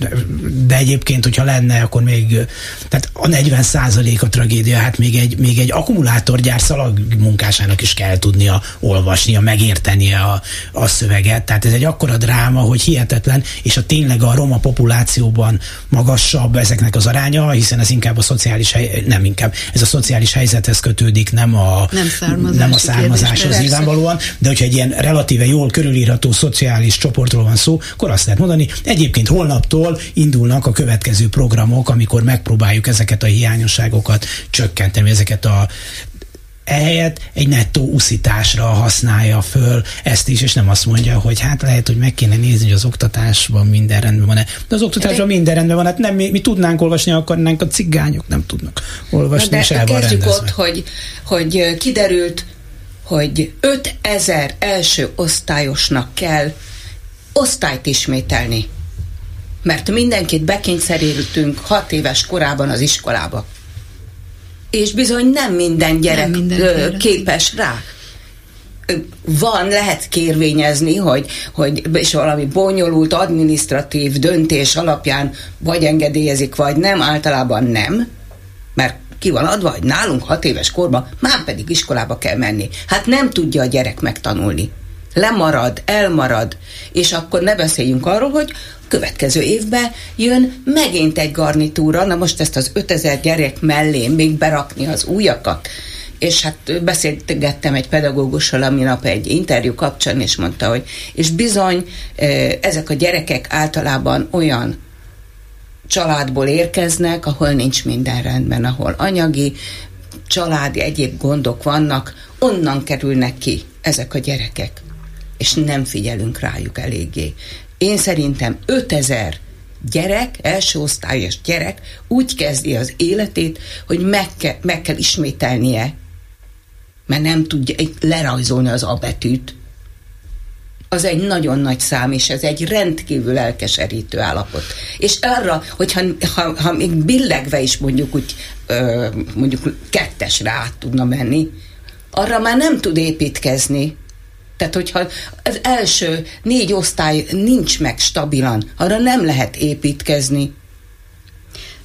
de, egyébként, hogyha lenne, akkor még, tehát a 40 százalék a tragédia, hát még egy, még egy akkumulátorgyár szalag munkásának is kell tudnia olvasnia, megértenie a, a szöveget. Tehát ez egy akkora dráma, hogy hihetetlen, és a tényleg a roma populációban magasabb ezeknek az aránya, hiszen ez inkább a szociális szociális hely, nem inkább, ez a szociális helyzethez kötődik, nem a, nem, nem a származáshoz nyilvánvalóan, de hogyha egy ilyen relatíve jól körülírható szociális csoportról van szó, akkor azt lehet mondani, egyébként holnaptól indulnak a következő programok, amikor megpróbáljuk ezeket a hiányosságokat csökkenteni, ezeket a ehelyett egy nettó uszításra használja föl ezt is, és nem azt mondja, hogy hát lehet, hogy meg kéne nézni, hogy az oktatásban minden rendben van-e. De az oktatásban minden rendben van, hát nem mi, mi tudnánk olvasni, akarnánk, a cigányok nem tudnak olvasni, de és el van kezdjük ott, hogy, hogy kiderült, hogy 5000 első osztályosnak kell osztályt ismételni. Mert mindenkit bekényszerültünk hat éves korában az iskolába és bizony nem minden gyerek nem minden képes rá van, lehet kérvényezni, hogy, hogy és valami bonyolult administratív döntés alapján vagy engedélyezik, vagy nem, általában nem, mert ki van adva, hogy nálunk hat éves korban már pedig iskolába kell menni. Hát nem tudja a gyerek megtanulni. Lemarad, elmarad, és akkor ne beszéljünk arról, hogy következő évben jön megint egy garnitúra, na most ezt az 5000 gyerek mellé még berakni az újakat, és hát beszélgettem egy pedagógussal a minap egy interjú kapcsán, és mondta, hogy és bizony ezek a gyerekek általában olyan családból érkeznek, ahol nincs minden rendben, ahol anyagi, családi, egyéb gondok vannak, onnan kerülnek ki ezek a gyerekek, és nem figyelünk rájuk eléggé. Én szerintem 5000 gyerek, első osztályos gyerek úgy kezdi az életét, hogy meg, kell, meg kell ismételnie, mert nem tudja lerajzolni az A betűt. Az egy nagyon nagy szám, és ez egy rendkívül elkeserítő állapot. És arra, hogyha ha, ha még billegve is mondjuk úgy, ö, mondjuk kettesre át tudna menni, arra már nem tud építkezni, tehát, hogyha az első négy osztály nincs meg stabilan, arra nem lehet építkezni.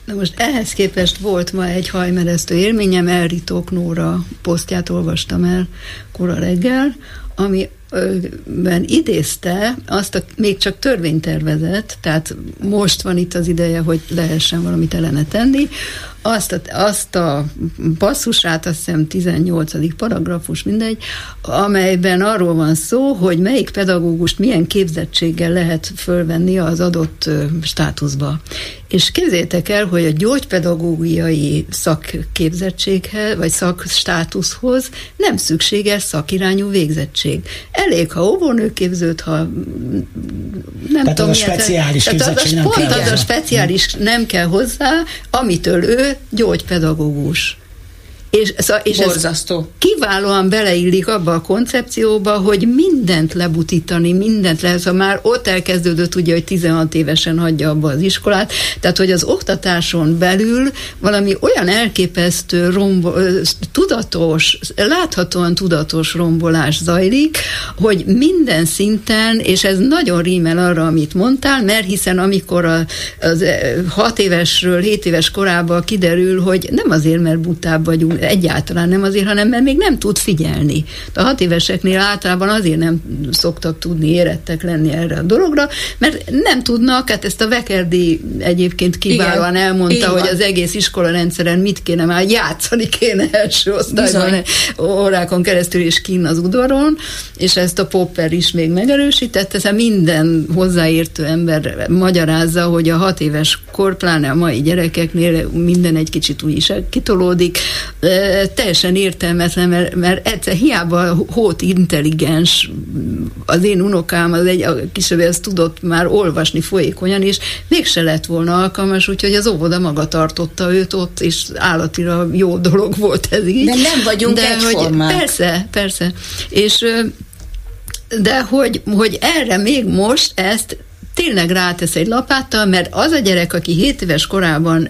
Na most ehhez képest volt ma egy hajmeresztő élményem, Elritók Nóra posztját olvastam el kora reggel, ami ben idézte azt a még csak törvénytervezet, tehát most van itt az ideje, hogy lehessen valamit ellene tenni, azt a, azt a passzusát, azt hiszem 18. paragrafus, mindegy, amelyben arról van szó, hogy melyik pedagógust milyen képzettséggel lehet fölvenni az adott státuszba. És képzétek el, hogy a gyógypedagógiai szakképzettséghez, vagy szakstátuszhoz nem szükséges szakirányú végzettség. Elég, ha óvónőképzőt, ha nem tehát tudom, az a speciális tehát az, az pont az a speciális nem kell hozzá, amitől ő gyógypedagógus. És, és Borzasztó. ez kiválóan beleillik abba a koncepcióba, hogy mindent lebutítani, mindent lehet, szóval már ott elkezdődött ugye, hogy 16 évesen hagyja abba az iskolát, tehát hogy az oktatáson belül valami olyan elképesztő rombo, tudatos, láthatóan tudatos rombolás zajlik, hogy minden szinten, és ez nagyon rímel arra, amit mondtál, mert hiszen amikor a, az 6 évesről 7 éves korában kiderül, hogy nem azért, mert butább vagyunk, egyáltalán nem azért, hanem mert még nem tud figyelni. A hat éveseknél általában azért nem szoktak tudni érettek lenni erre a dologra, mert nem tudnak, hát ezt a Vekerdi egyébként kiválóan Igen, elmondta, hogy az egész iskola rendszeren mit kéne már játszani kéne első osztályban, órákon keresztül is kín az udvaron, és ezt a Popper is még megerősítette, tehát minden hozzáértő ember magyarázza, hogy a hat éves kor, pláne a mai gyerekeknél minden egy kicsit úgy is kitolódik, teljesen értelmetlen, mert, mert egyszer hiába hót intelligens, az én unokám, az egy a kisebb, az tudott már olvasni folyékonyan, és mégse lett volna alkalmas, úgyhogy az óvoda maga tartotta őt ott, és állatira jó dolog volt ez így. De nem vagyunk de hogy Persze, persze. És de hogy, hogy erre még most ezt tényleg rátesz egy lapáttal, mert az a gyerek, aki 7 éves korában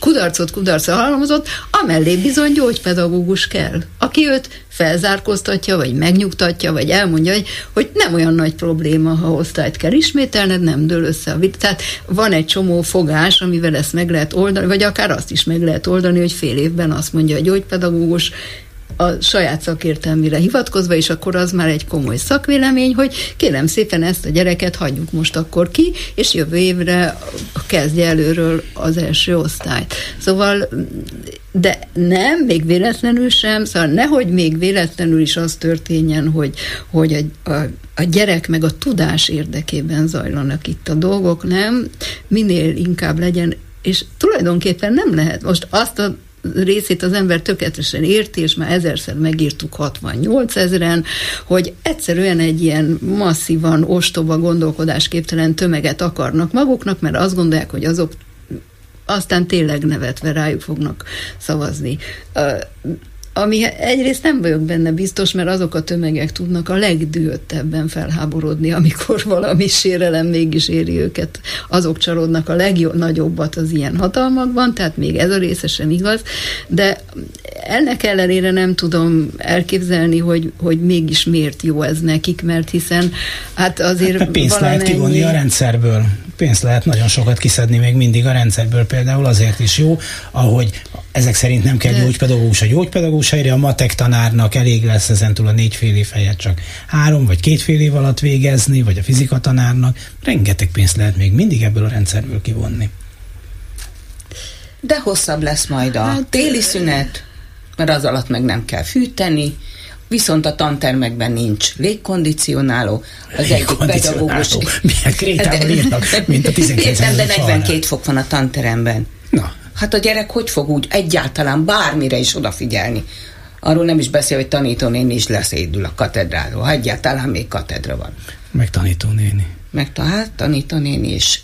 kudarcot kudarcot halmozott, amellé bizony gyógypedagógus kell, aki őt felzárkóztatja, vagy megnyugtatja, vagy elmondja, hogy, hogy nem olyan nagy probléma, ha osztályt kell ismételned, nem dől össze a vit. Tehát van egy csomó fogás, amivel ezt meg lehet oldani, vagy akár azt is meg lehet oldani, hogy fél évben azt mondja a gyógypedagógus, a saját szakértelmére hivatkozva, és akkor az már egy komoly szakvélemény, hogy kérem szépen ezt a gyereket hagyjuk most akkor ki, és jövő évre kezdje előről az első osztályt. Szóval de nem, még véletlenül sem, szóval nehogy még véletlenül is az történjen, hogy, hogy a, a, a gyerek meg a tudás érdekében zajlanak itt a dolgok, nem? Minél inkább legyen, és tulajdonképpen nem lehet most azt a részét az ember tökéletesen érti, és már ezerszer megírtuk 68 ezeren, hogy egyszerűen egy ilyen masszívan ostoba gondolkodásképtelen tömeget akarnak maguknak, mert azt gondolják, hogy azok aztán tényleg nevetve rájuk fognak szavazni ami egyrészt nem vagyok benne biztos, mert azok a tömegek tudnak a legdűöttebben felháborodni, amikor valami sérelem mégis éri őket. Azok csalódnak a legnagyobbat az ilyen hatalmakban, tehát még ez a részesen igaz, de ennek ellenére nem tudom elképzelni, hogy, hogy mégis miért jó ez nekik, mert hiszen hát azért hát pénzt valamennyi... lehet kivonni a rendszerből. Pénzt lehet nagyon sokat kiszedni még mindig a rendszerből, például azért is jó, ahogy ezek szerint nem kell gyógypedagógus a gyógypedagógus helyre, a matek tanárnak elég lesz ezentúl a négy fél év helyett csak három vagy két fél év alatt végezni, vagy a fizika tanárnak. Rengeteg pénzt lehet még mindig ebből a rendszerből kivonni. De hosszabb lesz majd a hát, téli szünet, mert az alatt meg nem kell fűteni, viszont a tantermekben nincs légkondicionáló. Az egyik pedagógus... Milyen krétával írnak, mint a 19. de 42 fok van a tanteremben. Na. Hát a gyerek hogy fog úgy egyáltalán bármire is odafigyelni? Arról nem is beszél, hogy tanítónéni is leszédül a katedráról, ha egyáltalán még katedra van. Meg tanítónéni. Meg hát tanítónéni is.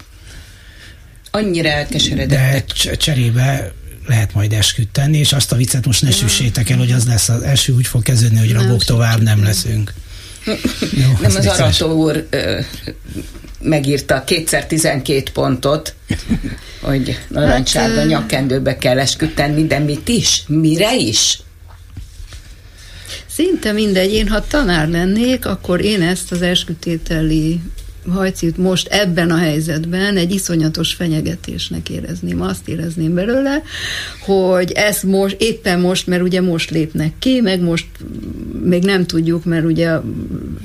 Annyira elkeseredett. De cserébe lehet majd esküt tenni, és azt a viccet most ne süssétek el, hogy az lesz az első úgy fog kezdődni, hogy rabok tovább nem leszünk. Jó, nem az, az Arató úr ö, megírta kétszer 12 pontot, hogy narancssárga hát, nyakkendőbe kell esküdtenni, de mit is? Mire is? Szinte mindegy. Én, ha tanár lennék, akkor én ezt az eskütételi hajcit most ebben a helyzetben egy iszonyatos fenyegetésnek érezném. Azt érezném belőle, hogy ezt most, éppen most, mert ugye most lépnek ki, meg most még nem tudjuk, mert ugye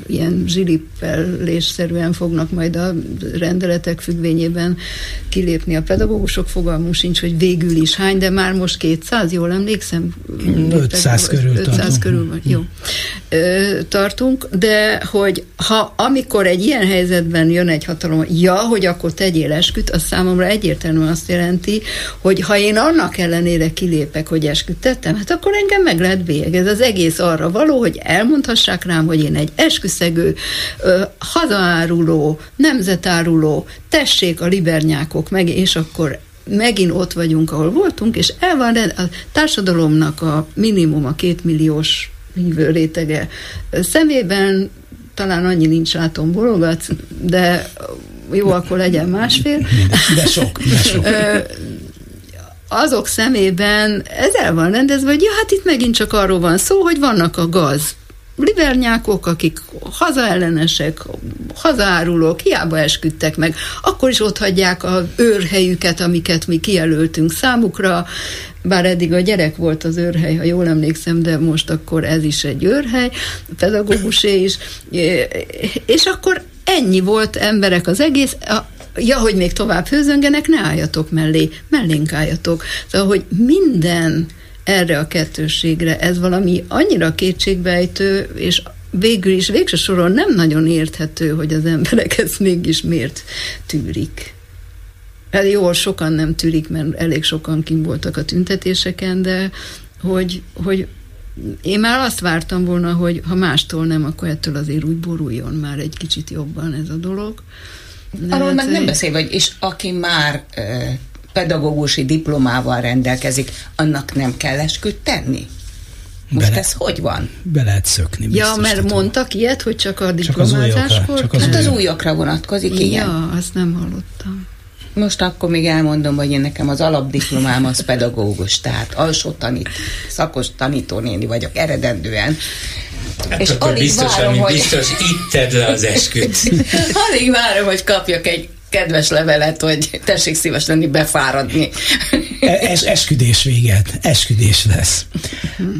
ilyen zsilippelésszerűen fognak majd a rendeletek függvényében kilépni a pedagógusok, fogalmunk sincs, hogy végül is hány, de már most 200, jól emlékszem? 500 körül 500 tartunk. körül van, jó. Tartunk, de hogy ha amikor egy ilyen helyzet esetben jön egy hatalom, ja, hogy akkor tegyél esküt, az számomra egyértelműen azt jelenti, hogy ha én annak ellenére kilépek, hogy esküt tettem, hát akkor engem meg lehet bélyeg. Ez az egész arra való, hogy elmondhassák rám, hogy én egy esküszegő, hazaáruló, nemzetáruló, tessék a libernyákok meg, és akkor megint ott vagyunk, ahol voltunk, és el van a társadalomnak a minimum a kétmilliós hívő rétege szemében talán annyi nincs látom bologat, de jó, akkor legyen másfél. De sok, de sok. Azok szemében ez el van rendezve, hogy ja, hát itt megint csak arról van szó, hogy vannak a gaz libernyákok, akik hazaellenesek, hazaárulók, hiába esküdtek meg, akkor is ott hagyják a őrhelyüket, amiket mi kijelöltünk számukra, bár eddig a gyerek volt az őrhely, ha jól emlékszem, de most akkor ez is egy őrhely, pedagógusé is, és akkor ennyi volt emberek az egész, ja, hogy még tovább hőzöngenek, ne álljatok mellé, mellénk álljatok. Szóval, hogy minden erre a kettőségre. Ez valami annyira kétségbejtő, és végül is végső soron nem nagyon érthető, hogy az emberek ezt mégis miért tűrik. Hát jó, sokan nem tűrik, mert elég sokan kim voltak a tüntetéseken, de hogy, hogy én már azt vártam volna, hogy ha mástól nem, akkor ettől azért úgy boruljon már egy kicsit jobban ez a dolog. Arról hát, meg nem beszél, hogy és aki már pedagógusi diplomával rendelkezik, annak nem kell esküt tenni? Most Bele, ez hogy van? Be lehet szökni. Ja, mert tudom. mondtak ilyet, hogy csak a diplomázáskor? Csak az, hát az újakra vonatkozik, igen. Ja, azt nem hallottam. Most akkor még elmondom, hogy én nekem az alapdiplomám az pedagógus, tehát alsó tanít, szakos tanítónéni vagyok eredendően. Hát és akkor alig biztos, várom, hogy... biztos itt tedd le az esküt. alig várom, hogy kapjak egy kedves levelet, hogy tessék szíves lenni befáradni. Es, esküdés véget, esküdés lesz.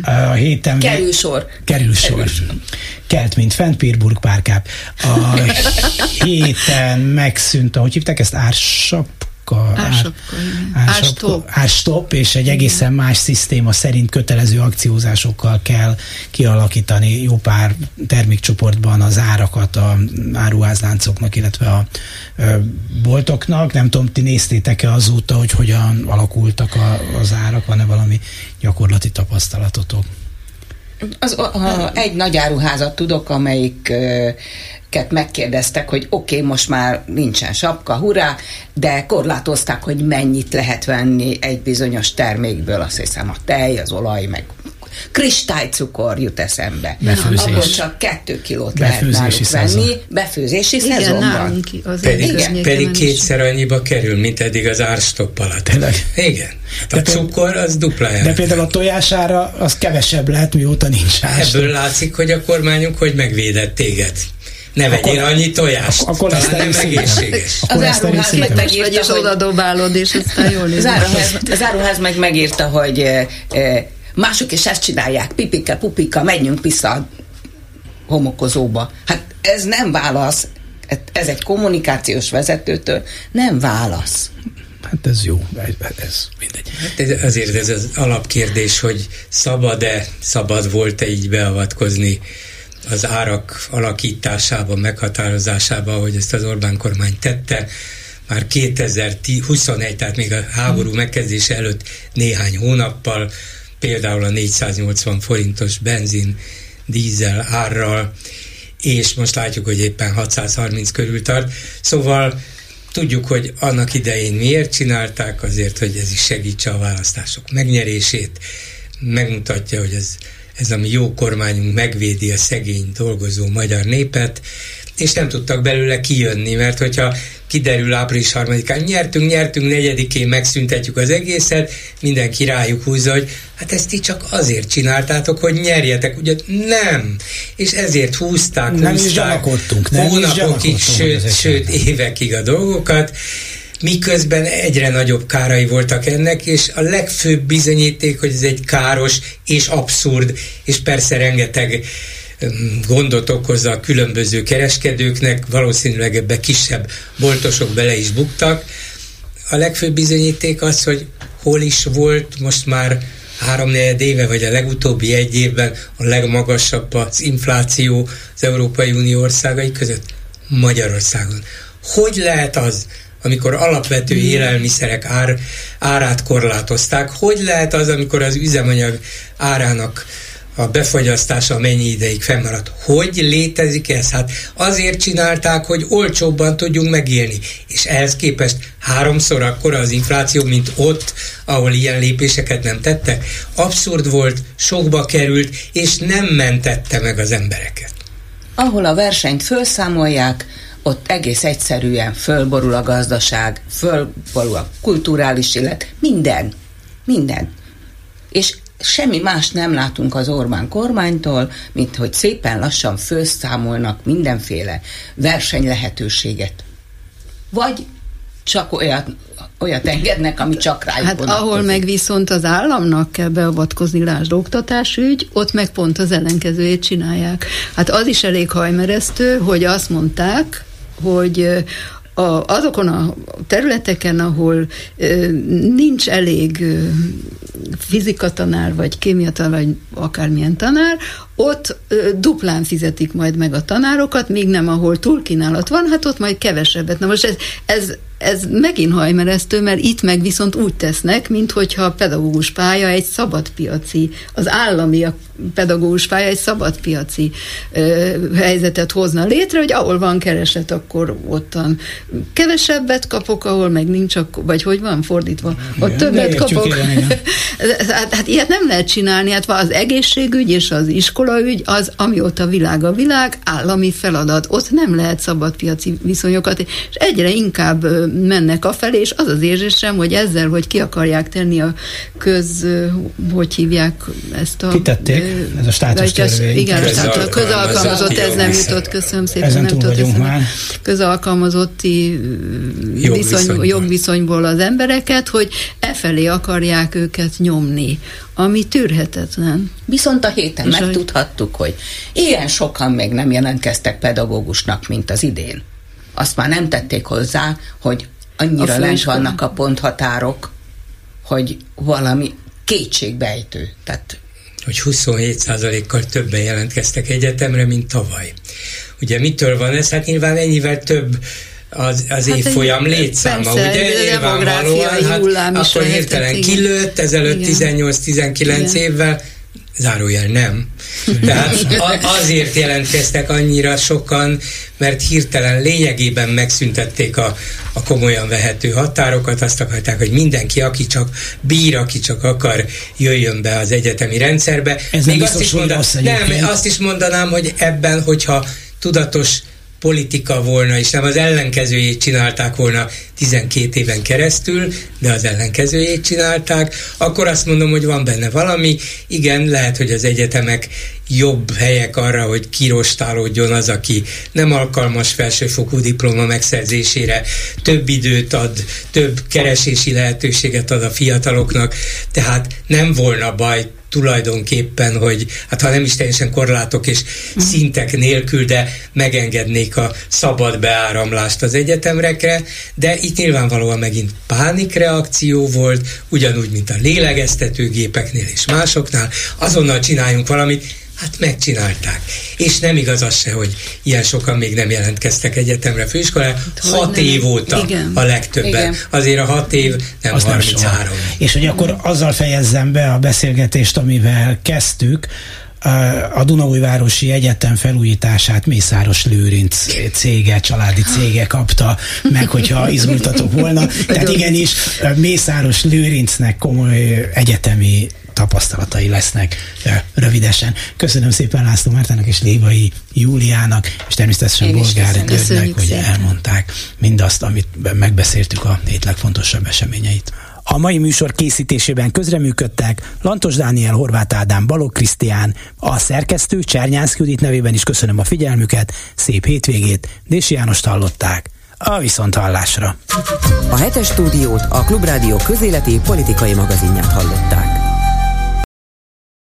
A héten... Kerül sor. Kerül sor. Kerül sor. Kelt, mint fent, Pirburg, Párkáp. A héten megszűnt, ahogy hívták ezt, ársap ársapka, árstop, és egy egészen más szisztéma szerint kötelező akciózásokkal kell kialakítani jó pár termékcsoportban az árakat a áruházláncoknak, illetve a boltoknak. Nem tudom, ti néztétek-e azóta, hogy hogyan alakultak a, az árak, van-e valami gyakorlati tapasztalatotok? Az, a, egy nagy áruházat tudok, amelyik ket megkérdeztek, hogy oké, okay, most már nincsen sapka, hurrá, de korlátozták, hogy mennyit lehet venni egy bizonyos termékből, azt hiszem a tej, az olaj, meg kristálycukor jut eszembe. Befőzés. Abból csak kettő kilót lehet náluk venni. Befőzési Igen, szezonban. Pedig, Igen. pedig kétszer annyiba kerül, mint eddig az árstopp alatt. Tényleg? Igen. Hát a de cukor az dupla De például a tojására az kevesebb lehet, mióta nincs árstopp. Ebből látszik, hogy a kormányunk hogy megvédett téged. Ne vegyél akkor, annyi tojást. Akkor Talán nem egészséges. Az áruház meg megírta, hogy... oda dobálod, és aztán jól az áruház, az áruház meg megírta, hogy e, e, mások is ezt csinálják, pipika, pupika, menjünk vissza a homokozóba. Hát ez nem válasz, ez egy kommunikációs vezetőtől nem válasz. Hát ez jó, ez mindegy. Hát ez, azért ez az alapkérdés, hogy szabad-e, szabad volt-e így beavatkozni az árak alakításában, meghatározásában, hogy ezt az Orbán kormány tette, már 2021, tehát még a háború megkezdése előtt néhány hónappal, például a 480 forintos benzin, dízel árral, és most látjuk, hogy éppen 630 körül tart. Szóval tudjuk, hogy annak idején miért csinálták, azért, hogy ez is segítse a választások megnyerését, megmutatja, hogy ez ez a mi jó kormányunk megvédi a szegény dolgozó magyar népet, és nem tudtak belőle kijönni, mert hogyha kiderül április harmadikán, nyertünk, nyertünk, negyedikén megszüntetjük az egészet, mindenki rájuk húzza, hogy hát ezt ti csak azért csináltátok, hogy nyerjetek, ugye? Nem, és ezért húzták, nem húzták, is nem hónapokig, is sőt, sőt évekig a dolgokat, miközben egyre nagyobb kárai voltak ennek, és a legfőbb bizonyíték, hogy ez egy káros és abszurd, és persze rengeteg gondot okoz a különböző kereskedőknek, valószínűleg ebbe kisebb boltosok bele is buktak. A legfőbb bizonyíték az, hogy hol is volt most már három éve, vagy a legutóbbi egy évben a legmagasabb az infláció az Európai Unió országai között? Magyarországon. Hogy lehet az, amikor alapvető élelmiszerek ár, árát korlátozták. Hogy lehet az, amikor az üzemanyag árának a befogyasztása mennyi ideig fennmaradt. Hogy létezik ez? Hát azért csinálták, hogy olcsóbban tudjunk megélni. És ehhez képest háromszor akkora az infláció, mint ott, ahol ilyen lépéseket nem tettek. Abszurd volt, sokba került, és nem mentette meg az embereket. Ahol a versenyt felszámolják, ott egész egyszerűen fölborul a gazdaság, fölborul a kulturális élet, minden, minden. És semmi más nem látunk az Orbán kormánytól, mint hogy szépen lassan főszámolnak mindenféle versenylehetőséget. Vagy csak olyat, olyat engednek, ami csak rájuk Hát vonatkozik. ahol meg viszont az államnak kell beavatkozni, lásd oktatásügy, ott meg pont az ellenkezőjét csinálják. Hát az is elég hajmeresztő, hogy azt mondták, hogy a, azokon a területeken, ahol ö, nincs elég ö, fizika tanár, vagy kémia tanár, vagy akármilyen tanár, ott ö, duplán fizetik majd meg a tanárokat, míg nem ahol túlkínálat van, hát ott majd kevesebbet. Na most ez, ez ez megint hajmeresztő, mert itt meg viszont úgy tesznek, mint hogyha a pedagógus pálya egy szabadpiaci, az állami a pedagógus pálya egy szabadpiaci ö, helyzetet hozna létre, hogy ahol van kereslet, akkor ottan kevesebbet kapok, ahol meg nincs, vagy hogy van fordítva, ott többet kapok. hát, hát ilyet nem lehet csinálni, hát az egészségügy és az iskolaügy az, amióta világ a világ, állami feladat. Ott nem lehet szabadpiaci viszonyokat, és egyre inkább mennek afelé, és az az érzésem, hogy ezzel, hogy ki akarják tenni a köz, hogy hívják ezt a... Kitették, ez a státus törvény. Igen, a közalkalmazott, ez nem jutott, köszönöm szépen, Ezen nem tudott már. Közalkalmazotti viszony, jogviszonyból az embereket, hogy e felé akarják őket nyomni ami tűrhetetlen. Viszont a héten És megtudhattuk, hogy ilyen sokan még nem jelentkeztek pedagógusnak, mint az idén. Azt már nem tették hozzá, hogy annyira lent vannak a ponthatárok, hogy valami kétségbejtő. Tehát hogy 27%-kal többen jelentkeztek egyetemre, mint tavaly. Ugye mitől van ez? Hát nyilván ennyivel több az, az hát évfolyam létszáma, persze, ugye? Nyilvánvalóan, hát akkor hirtelen kilőtt, ezelőtt 18-19 évvel, zárójel nem. Tehát azért jelentkeztek annyira sokan, mert hirtelen lényegében megszüntették a, a komolyan vehető határokat, azt akarták, hogy mindenki, aki csak bír, aki csak akar, jöjjön be az egyetemi rendszerbe. Ez Még azt is, mondanám, nem, azt is mondanám, hogy ebben, hogyha tudatos politika volna, és nem az ellenkezőjét csinálták volna 12 éven keresztül, de az ellenkezőjét csinálták, akkor azt mondom, hogy van benne valami. Igen, lehet, hogy az egyetemek jobb helyek arra, hogy kirostálódjon az, aki nem alkalmas felsőfokú diploma megszerzésére, több időt ad, több keresési lehetőséget ad a fiataloknak, tehát nem volna baj tulajdonképpen, hogy hát ha nem is teljesen korlátok és szintek nélkül, de megengednék a szabad beáramlást az egyetemrekre, de itt nyilvánvalóan megint pánikreakció volt, ugyanúgy, mint a lélegeztetőgépeknél és másoknál, azonnal csináljunk valamit, Hát megcsinálták. És nem igaz az se, hogy ilyen sokan még nem jelentkeztek egyetemre, főiskolára. Hát, hat nem. év óta Igen. a legtöbben. Igen. Azért a hat év nem az 33. Nem És hogy akkor azzal fejezzem be a beszélgetést, amivel kezdtük, a Dunaújvárosi Egyetem felújítását Mészáros Lőrinc cége, családi cége kapta meg, hogyha izgultatok volna. Tehát igenis, Mészáros Lőrincnek komoly egyetemi tapasztalatai lesznek rövidesen. Köszönöm szépen László Mártának és Lévai Júliának, és természetesen Bolgár Györgynek, hogy szépen. elmondták mindazt, amit megbeszéltük a hét legfontosabb eseményeit. A mai műsor készítésében közreműködtek Lantos Dániel, Horváth Ádám, Balog Krisztián, a szerkesztő Csernyánszki Judit nevében is köszönöm a figyelmüket, szép hétvégét, Dési Jánost hallották. A viszonthallásra. A hetes stúdiót a Klubrádió közéleti politikai magazinját hallották.